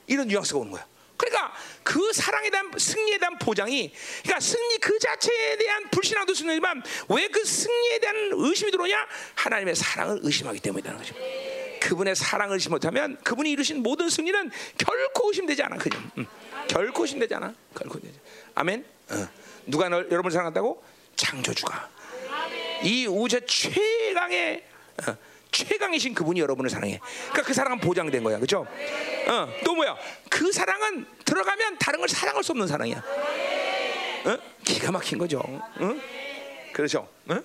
이런 뉘앙스가 오는 거야. 그러니까 그 사랑에 대한 승리에 대한 보장이 그러니까 승리 그 자체에 대한 불신앙도 승리지만 왜 그 승리에 대한 의심이 들어오냐? 하나님의 사랑을 의심하기 때문이라는 거죠. 그분의 사랑을 의심 못하면 그분이 이루신 모든 승리는 결코 의심되지 않아. 그냥 응. 결코 의심되지 않아. 결코 되지. 아멘. 어. 누가 널 여러분을 사랑한다고? 창조주가. 이 우주 최강의 어. 최강이신 그분이 여러분을 사랑해. 그러니까 그 사랑은 보장된 거야, 그렇죠? 어, 또 뭐야? 그 사랑은 들어가면 다른 걸 사랑할 수 없는 사랑이야. 어? 기가 막힌 거죠. 어? 그렇죠? 어?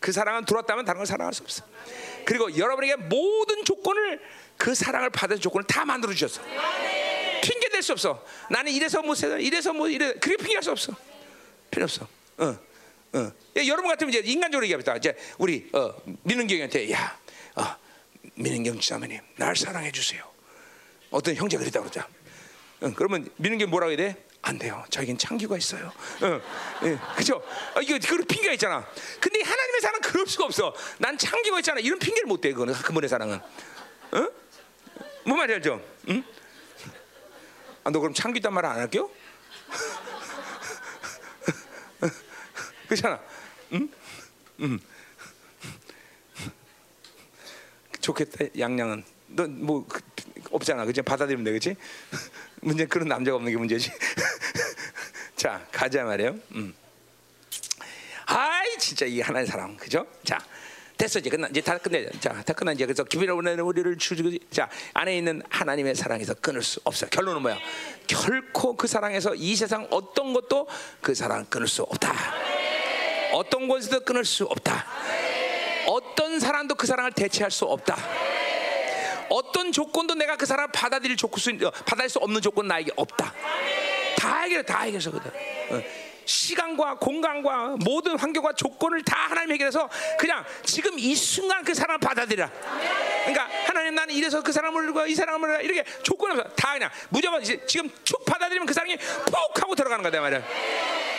그 사랑은 들어왔다면 다른 걸 사랑할 수 없어. 그리고 여러분에게 모든 조건을 그 사랑을 받을 조건을 다 만들어 주셨어. 핑계 댈 수 없어. 나는 이래서 못 살아. 이래서 뭐 이래. 그게 핑계할 수 없어. 필요 없어. 어, 어. 여러분 같으면 이제 인간적으로 얘기합니다. 이제 우리 어, 민은경한테 야, 어, 민은경 자매님, 날 사랑해 주세요. 어떤 형제가 그랬다 그러자. 응, 그러면 민은경 뭐라고 해야 돼? 안 돼요. 저에겐 창규가 있어요. 응, 예, 그죠? 아, 이거 그 핑계가 있잖아. 근데 하나님의 사랑 그럴 수가 없어. 난 창규가 있잖아. 이런 핑계를 못 대. 그거는 그분의 사랑은. 응? 뭐 말이 알죠? 응? 아, 너 그럼 창규 있단 말안 할게요? 그렇잖아. 응? 응. 좋겠다 양양은. 너뭐 없잖아. 그지? 받아들이면 돼 그지? 문제 그런 남자가 없는 게 문제지. 자 가자 말이에요. 음. 아이 진짜 이 하나의 사랑 그죠? 자 됐어. 이제 끝나 이제 다 끝내자 자다 끝나. 이제 그래서 기분을 보내는 우리를 주고 자 안에 있는 하나님의 사랑에서 끊을 수 없어 결론은 뭐야? 결코 그 사랑에서 이 세상 어떤 것도 그 사랑 끊을 수 없다. 어떤 권세도 끊을 수 없다 사람도 그 사랑을 대체할 수 없다. 어떤 조건도 내가 그 사람을 받아들일 조건 수, 받아들일 수 없는 조건 나에게 없다. 다 해결해, 다 해결해서거든. 어. 시간과 공간과 모든 환경과 조건을 다 하나님 해결해서 그냥 지금 이 순간 그 사람을 받아들여. 그러니까 하나님 나는 이래서 그 사람을 이 사람을 이렇게 조건 없어 다 그냥 무조건 지금 쭉 받아들이면 그 사람이 푹 하고 들어가는 거다 말이야.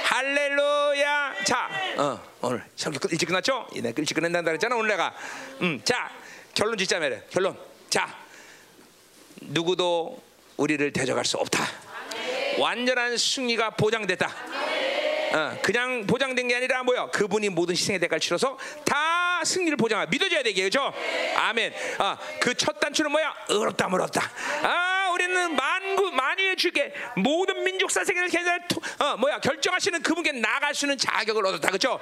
할렐루야. 자, 어, 오늘 설교 일찍 끝났죠? 이내 일찍 끝낸다 그랬잖아 오늘 내가. 음, 자 결론 짓자 말이야. 결론. 자, 누구도 우리를 대적할 수 없다. 완전한 승리가 보장됐다. 어, 그냥 보장된 게 아니라 뭐야? 그분이 모든 희생의 대가를 치러서 다 승리를 보장하 믿어줘야 되게 그죠? 아멘. 아, 그첫 단추는 뭐야? 의롭다 물었다. 아, 우리는 만구 만유의 주께 모든 민족사 세계를 계절 어, 뭐야 결정하시는 그분께 나갈 수 있는 자격을 얻었다, 그죠?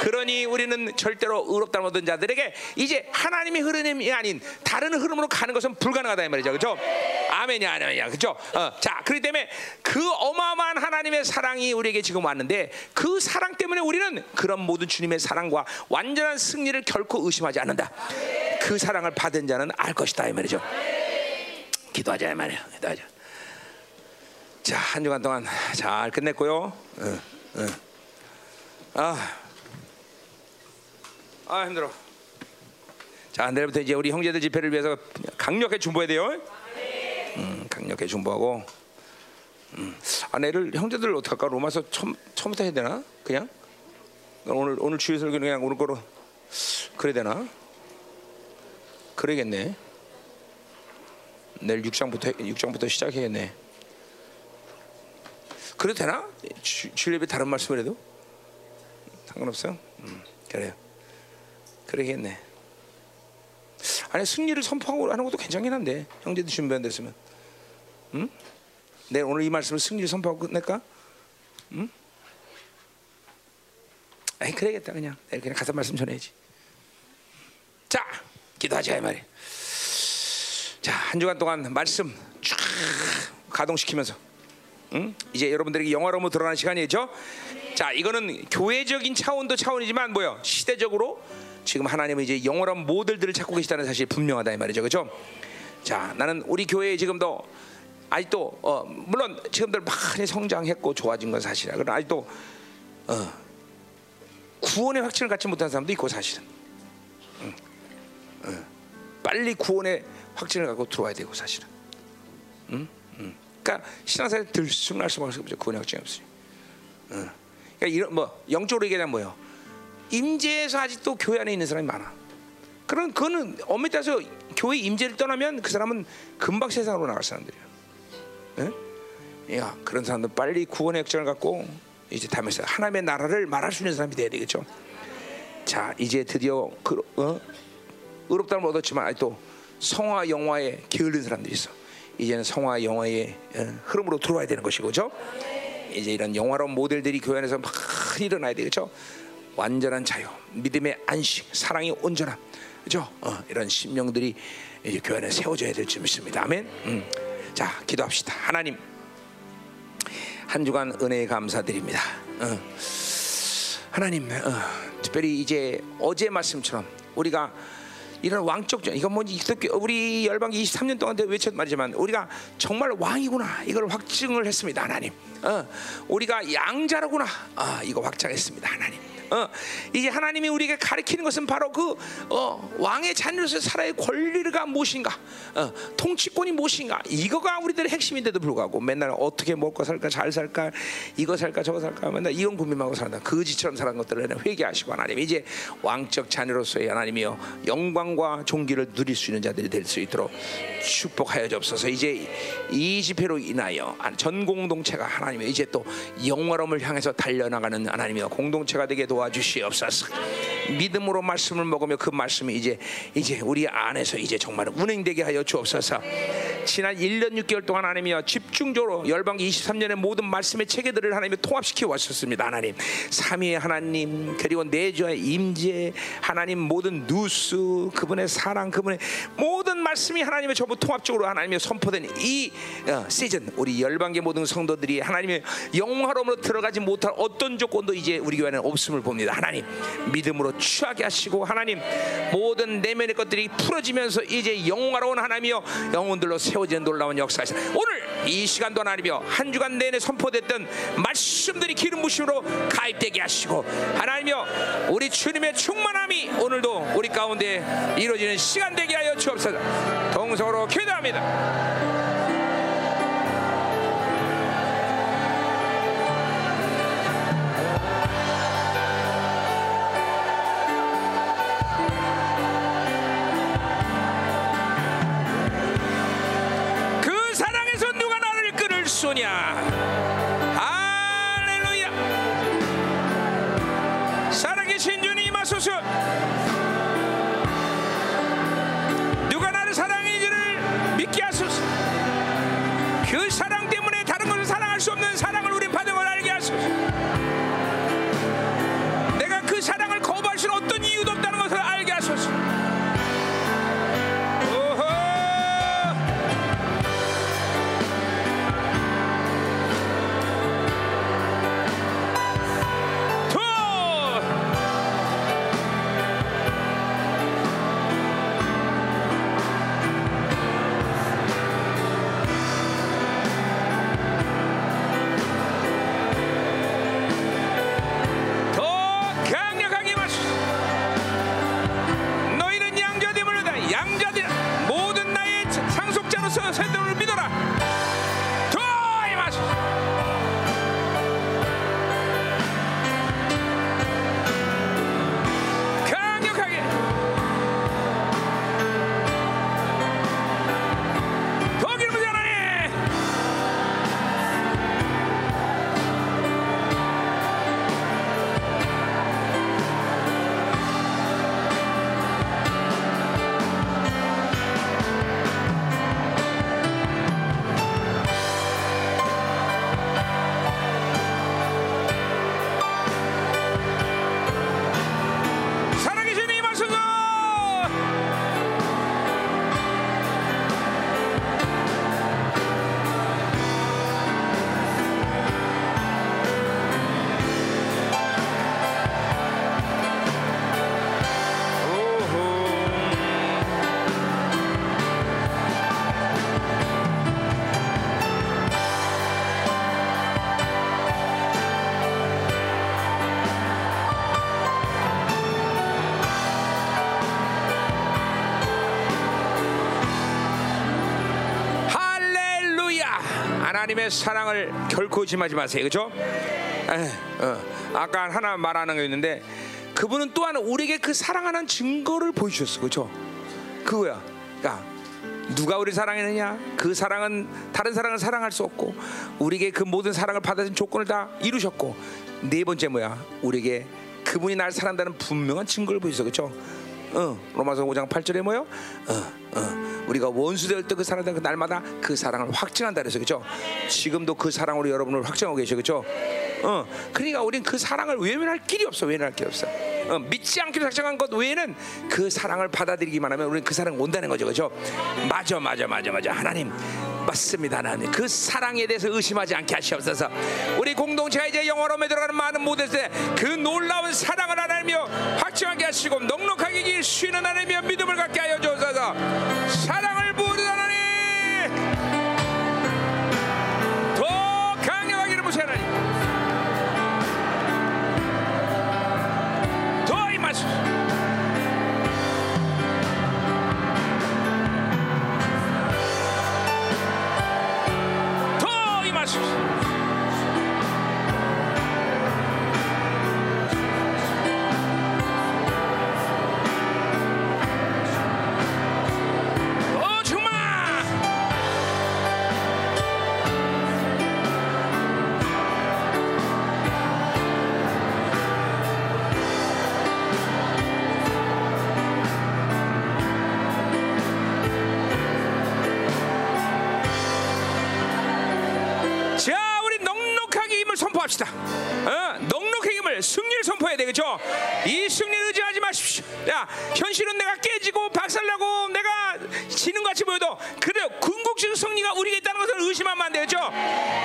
그러니 우리는 절대로 의롭다 얻은 자들에게 이제 하나님의 흐름이 아닌 다른 흐름으로 가는 것은 불가능하다 이 말이죠, 그죠? 아멘이 아멘이야, 그죠? 어, 자, 그렇기 때문에 그 어마어마한 하나님의 사랑이 우리에게 지금 왔는데 그 사랑 때문에 우리는 그런 모든 주님의 사랑과 완전한 승리를 결코 의심하지 않는다. 그 사랑을 받은 자는 알 것이다 이 말이죠. 기도하자 이 말이야. 기도하자. 자, 한 주간 동안 잘 끝냈고요. 응, 응. 아, 아 힘들어. 자, 내일부터 이제 우리 형제들 집회를 위해서 강력하게 중보해야 돼요. 음, 강력하게 중보하고. 음. 아내를 형제들 어떡할까? 로마서 처음, 처음부터 해야 되나? 그냥 오늘 오늘 주일 설교는 그냥 오늘 거로 그래야 되나? 그러겠네. 내일 6장부터 6장부터 시작해야겠네. 그래도 되나? 주, 주일 예배 다른 말씀을 해도 상관없어요? 음, 그래요. 그러겠네. 아니 승리를 선포하고 하는 것도 괜찮긴 한데 형제들 준비 안 됐으면, 응? 내 오늘 이 말씀을 승리를 선포하고 끝낼까? 응? 아이 그래야겠다 그냥 내일 그냥 가서 말씀 전해야지. 자 기도하자 이 말이. 자 한 주간 동안 말씀 쫙 가동시키면서, 응? 이제 여러분들에게 영화로움으로 드러나는 시간이죠. 자 이거는 교회적인 차원도 차원이지만 뭐요 시대적으로 지금 하나님은 이제 영원한 모델들을 찾고 계시다는 사실이 분명하다 이 말이죠, 그렇죠? 자, 나는 우리 교회에 지금도 아직도 어, 물론 지금들 많이 성장했고 좋아진 건 사실이야. 그러나 아직도 어, 구원의 확신을 갖지 못한 사람도 있고 사실은 응. 응. 빨리 구원의 확신을 갖고 들어와야 되고 사실은. 응? 응. 그러니까 신앙생활 들쑥날 수밖에 없죠. 구원의 확신이 없으니. 응. 그러니까 이런 뭐 영적으로 얘기하면 뭐요? 임재에서 아직도 교회 안에 있는 사람이 많아. 그런 그거는 엄밀히 따서 교회 임재를 떠나면 그 사람은 금방 세상으로 나갈 사람들이야. 예? 야 그런 사람들 빨리 구원의 역정을 갖고 이제 담에서 하나님의 나라를 말할 수 있는 사람이 돼야 되겠죠. 자 이제 드디어 그, 어? 의롭다는 얻었지만 아직도 성화 영화에 게을른 사람들이 있어. 이제는 성화 영화의 어, 흐름으로 들어와야 되는 것이고, 죠 이제 이런 영화로운 모델들이 교회 안에서 막 일어나야 되겠죠. 완전한 자유, 믿음의 안식, 사랑의 온전함, 그죠? 어, 이런 신명들이 이제 교회 안에 세워져야 될 줄 믿습니다. 아멘. 음. 자, 기도합시다. 하나님, 한 주간 은혜에 감사드립니다. 어. 하나님, 어, 특별히 이제 어제 말씀처럼 우리가 이런 왕적전 이건 뭐지 우리 열방기 23년 동안 외쳤 말이지만 우리가 정말 왕이구나. 이걸 확증을 했습니다 하나님. 어, 우리가 양자로구나. 아, 이거 확장했습니다 하나님 어, 이제 하나님이 우리에게 가르치는 것은 바로 그 어, 왕의 자녀로서 살아야 권리가 무엇인가, 어, 통치권이 무엇인가, 이거가 우리들의 핵심인데도 불구하고 맨날 어떻게 먹고 살까, 잘 살까, 이거 살까, 저거 살까, 맨날 이런 고민하고 산다. 거지처럼 사는 것들을 회개하시고 하나님 이제 왕적 자녀로서의 하나님이여 영광과 종기를 누릴 수 있는 자들이 될 수 있도록 축복하여 주옵소서. 이제 이 집회로 인하여 전 공동체가 하나님의 이제 또 영화로움을 향해서 달려나가는 하나님이여 공동체가 되게 도 도와주시옵소서. 믿음으로 말씀을 먹으며 그 말씀이 이제 이제 우리 안에서 이제 정말 운행되게 하여 주옵소서. 지난 1년 6개월 동안 하나님이여 집중적으로 열방기 23년의 모든 말씀의 체계들을 하나님이 통합시켜 왔었습니다. 하나님 삼위의 하나님 그리고 내주의 임재 하나님 모든 누스 그분의 사랑 그분의 모든 말씀이 하나님의 전부 통합적으로 하나님의 선포된 이 어, 시즌 우리 열방계 모든 성도들이 하나님의 영화로움으로 들어가지 못할 어떤 조건도 이제 우리 교회는 없음을 봅니다. 하나님 믿음으로 취하게 하시고 하나님 모든 내면의 것들이 풀어지면서 이제 영화로운 하나님이여 영혼들로 세워지는 놀라운 역사이시 오늘 이 시간도 하나님이여 한 주간 내내 선포됐던 말씀들이 기름 부심으로 가입되게 하시고 하나님이여 우리 주님의 충만함이 오늘도 우리 가운데 이루어지는 시간 되게 하여 주옵소서 동서로 기도합니다. Virsunia. 사랑을 결코 의심하지 마세요. 그렇죠? 어. 아까 하나 말하는 거 있는데 그분은 또한 우리에게 그 사랑하는 증거를 보여주셨어. 그렇죠? 그거야. 그러니까 누가 우리 사랑했느냐? 그 사랑은 다른 사랑을 사랑할 수 없고 우리에게 그 모든 사랑을 받아준 조건을 다 이루셨고 네 번째 뭐야? 우리에게 그분이 날 사랑한다는 분명한 증거를 보여줬어. 그렇죠? 어, 로마서 5장 8절에 뭐요? 어, 어. 우리가 원수 될 때 그 사랑을 그 날마다 그 사랑을 확증한다 그래서 그죠? 지금도 그 사랑으로 여러분을 확증하고 계셔 그죠? 어, 그러니까 우린 그 사랑을 외면할 길이 없어 외면할 길이 없어. 어, 믿지 않기로 작정한 것 외에는 그 사랑을 받아들이기만 하면 우리는 그 사랑 온다는 거죠 그죠? 맞아 맞아 맞아 맞아 하나님 맞습니다 하나님. 그 사랑에 대해서 의심하지 않게 하시옵소서. 우리 공동체가 이제 영어로에 들어가는 많은 무대에 그 놀라운 사랑을 하나님이여 확증하게 하시고 넉넉하게 길 쉬는 하나님이여 믿음을 갖게 하여 주옵소서. 사랑 되겠죠? 이 승리를 의지하지 마십시오. 야, 현실은 내가 깨지고 박살나고 내가 지는 것 같이 보여도 그래요. 궁극적 승리가 우리에게 있다는 것을 의심하면 안 되겠죠?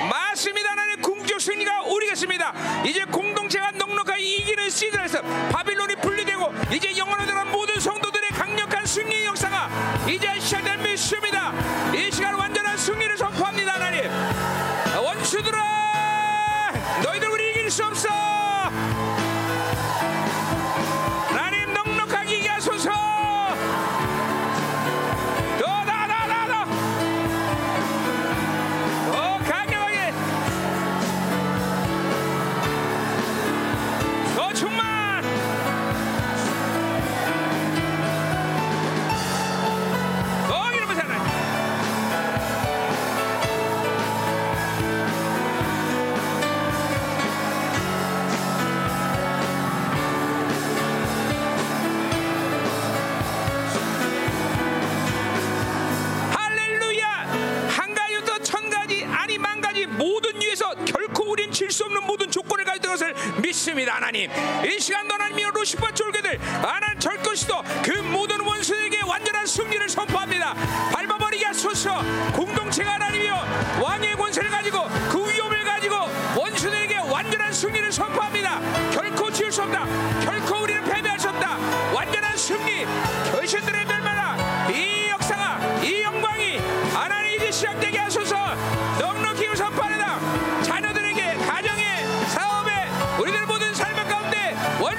맞습니다. 나는 궁극적 승리가 우리가 있습니다. 이제 공동체가 넉넉하게 이기는 시즌에서 바빌론이 분리되고 이제 영원히 들어간 모든 성도들의 강력한 승리의 역사가 이제 시작될 믿습니다. 이 시간 완전한 승리를 선포합니다, 하나님. 믿습니다 하나님. 이 시간도 하나님이 루시파 졸개들 하나님 절것이도 그 모든 원수에게 완전한 승리를 선포합니다. 밟아버리게 하소서. 공동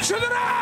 가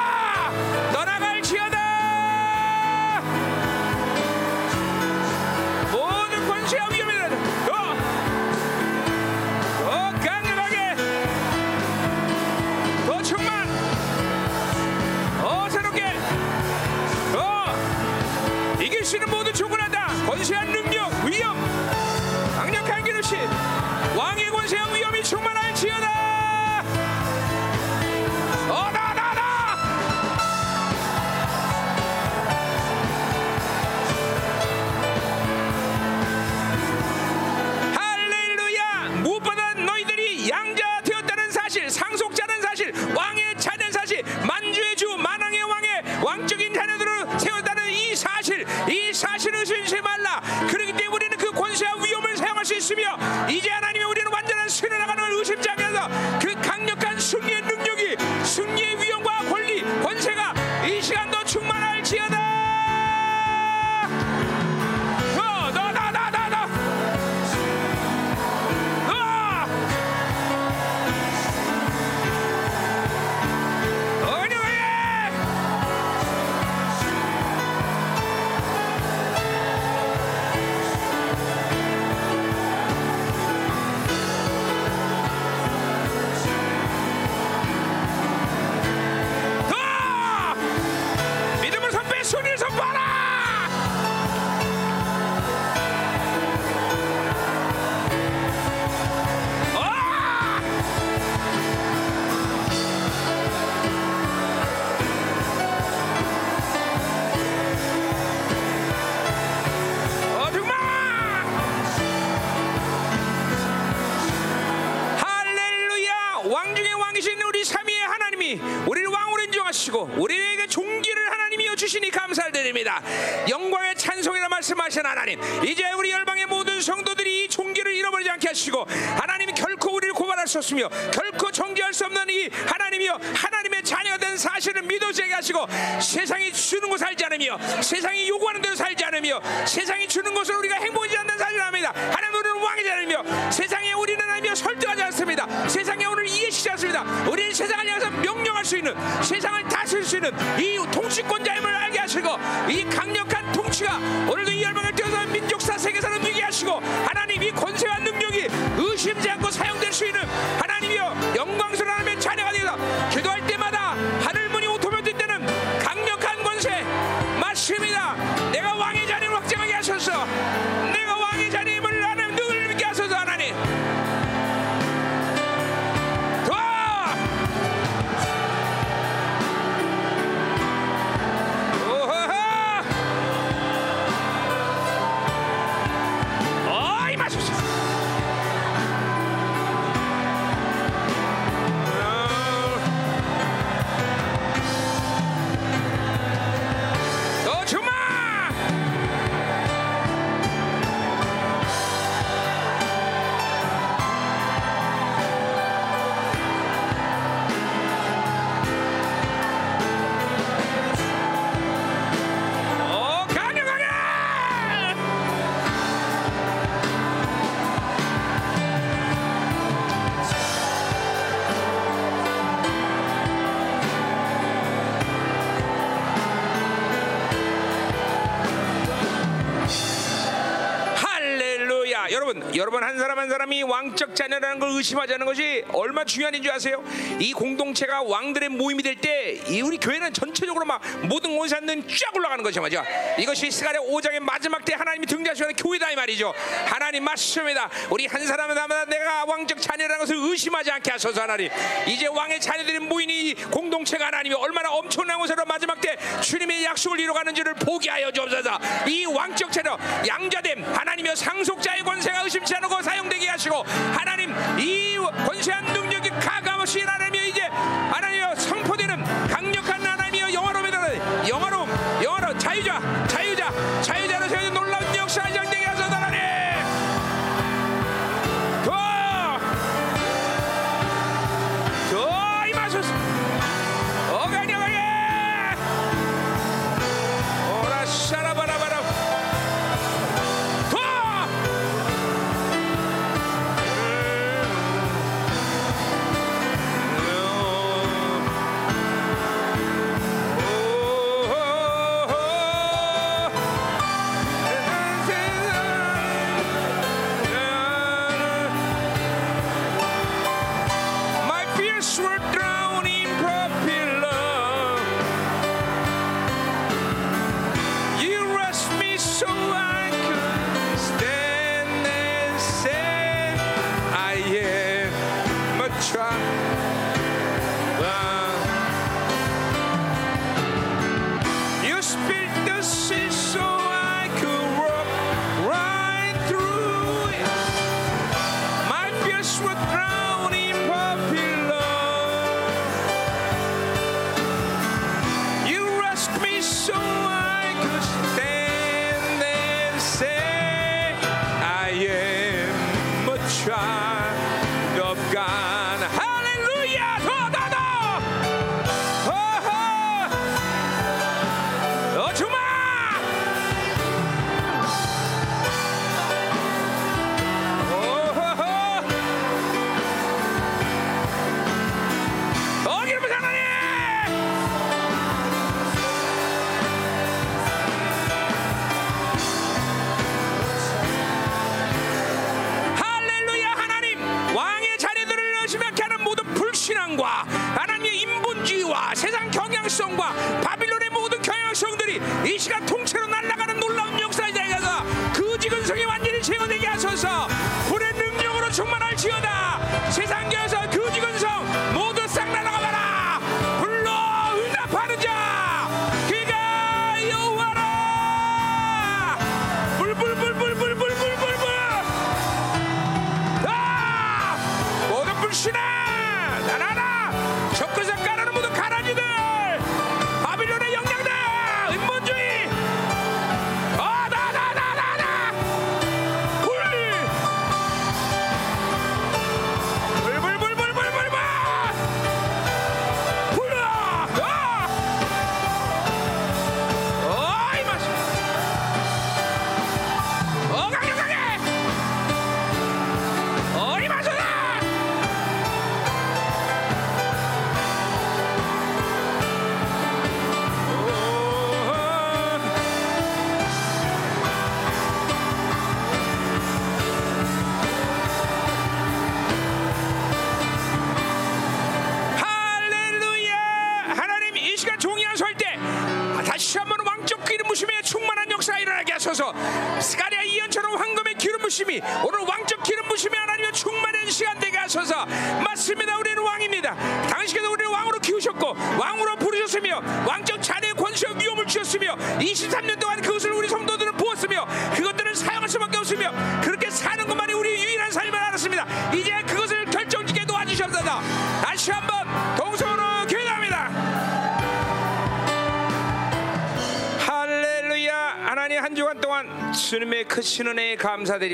여러분 한 사람 한 사람 사람이 왕적 자녀라는 걸 의심하자는 것이 얼마나 중요한지 아세요? 이 공동체가 왕들의 모임이 될 때 우리 교회는 전체적으로 막 모든 원산은 쫙 올라가는 거죠 맞아 이것이 스가랴 5장의 마지막 때 하나님이 등장하시는 교회다 이 말이죠. 하나님 말씀이다. 우리 한 사람마다 내가 왕적 자녀라는 것을 의심하지 않게 하소서 하나님. 이제 왕의 자녀들이 모인 이 공동체가 하나님이 얼마나 엄청난 곳으로 마지막 때 주님의 약속을 이루가는지를 보게 하여 주옵소서. 이 왕적 자녀 양자됨 하나님의 상속자의 권세가 의심치 않고 사용되게 하소서. 하시고 하나님 이 권세한 능력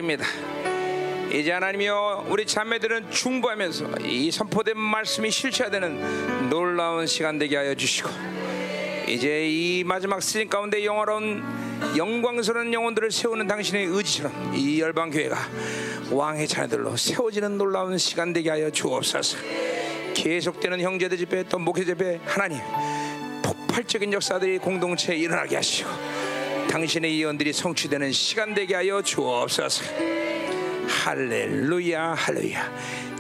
감사드립니다 이제 하나님이여 우리 자매들은 중보하면서 이 선포된 말씀이 실체화되는 놀라운 시간 되게 하여 주시고 이제 이 마지막 시즌 가운데 영화로운 영광스러운 영혼들을 세우는 당신의 의지처럼 이 열방 교회가 왕의 자녀들로 세워지는 놀라운 시간 되게 하여 주옵소서. 계속되는 형제들 집회 또 목회 집회 하나님 폭발적인 역사들이 공동체에 일어나게 하시고 당신의 예언들이 성취되는 시간 되게 하여 주옵소서. 할렐루야 할렐루야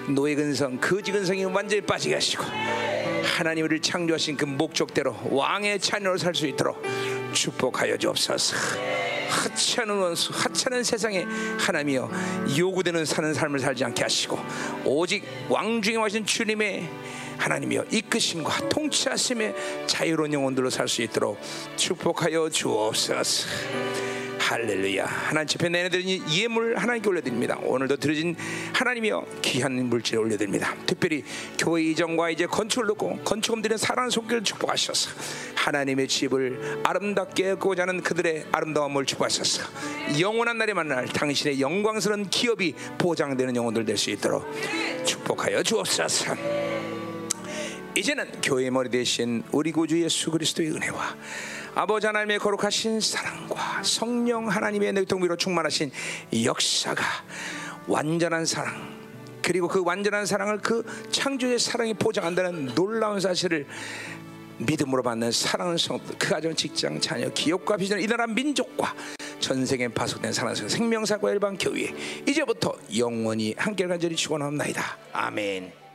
노예 근성 거지 근성이 완전히 빠지게 하시고 하나님 우리를 창조하신 그 목적대로 왕의 자녀로 살 수 있도록 축복하여 주옵소서 하찮은 원수 하찮은 세상에 하나님이여 요구되는 사는 삶을 살지 않게 하시고 오직 왕중에 와신 주님의 하나님이여 이끄심과 통치하심의 자유로운 영혼들로 살 수 있도록 축복하여 주옵소서. 할렐루야. 하나님 집회 내내드린 이 예물 하나님께 올려드립니다. 오늘도 드려진 하나님이여 귀한 물질 올려드립니다. 특별히 교회 이전과 이제 건축을 놓고 건축금 드리는 사랑하는 손길을 축복하셔서. 하나님의 집을 아름답게 꾸고자 하는 그들의 아름다움을 축복하셔서. 영원한 날에 만날 당신의 영광스러운 기업이 보장되는 영혼들 될 수 있도록 축복하여 주옵소서 이제는 교회 머리 대신 우리 구주 예수 그리스도의 은혜와 아버지 하나님의 거룩하신 사랑과 성령 하나님의 능통비로 충만하신 역사가 완전한 사랑 그리고 그 완전한 사랑을 그 창조의 사랑이 보장한다는 놀라운 사실을 믿음으로 받는 사랑하는 성도 그 가정 직장 자녀 기업과 비전 이 나라 민족과 전 세계에 파속된 사랑하는 생명사과 일반 교회 이제부터 영원히 한결 간절히 축원합니다 아멘.